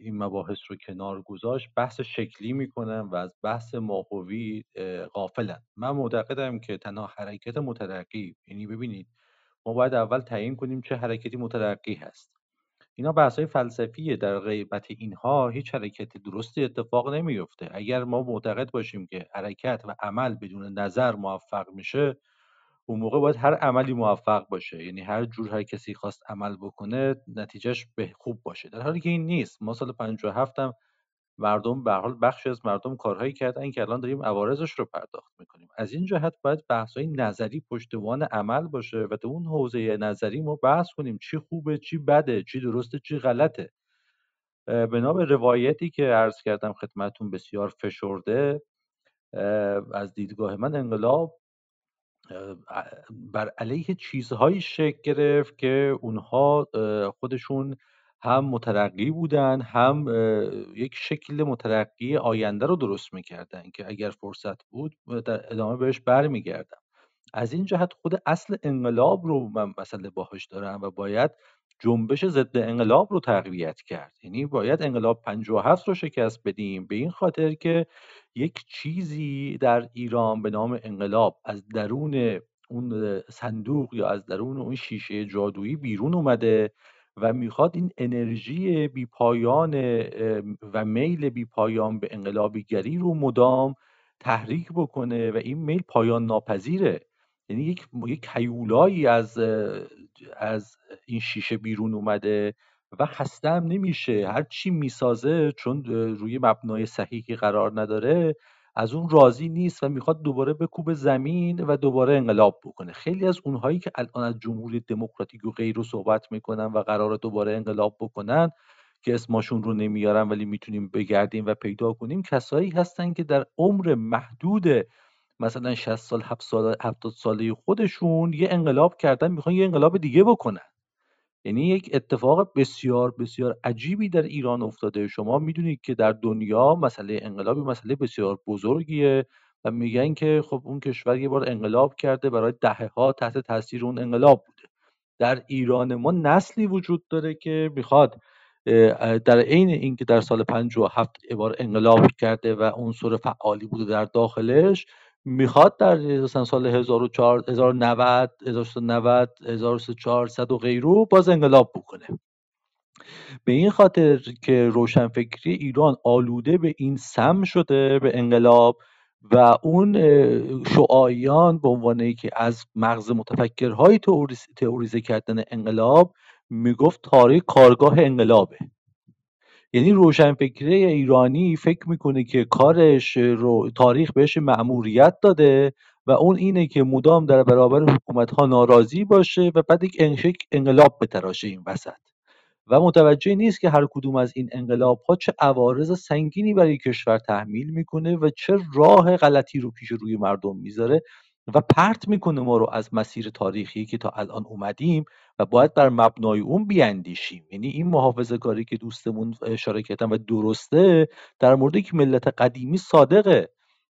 این مباحث رو کنار گذاشت بحث شکلی می‌کنن و از بحث ماهوی غافلن. من معتقدم که تنها حرکت مترقی یعنی ببینید ما باید اول تعیین کنیم چه حرکتی مترقی هست. اینا های فلسفیه در غیبت اینها هیچ حرکت درستی اتفاق نمیفته اگر ما معتقد باشیم که حرکت و عمل بدون نظر موفق میشه اون موقع باید هر عملی موفق باشه. یعنی هر جور هر کسی خواست عمل بکنه نتیجهش به خوب باشه. در حالی که این نیست. ما سال 57 هم مردم به حال بخشی از مردم کارهایی کردن که الان داریم عوارضش رو پرداخت می‌کنیم. از این جهت باید های نظری پشتوان عمل باشه و تو اون حوزه نظری ما بحث کنیم. چی خوبه چی بده چی درسته چی غلطه. به روایتی که عرض کردم خدمتون بسیار فشرده از دیدگاه من انقلاب بر علیه چیزهایی شکل گرفت که اونها خودشون هم مترقی بودن هم یک شکل مترقی آینده رو درست می‌کردن که اگر فرصت بود در ادامه بهش برمیگردم. از این جهت خود اصل انقلاب رو من مسئله باهاش دارم و باید جنبش ضد انقلاب رو تقویت کرد. یعنی باید انقلاب 57 رو شکست بدیم به این خاطر که یک چیزی در ایران به نام انقلاب از درون اون صندوق یا از درون اون شیشه جادویی بیرون اومده و می‌خواد این انرژی بیپایان و میل بیپایان به انقلابیگری رو مدام تحریک بکنه و این میل پایان ناپذیره. یعنی یک یک هیولایی از از این شیشه بیرون اومده و خسته نمیشه. هر چی می‌سازه چون روی مبنای صحیحی قرار نداره از اون راضی نیست و می‌خواد دوباره بکوب زمین و دوباره انقلاب بکنه. خیلی از اونهایی که الان از جمهوری دموکراتیک و غیر رو صحبت می‌کنن و قرار دوباره انقلاب بکنن که اسمشون رو نمیارن ولی می‌تونیم بگردیم و پیدا کنیم کسایی هستن که در عمر محدود مثلا 60 سال 70 سال 70 ساله خودشون یه انقلاب کردن می‌خوان یه انقلاب دیگه بکنن. یعنی یک اتفاق بسیار بسیار عجیبی در ایران افتاده. شما می‌دونید که در دنیا مسئله انقلابی مسئله بسیار بزرگیه و میگن که خب اون کشور یه بار انقلاب کرده برای دهه ها تحت تاثیر اون انقلاب بوده. در ایران ما نسلی وجود داره که می‌خواد در عین اینکه در سال 57 بار انقلاب کرده و عنصر فعالی بوده در داخلش می‌خواد در مثلا سال 1090 1390 1400 و غیرو باز انقلاب بکنه. به این خاطر که روشنفکری ایران آلوده به این سم شده به انقلاب و اون شعایان به عنوان که از مغز متفکرهای تئوریزه کردن انقلاب می‌گفت تاریخ کارگاه انقلابه. یعنی روشنفکری ایرانی فکر می‌کنه که کارش رو تاریخ بهش مأموریت داده و اون اینه که مدام در برابر حکومت ها ناراضی باشه و بعد یک انقلاب بتراشه این وسط. و متوجه نیست که هر کدوم از این انقلاب ها چه عوارض سنگینی برای کشور تحمیل می‌کنه و چه راه غلطی رو پیش روی مردم می‌ذاره. و پرت می‌کنه ما رو از مسیر تاریخی که تا الان اومدیم و باید بر مبنای اون بیاندیشیم. یعنی این محافظه کاری که دوستمون اشاره کردن و درسته در مورد که ملت قدیمی صادقه.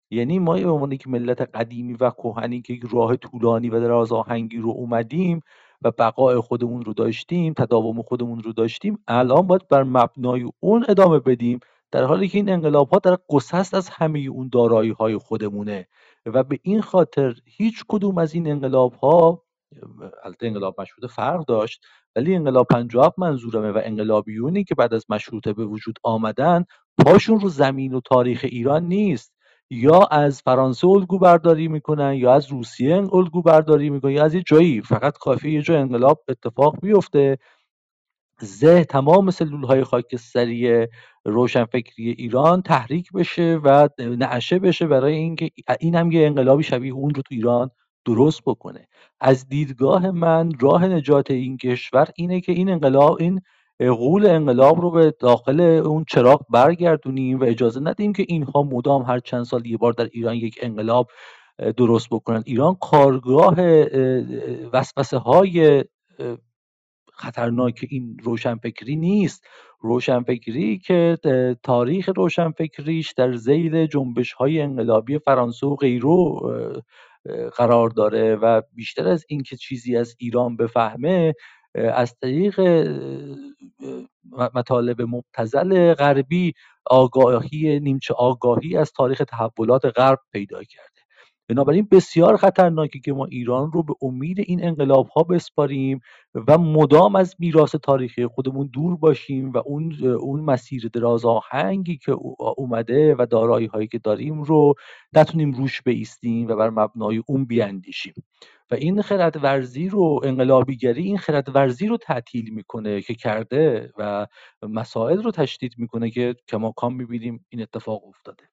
یعنی ما به عنوان که ملت قدیمی و کهنی که راه طولانی و دراز آهنگی رو اومدیم و بقای خودمون رو داشتیم تداوم خودمون رو داشتیم الان باید بر مبنای اون ادامه بدیم در حالی که این انقلاب ها در قصست از همه اون دارایی های خودمونه. و به این خاطر هیچ کدوم از این انقلاب ها البته انقلاب مشروطه فرق داشت ولی انقلاب 57 منظورمه و انقلابیونی که بعد از مشروطه به وجود آمدن پاشون رو زمین و تاریخ ایران نیست. یا از فرانسه الگو برداری می‌کنن یا از روسیه الگو برداری می‌کنن یا از یه جایی فقط کافی یه جای انقلاب اتفاق بیفته. زه تمام سلول های خاکستری روشنفکری ایران تحریک بشه و نعشه بشه برای اینکه این هم یه انقلابی شبیه اون رو تو ایران درست بکنه. از دیدگاه من راه نجات این کشور اینه که این انقلاب این غول انقلاب رو به داخل اون چراغ برگردونیم و اجازه ندیم که اینها مدام هر چند سال یه بار در ایران یک انقلاب درست بکنن. ایران کارگاه وسوسه های خطرناک این روشنفکری نیست. روشنفکری که تاریخ روشنفکریش در زیل جنبش های انقلابی فرانسه و غیرو قرار داره و بیشتر از اینکه چیزی از ایران بفهمه از طریق مطالب مبتزل غربی آگاهی نیمچه آگاهی از تاریخ تحولات غرب پیدا کرده بنابراین بسیار خطرناکه که ما ایران رو به امید این انقلاب ها بسپاریم و مدام از میراث تاریخی خودمون دور باشیم و اون اون مسیر دراز آهنگی که اومده و دارایی هایی که داریم رو نتونیم روش بیستیم و بر مبنای اون بیاندیشیم. و این خرد ورزی رو انقلابیگری این خرد ورزی رو تعطیل می‌کنه که کرده و مسائل رو تشدید می‌کنه که کماکان می‌بینیم این اتفاق افتاده.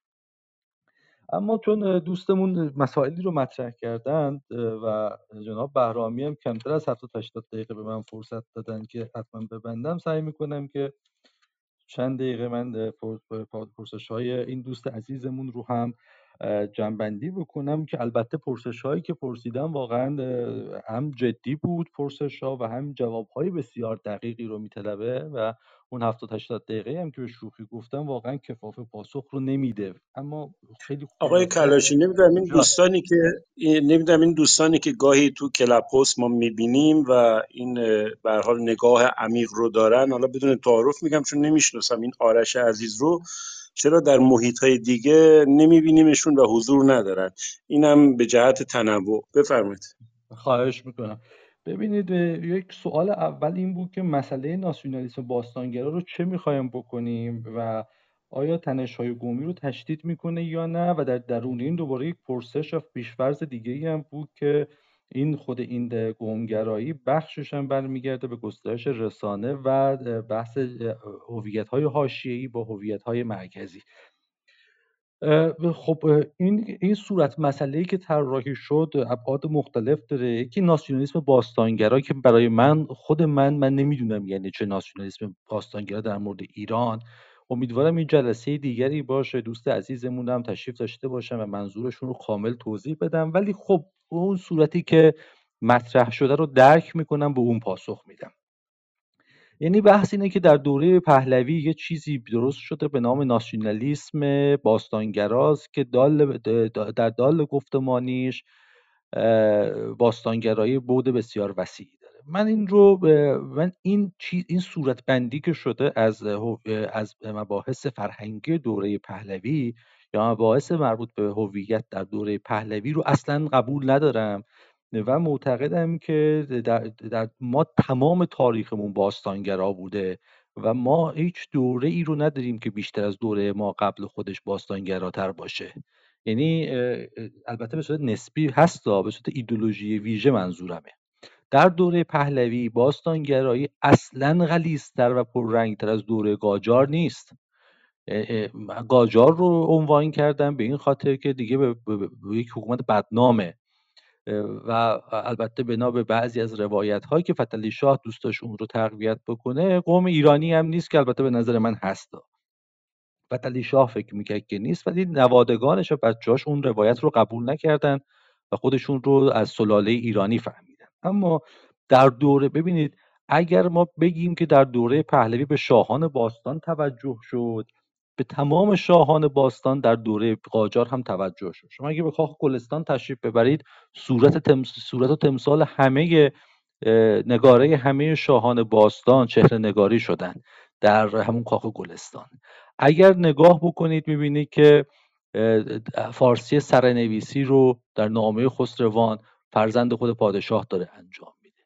اما چون دوستمون مسائلی رو مطرح کردند و جناب بهرامی هم کمتر از 70 80 دقیقه به من فرصت دادن که حتما ببندم سعی می‌کنم که چند دقیقه من پرسش های این دوست عزیزمون رو هم جنبندی بکنم که البته پرسش هایی که پرسیدم واقعا هم جدی بود پرسش ها و هم جواب های بسیار دقیقی رو میطلبه و اون 70 80 دقیقه هم که به شوخی گفتم واقعا کفاف پاسخ رو نمیده. اما خیلی خوب آقای کلاشی نمی‌دونم این دوستانی که نمی‌دونم این دوستانی که گاهی تو کلاب ما می‌بینیم و این به حال نگاه عمیق رو دارن. حالا بدون تعارف میگم چون نمی‌شناسم این آرش عزیز رو. چرا در محیط های دیگه نمیبینیمشون و حضور ندارن؟ اینم به جهت تنوع. بفرمایید. خواهش می‌کنم. ببینید یک سوال اول این بود که مسئله ناسیونالیسم باستانگرا رو چه می‌خوایم بکنیم و آیا تنش های قومی رو تشدید می‌کنه یا نه؟ و در درون این دوباره یک پرسش و پیشفرز دیگه ای هم بود که این خود این قومگرایی بخشش هم برمیگرده به گسترش رسانه و بحث هویت های حاشیه‌ای با هویت های مرکزی. خب این این صورت مسئله که طراحی شد ابعاد مختلف داره. یکی ناسیونالیسم باستانگرا که برای من خود من من نمی‌دونم یعنی چه ناسیونالیسم باستانگرا در مورد ایران. امیدوارم این جلسه دیگری باشه. دوست عزیزمون هم تشریف داشته باشم و منظورشون رو کامل توضیح بدم. ولی خب اون صورتی که مطرح شده رو درک می‌کنم به اون پاسخ میدم. یعنی بحث اینه که در دوره پهلوی یه چیزی درست شده به نام ناسیونالیسم باستانگراز که دال در دال گفتمانیش باستانگرایی بود بسیار وسیعی داره. من این رو من این چیز این صورت بندی که شده از از مباحث فرهنگی دوره پهلوی یا مباحث مربوط به هویت در دوره پهلوی رو اصلا قبول ندارم. و معتقدم که در, در ما تمام تاریخمون باستانگرا بوده و ما هیچ دوره ای رو نداریم که بیشتر از دوره ما قبل خودش باستانگراتر باشه. یعنی البته به صورت نسبی هست به صورت ایدولوژی ویژه منظورمه. در دوره پهلوی باستانگرایی اصلا غلیظتر و پررنگتر از دوره قاجار نیست. قاجار رو عنوان کردن به این خاطر که دیگه به, یک حکومت بدنامه. و البته بنا به بعضی از روایت هایی که فتلی شاه دوست داشت اون رو تقویت بکنه قوم ایرانی هم نیست که البته به نظر من هست. فتلی شاه فکر می‌کرد که نیست ولی نوادگانش و بچهاش اون روایت رو قبول نکردن و خودشون رو از سلاله ایرانی فهمیدن. اما در دوره ببینید اگر ما بگیم که در دوره پهلوی به شاهان باستان توجه شد به تمام شاهان باستان در دوره قاجار هم توجه شد. شما اگه به کاخ گلستان تشریف ببرید صورت, صورت و تمثال همه نگاره همه شاهان باستان چهره نگاری شدن در همون کاخ گلستان. اگر نگاه بکنید می‌بینید که فارسی سرنویسی رو در نامه خسروان فرزند خود پادشاه داره انجام میده.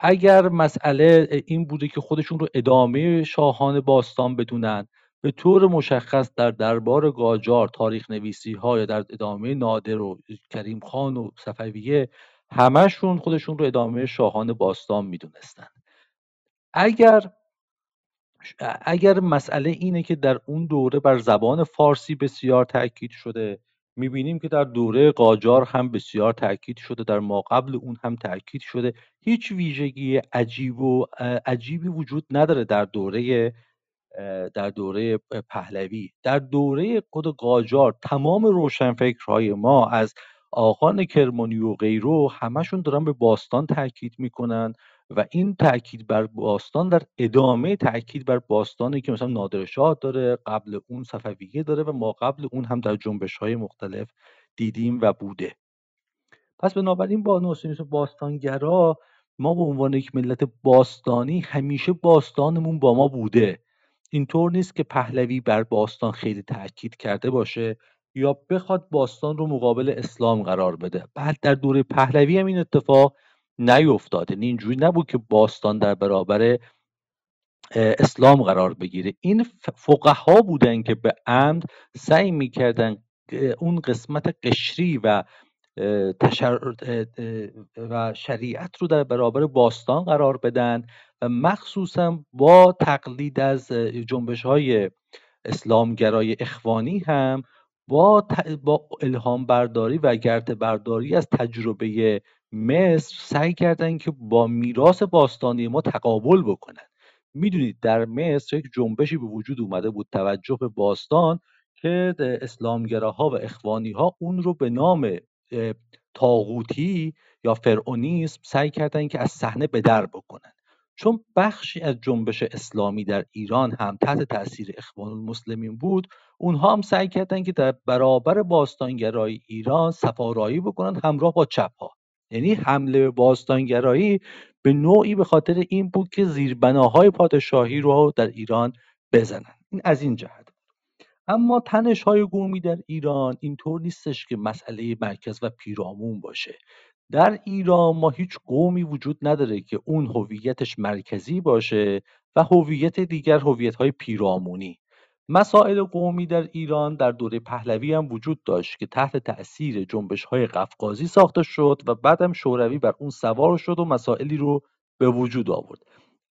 اگر مسئله این بوده که خودشون رو ادامه شاهان باستان بدونن به طور مشخص در دربار گاجار تاریخ نویسی ها یا در ادامه نادر و کریم خان و صفویه همشون خودشون رو ادامه شاهان باستان می‌دونستن. اگر اگر مسئله اینه که در اون دوره بر زبان فارسی بسیار تاکید شده می‌بینیم که در دوره قاجار هم بسیار تاکید شده در ما قبل اون هم تاکید شده. هیچ ویژگی عجیب و عجیبی وجود نداره در دوره در دوره پهلوی. در دوره خود قاجار تمام روشنفکرهای ما از آقان کرمانی و غیرو همشون دارن به باستان تاکید می‌کنن و این تاکید بر باستان در ادامه تاکید بر باستانی که مثلا نادرشاه داره قبل اون صفویه داره و ما قبل اون هم در جنبش های مختلف دیدیم و بوده. پس بنابراین با نوسینوس باستانگرا ما به عنوان یک ملت باستانی همیشه باستانمون با ما بوده. اینطور نیست که پهلوی بر باستان خیلی تاکید کرده باشه یا بخواد باستان رو مقابل اسلام قرار بده. بعد در دوره پهلوی هم این اتفاق نیفتاد. یعنی اینجوری نبود که باستان در برابر اسلام قرار بگیره. این فقها بودن که به عمد سعی می‌کردن اون قسمت قشری و و شریعت رو در برابر باستان قرار بدن مخصوصا با تقلید از جنبش های اسلامگرای اخوانی هم با, با الهام برداری و گرد برداری از تجربه مصر سعی کردن که با میراث باستانی ما تقابل بکنن. می‌دونید در مصر یک جنبشی به وجود اومده بود توجه به باستان که اسلامگراها و اخوانی ها اون رو به نام تاغوتی یا فرعونیسم سعی کردن که از صحنه به در بکنن. چون بخشی از جنبش اسلامی در ایران هم تحت تاثیر اخوان المسلمین بود اونها هم سعی کردن که در برابر باستانگرای ایران سفارایی بکنن همراه با چپ ها یعنی حمله به باستانگرایی به نوعی به خاطر این بود که زیربناهای پادشاهی رو در ایران بزنن این از این جهت اما تنش های قومی در ایران اینطور نیستش که مسئله مرکز و پیرامون باشه. در ایران ما هیچ قومی وجود نداره که اون هویتش مرکزی باشه و هویت دیگر هویت های پیرامونی. مسائل قومی در ایران در دوره پهلوی هم وجود داشت که تحت تأثیر جنبش های قفقازی ساخته شد و بعدم شوروی بر اون سوار شد و مسائلی رو به وجود آورد.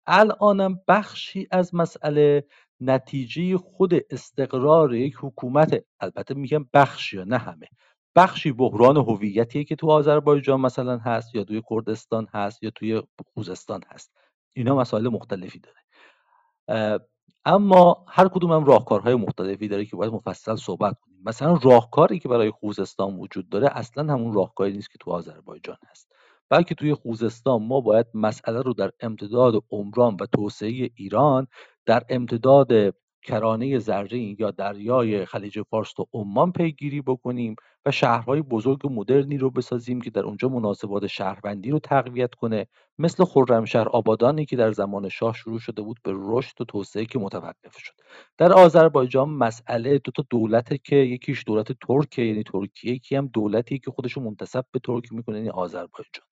الانم بخشی از مسئله نتیجه خود استقرار یک حکومت البته میگم بخشی یا نه همه بخشی بحران هویتیه که تو آذربایجان مثلا هست یا توی کردستان هست یا توی خوزستان هست. اینا مسائل مختلفی داره. اما هر کدوم هم راهکارهای مختلفی داره که باید مفصل صحبت کنیم. مثلا راهکاری که برای خوزستان وجود داره اصلا همون راهکاری نیست که تو آذربایجان هست. بلکه توی خوزستان ما باید مسئله رو در امتداد عمران و توسعه ایران در امتداد کرانه زرین یا دریای خلیج فارس و عمان پیگیری بکنیم و شهرهای بزرگ و مدرنی رو بسازیم که در اونجا مناسبات شهروندی رو تقویت کنه. مثل خرمشهر آبادانی که در زمان شاه شروع شده بود به رشد و توسعه که متوقف شد. در آذربایجان مسئله دو تا دولته که یکیش دولت ترکیه یعنی ترکیه یکی هم دولتی که خودشو منتسب به ترک می‌کنه یعنی آذربایجان.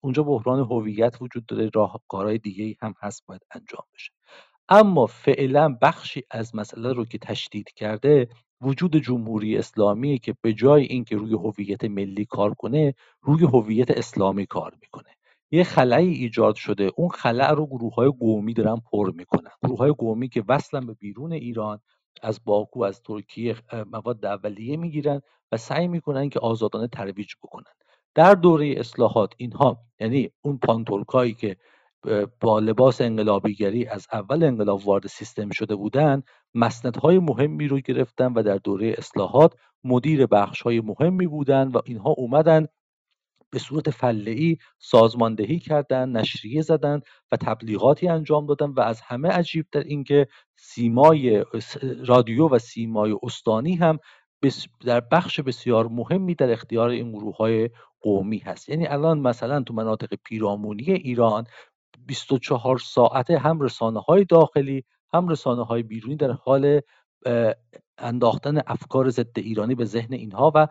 اونجا بحران هویت وجود داره راهکارهای دیگه هم هست باید انجام بشه. اما فعلا بخشی از مسئله رو که تشدید کرده وجود جمهوری اسلامی که به جای اینکه روی هویت ملی کار کنه روی هویت اسلامی کار می‌کنه. یه خلایی ایجاد شده اون خلع رو گروه های قومی دارن پر می‌کنن. گروه های قومی که وصلن به بیرون ایران از باکو از ترکیه مواد اولیه می‌گیرن و سعی می‌کنن که آزادانه ترویج بکنن. در دوره اصلاحات اینها یعنی اون پانتورکایی که با لباس انقلابیگری از اول انقلاب وارد سیستم شده بودن مسندهای مهمی رو گرفتن و در دوره اصلاحات مدیر بخش های مهمی بودن و اینها اومدن به صورت فله سازماندهی کردن نشریه زدن و تبلیغاتی انجام دادن و از همه عجیب در اینکه سیمای رادیو و سیمای استانی هم در بخش بسیار مهمی در اختیار این گروه های قومی هست. یعنی الان مثلا تو مناطق پیرامونی ایران 24 ساعته هم رسانه های داخلی هم رسانه های بیرونی در حال انداختن افکار ضد ایرانی به ذهن اینها و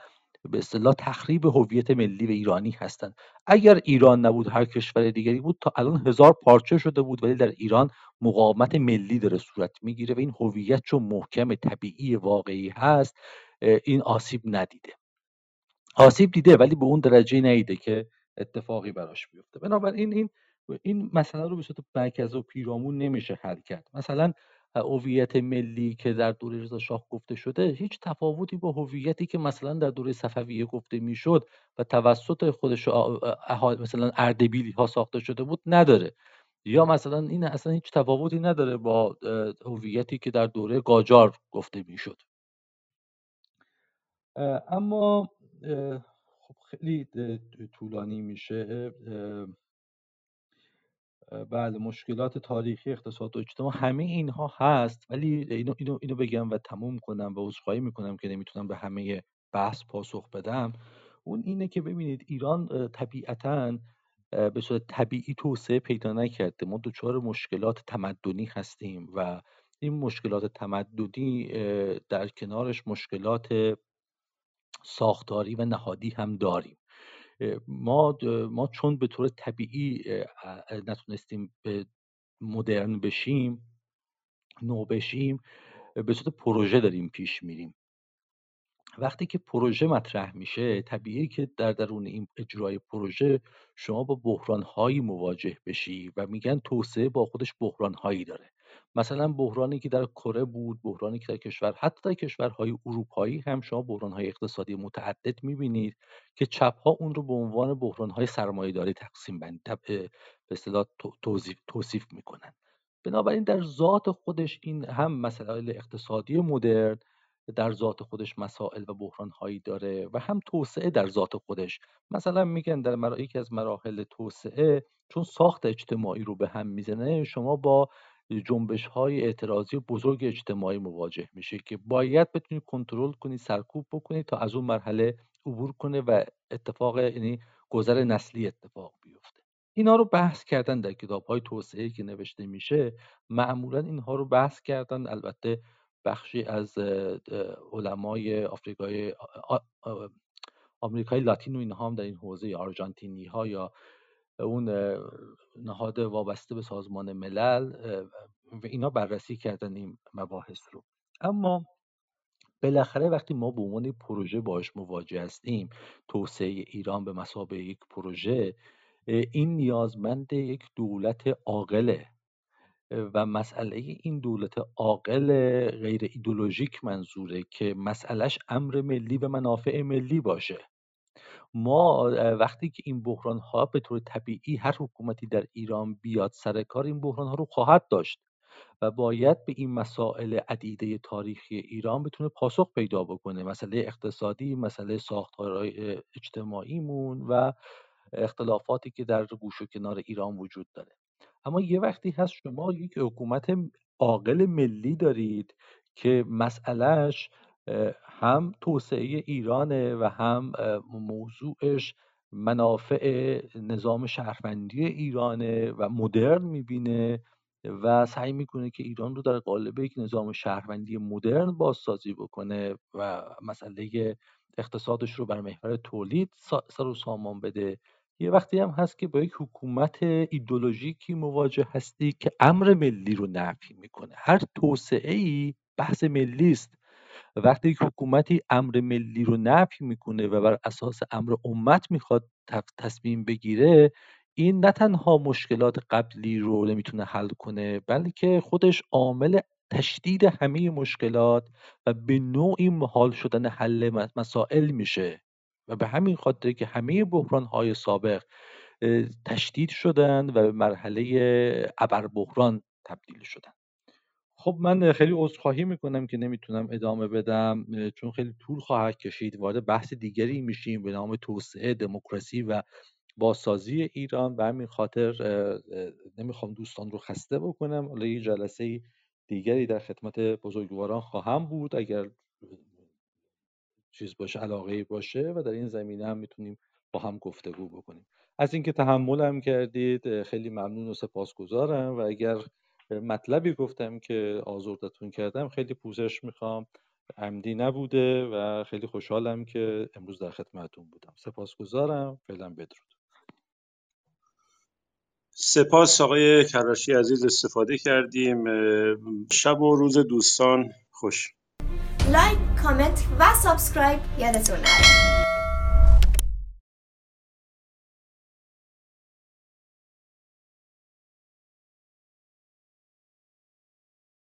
به اصطلاح تخریب هویت ملی و ایرانی هستند. اگر ایران نبود هر کشور دیگری بود تا الان هزار پارچه شده بود ولی در ایران مقاومت ملی داره صورت می‌گیره و این هویت چون محکم طبیعی واقعی هست این آسیب ندیده. آسیب دیده ولی به اون درجه نیده که اتفاقی براش بیفته. بنابراین این این مسئله رو به صورت مرکز و پیرامون نمیشه حل کرد. مثلا هویت ملی که در دوره رضا شاه گفته شده هیچ تفاوتی با هویتی که مثلا در دوره صفویه گفته می‌شد و توسط خودش مثلا اردبیلی ها ساخته شده بود نداره. یا مثلا این اصلا هیچ تفاوتی نداره با هویتی که در دوره قاجار گفته می‌شد. اما خب خیلی طولانی میشه. بله مشکلات تاریخی اقتصاد و اجتماع همه اینها هست ولی اینو, اینو, اینو بگم و تموم کنم و عذرخواهی می‌کنم که نمی‌تونم به همه بحث پاسخ بدم. اون اینه که ببینید ایران طبیعتا به صورت طبیعی توسعه پیدا نکرده. ما دچار مشکلات تمدنی هستیم و این مشکلات تمدنی در کنارش مشکلات ساختاری و نهادی هم داریم. ما ما چون به طور طبیعی نتونستیم به مدرن بشیم نو بشیم به صورت پروژه داریم پیش میریم. وقتی که پروژه مطرح میشه طبیعی که در درون این اجرای پروژه شما با بحرانهایی مواجه بشی و میگن توسعه با خودش بحرانهایی داره. مثلا بحرانی که در کره بود بحرانی که در کشور حتی در کشورهای اروپایی هم شما بحرانهای اقتصادی متعدد می‌بینید که چپ ها اون رو به عنوان بحرانهای سرمایهداری تقسیم بند به اصطلاح توصیف می‌کنن. بنابراین در ذات خودش این هم مسائل اقتصادی مدرن در ذات خودش مسائل و بحرانهایی داره و هم توسعه در ذات خودش. مثلا میگن در یکی از مراحل توسعه چون ساخت اجتماعی رو به هم می‌زنه شما با جنبش های اعتراضی بزرگ اجتماعی مواجه میشه که باید بتونید کنترل کنید سرکوب بکنید تا از اون مرحله عبور کنه و اتفاق یعنی گذر نسلی اتفاق بیفته. اینا رو بحث کردن در کتاب های توسعه که نوشته میشه معمولا اینها رو بحث کردن. البته بخشی از علمای آفریقای آمریکای لاتین و اینها هم در این حوزه آرژانتینی ها یا اون نهاد وابسته به سازمان ملل و اینا بررسی کردن این مباحث رو. اما بالاخره وقتی ما به عنوان پروژه باش مواجه هستیم توسعه ایران به مسابقه یک پروژه این نیازمند یک دولت عاقله و مسئله این دولت عاقل غیر ایدولوژیک منظوره که مسئلهش امر ملی و منافع ملی باشه. ما وقتی که این بحران ها به طور طبیعی هر حکومتی در ایران بیاد سر کار این بحران ها رو خواهد داشت و باید به این مسائل عدیده تاریخی ایران بتونه پاسخ پیدا بکنه. مسئله اقتصادی مسئله ساختارهای اجتماعیمون و اختلافاتی که در گوش و کنار ایران وجود داره. اما یه وقتی هست شما یک حکومت عاقل ملی دارید که مسئلهش هم توسعه ایرانه و هم موضوعش منافع نظام شهروندی ایرانه و مدرن می‌بینه و سعی می‌کنه که ایران رو در قالب یک نظام شهروندی مدرن بازسازی بکنه و مسئله اقتصادش رو بر محور تولید سر و سامان بده. یه وقتی هم هست که با یک حکومت ایدولوژیکی مواجه هستی که امر ملی رو نفی می‌کنه. هر توسعه ای بحث ملی است. وقتی یک حکومتی امر ملی رو نفی می‌کنه و بر اساس امر امت می‌خواد تصمیم بگیره این نه تنها مشکلات قبلی رو نمی‌تونه حل کنه بلکه خودش عامل تشدید همه مشکلات و به نوعی محال شدن حل مسائل میشه. و به همین خاطر که همه بحران های سابق تشدید شدن و به مرحله ابر بحران تبدیل شدن. خب من خیلی عذرخواهی می‌کنم که نمی‌تونم ادامه بدم چون خیلی طول خواهد کشید. وارد بحث دیگری میشیم به نام توسعه دموکراسی و بازسازی ایران. و همین خاطر نمی‌خوام دوستان رو خسته بکنم. حالا یه جلسه دیگری در خدمت بزرگواران خواهم بود. اگر چیز باشه علاقه باشه و در این زمینه هم می‌تونیم با هم گفتگو بکنیم. از اینکه تحملم کردید خیلی ممنون و سپاسگزارم. و اگر مطلبی گفتم که آزردتون کردم. خیلی پوزش می‌خوام. عمدی نبوده و خیلی خوشحالم که امروز در خدمتتون بودم. سپاسگزارم. فعلا بدرود. سپاس آقای کلاشی عزیز استفاده کردیم. شب و روز دوستان خوش. like comment و subscribe یادتون نره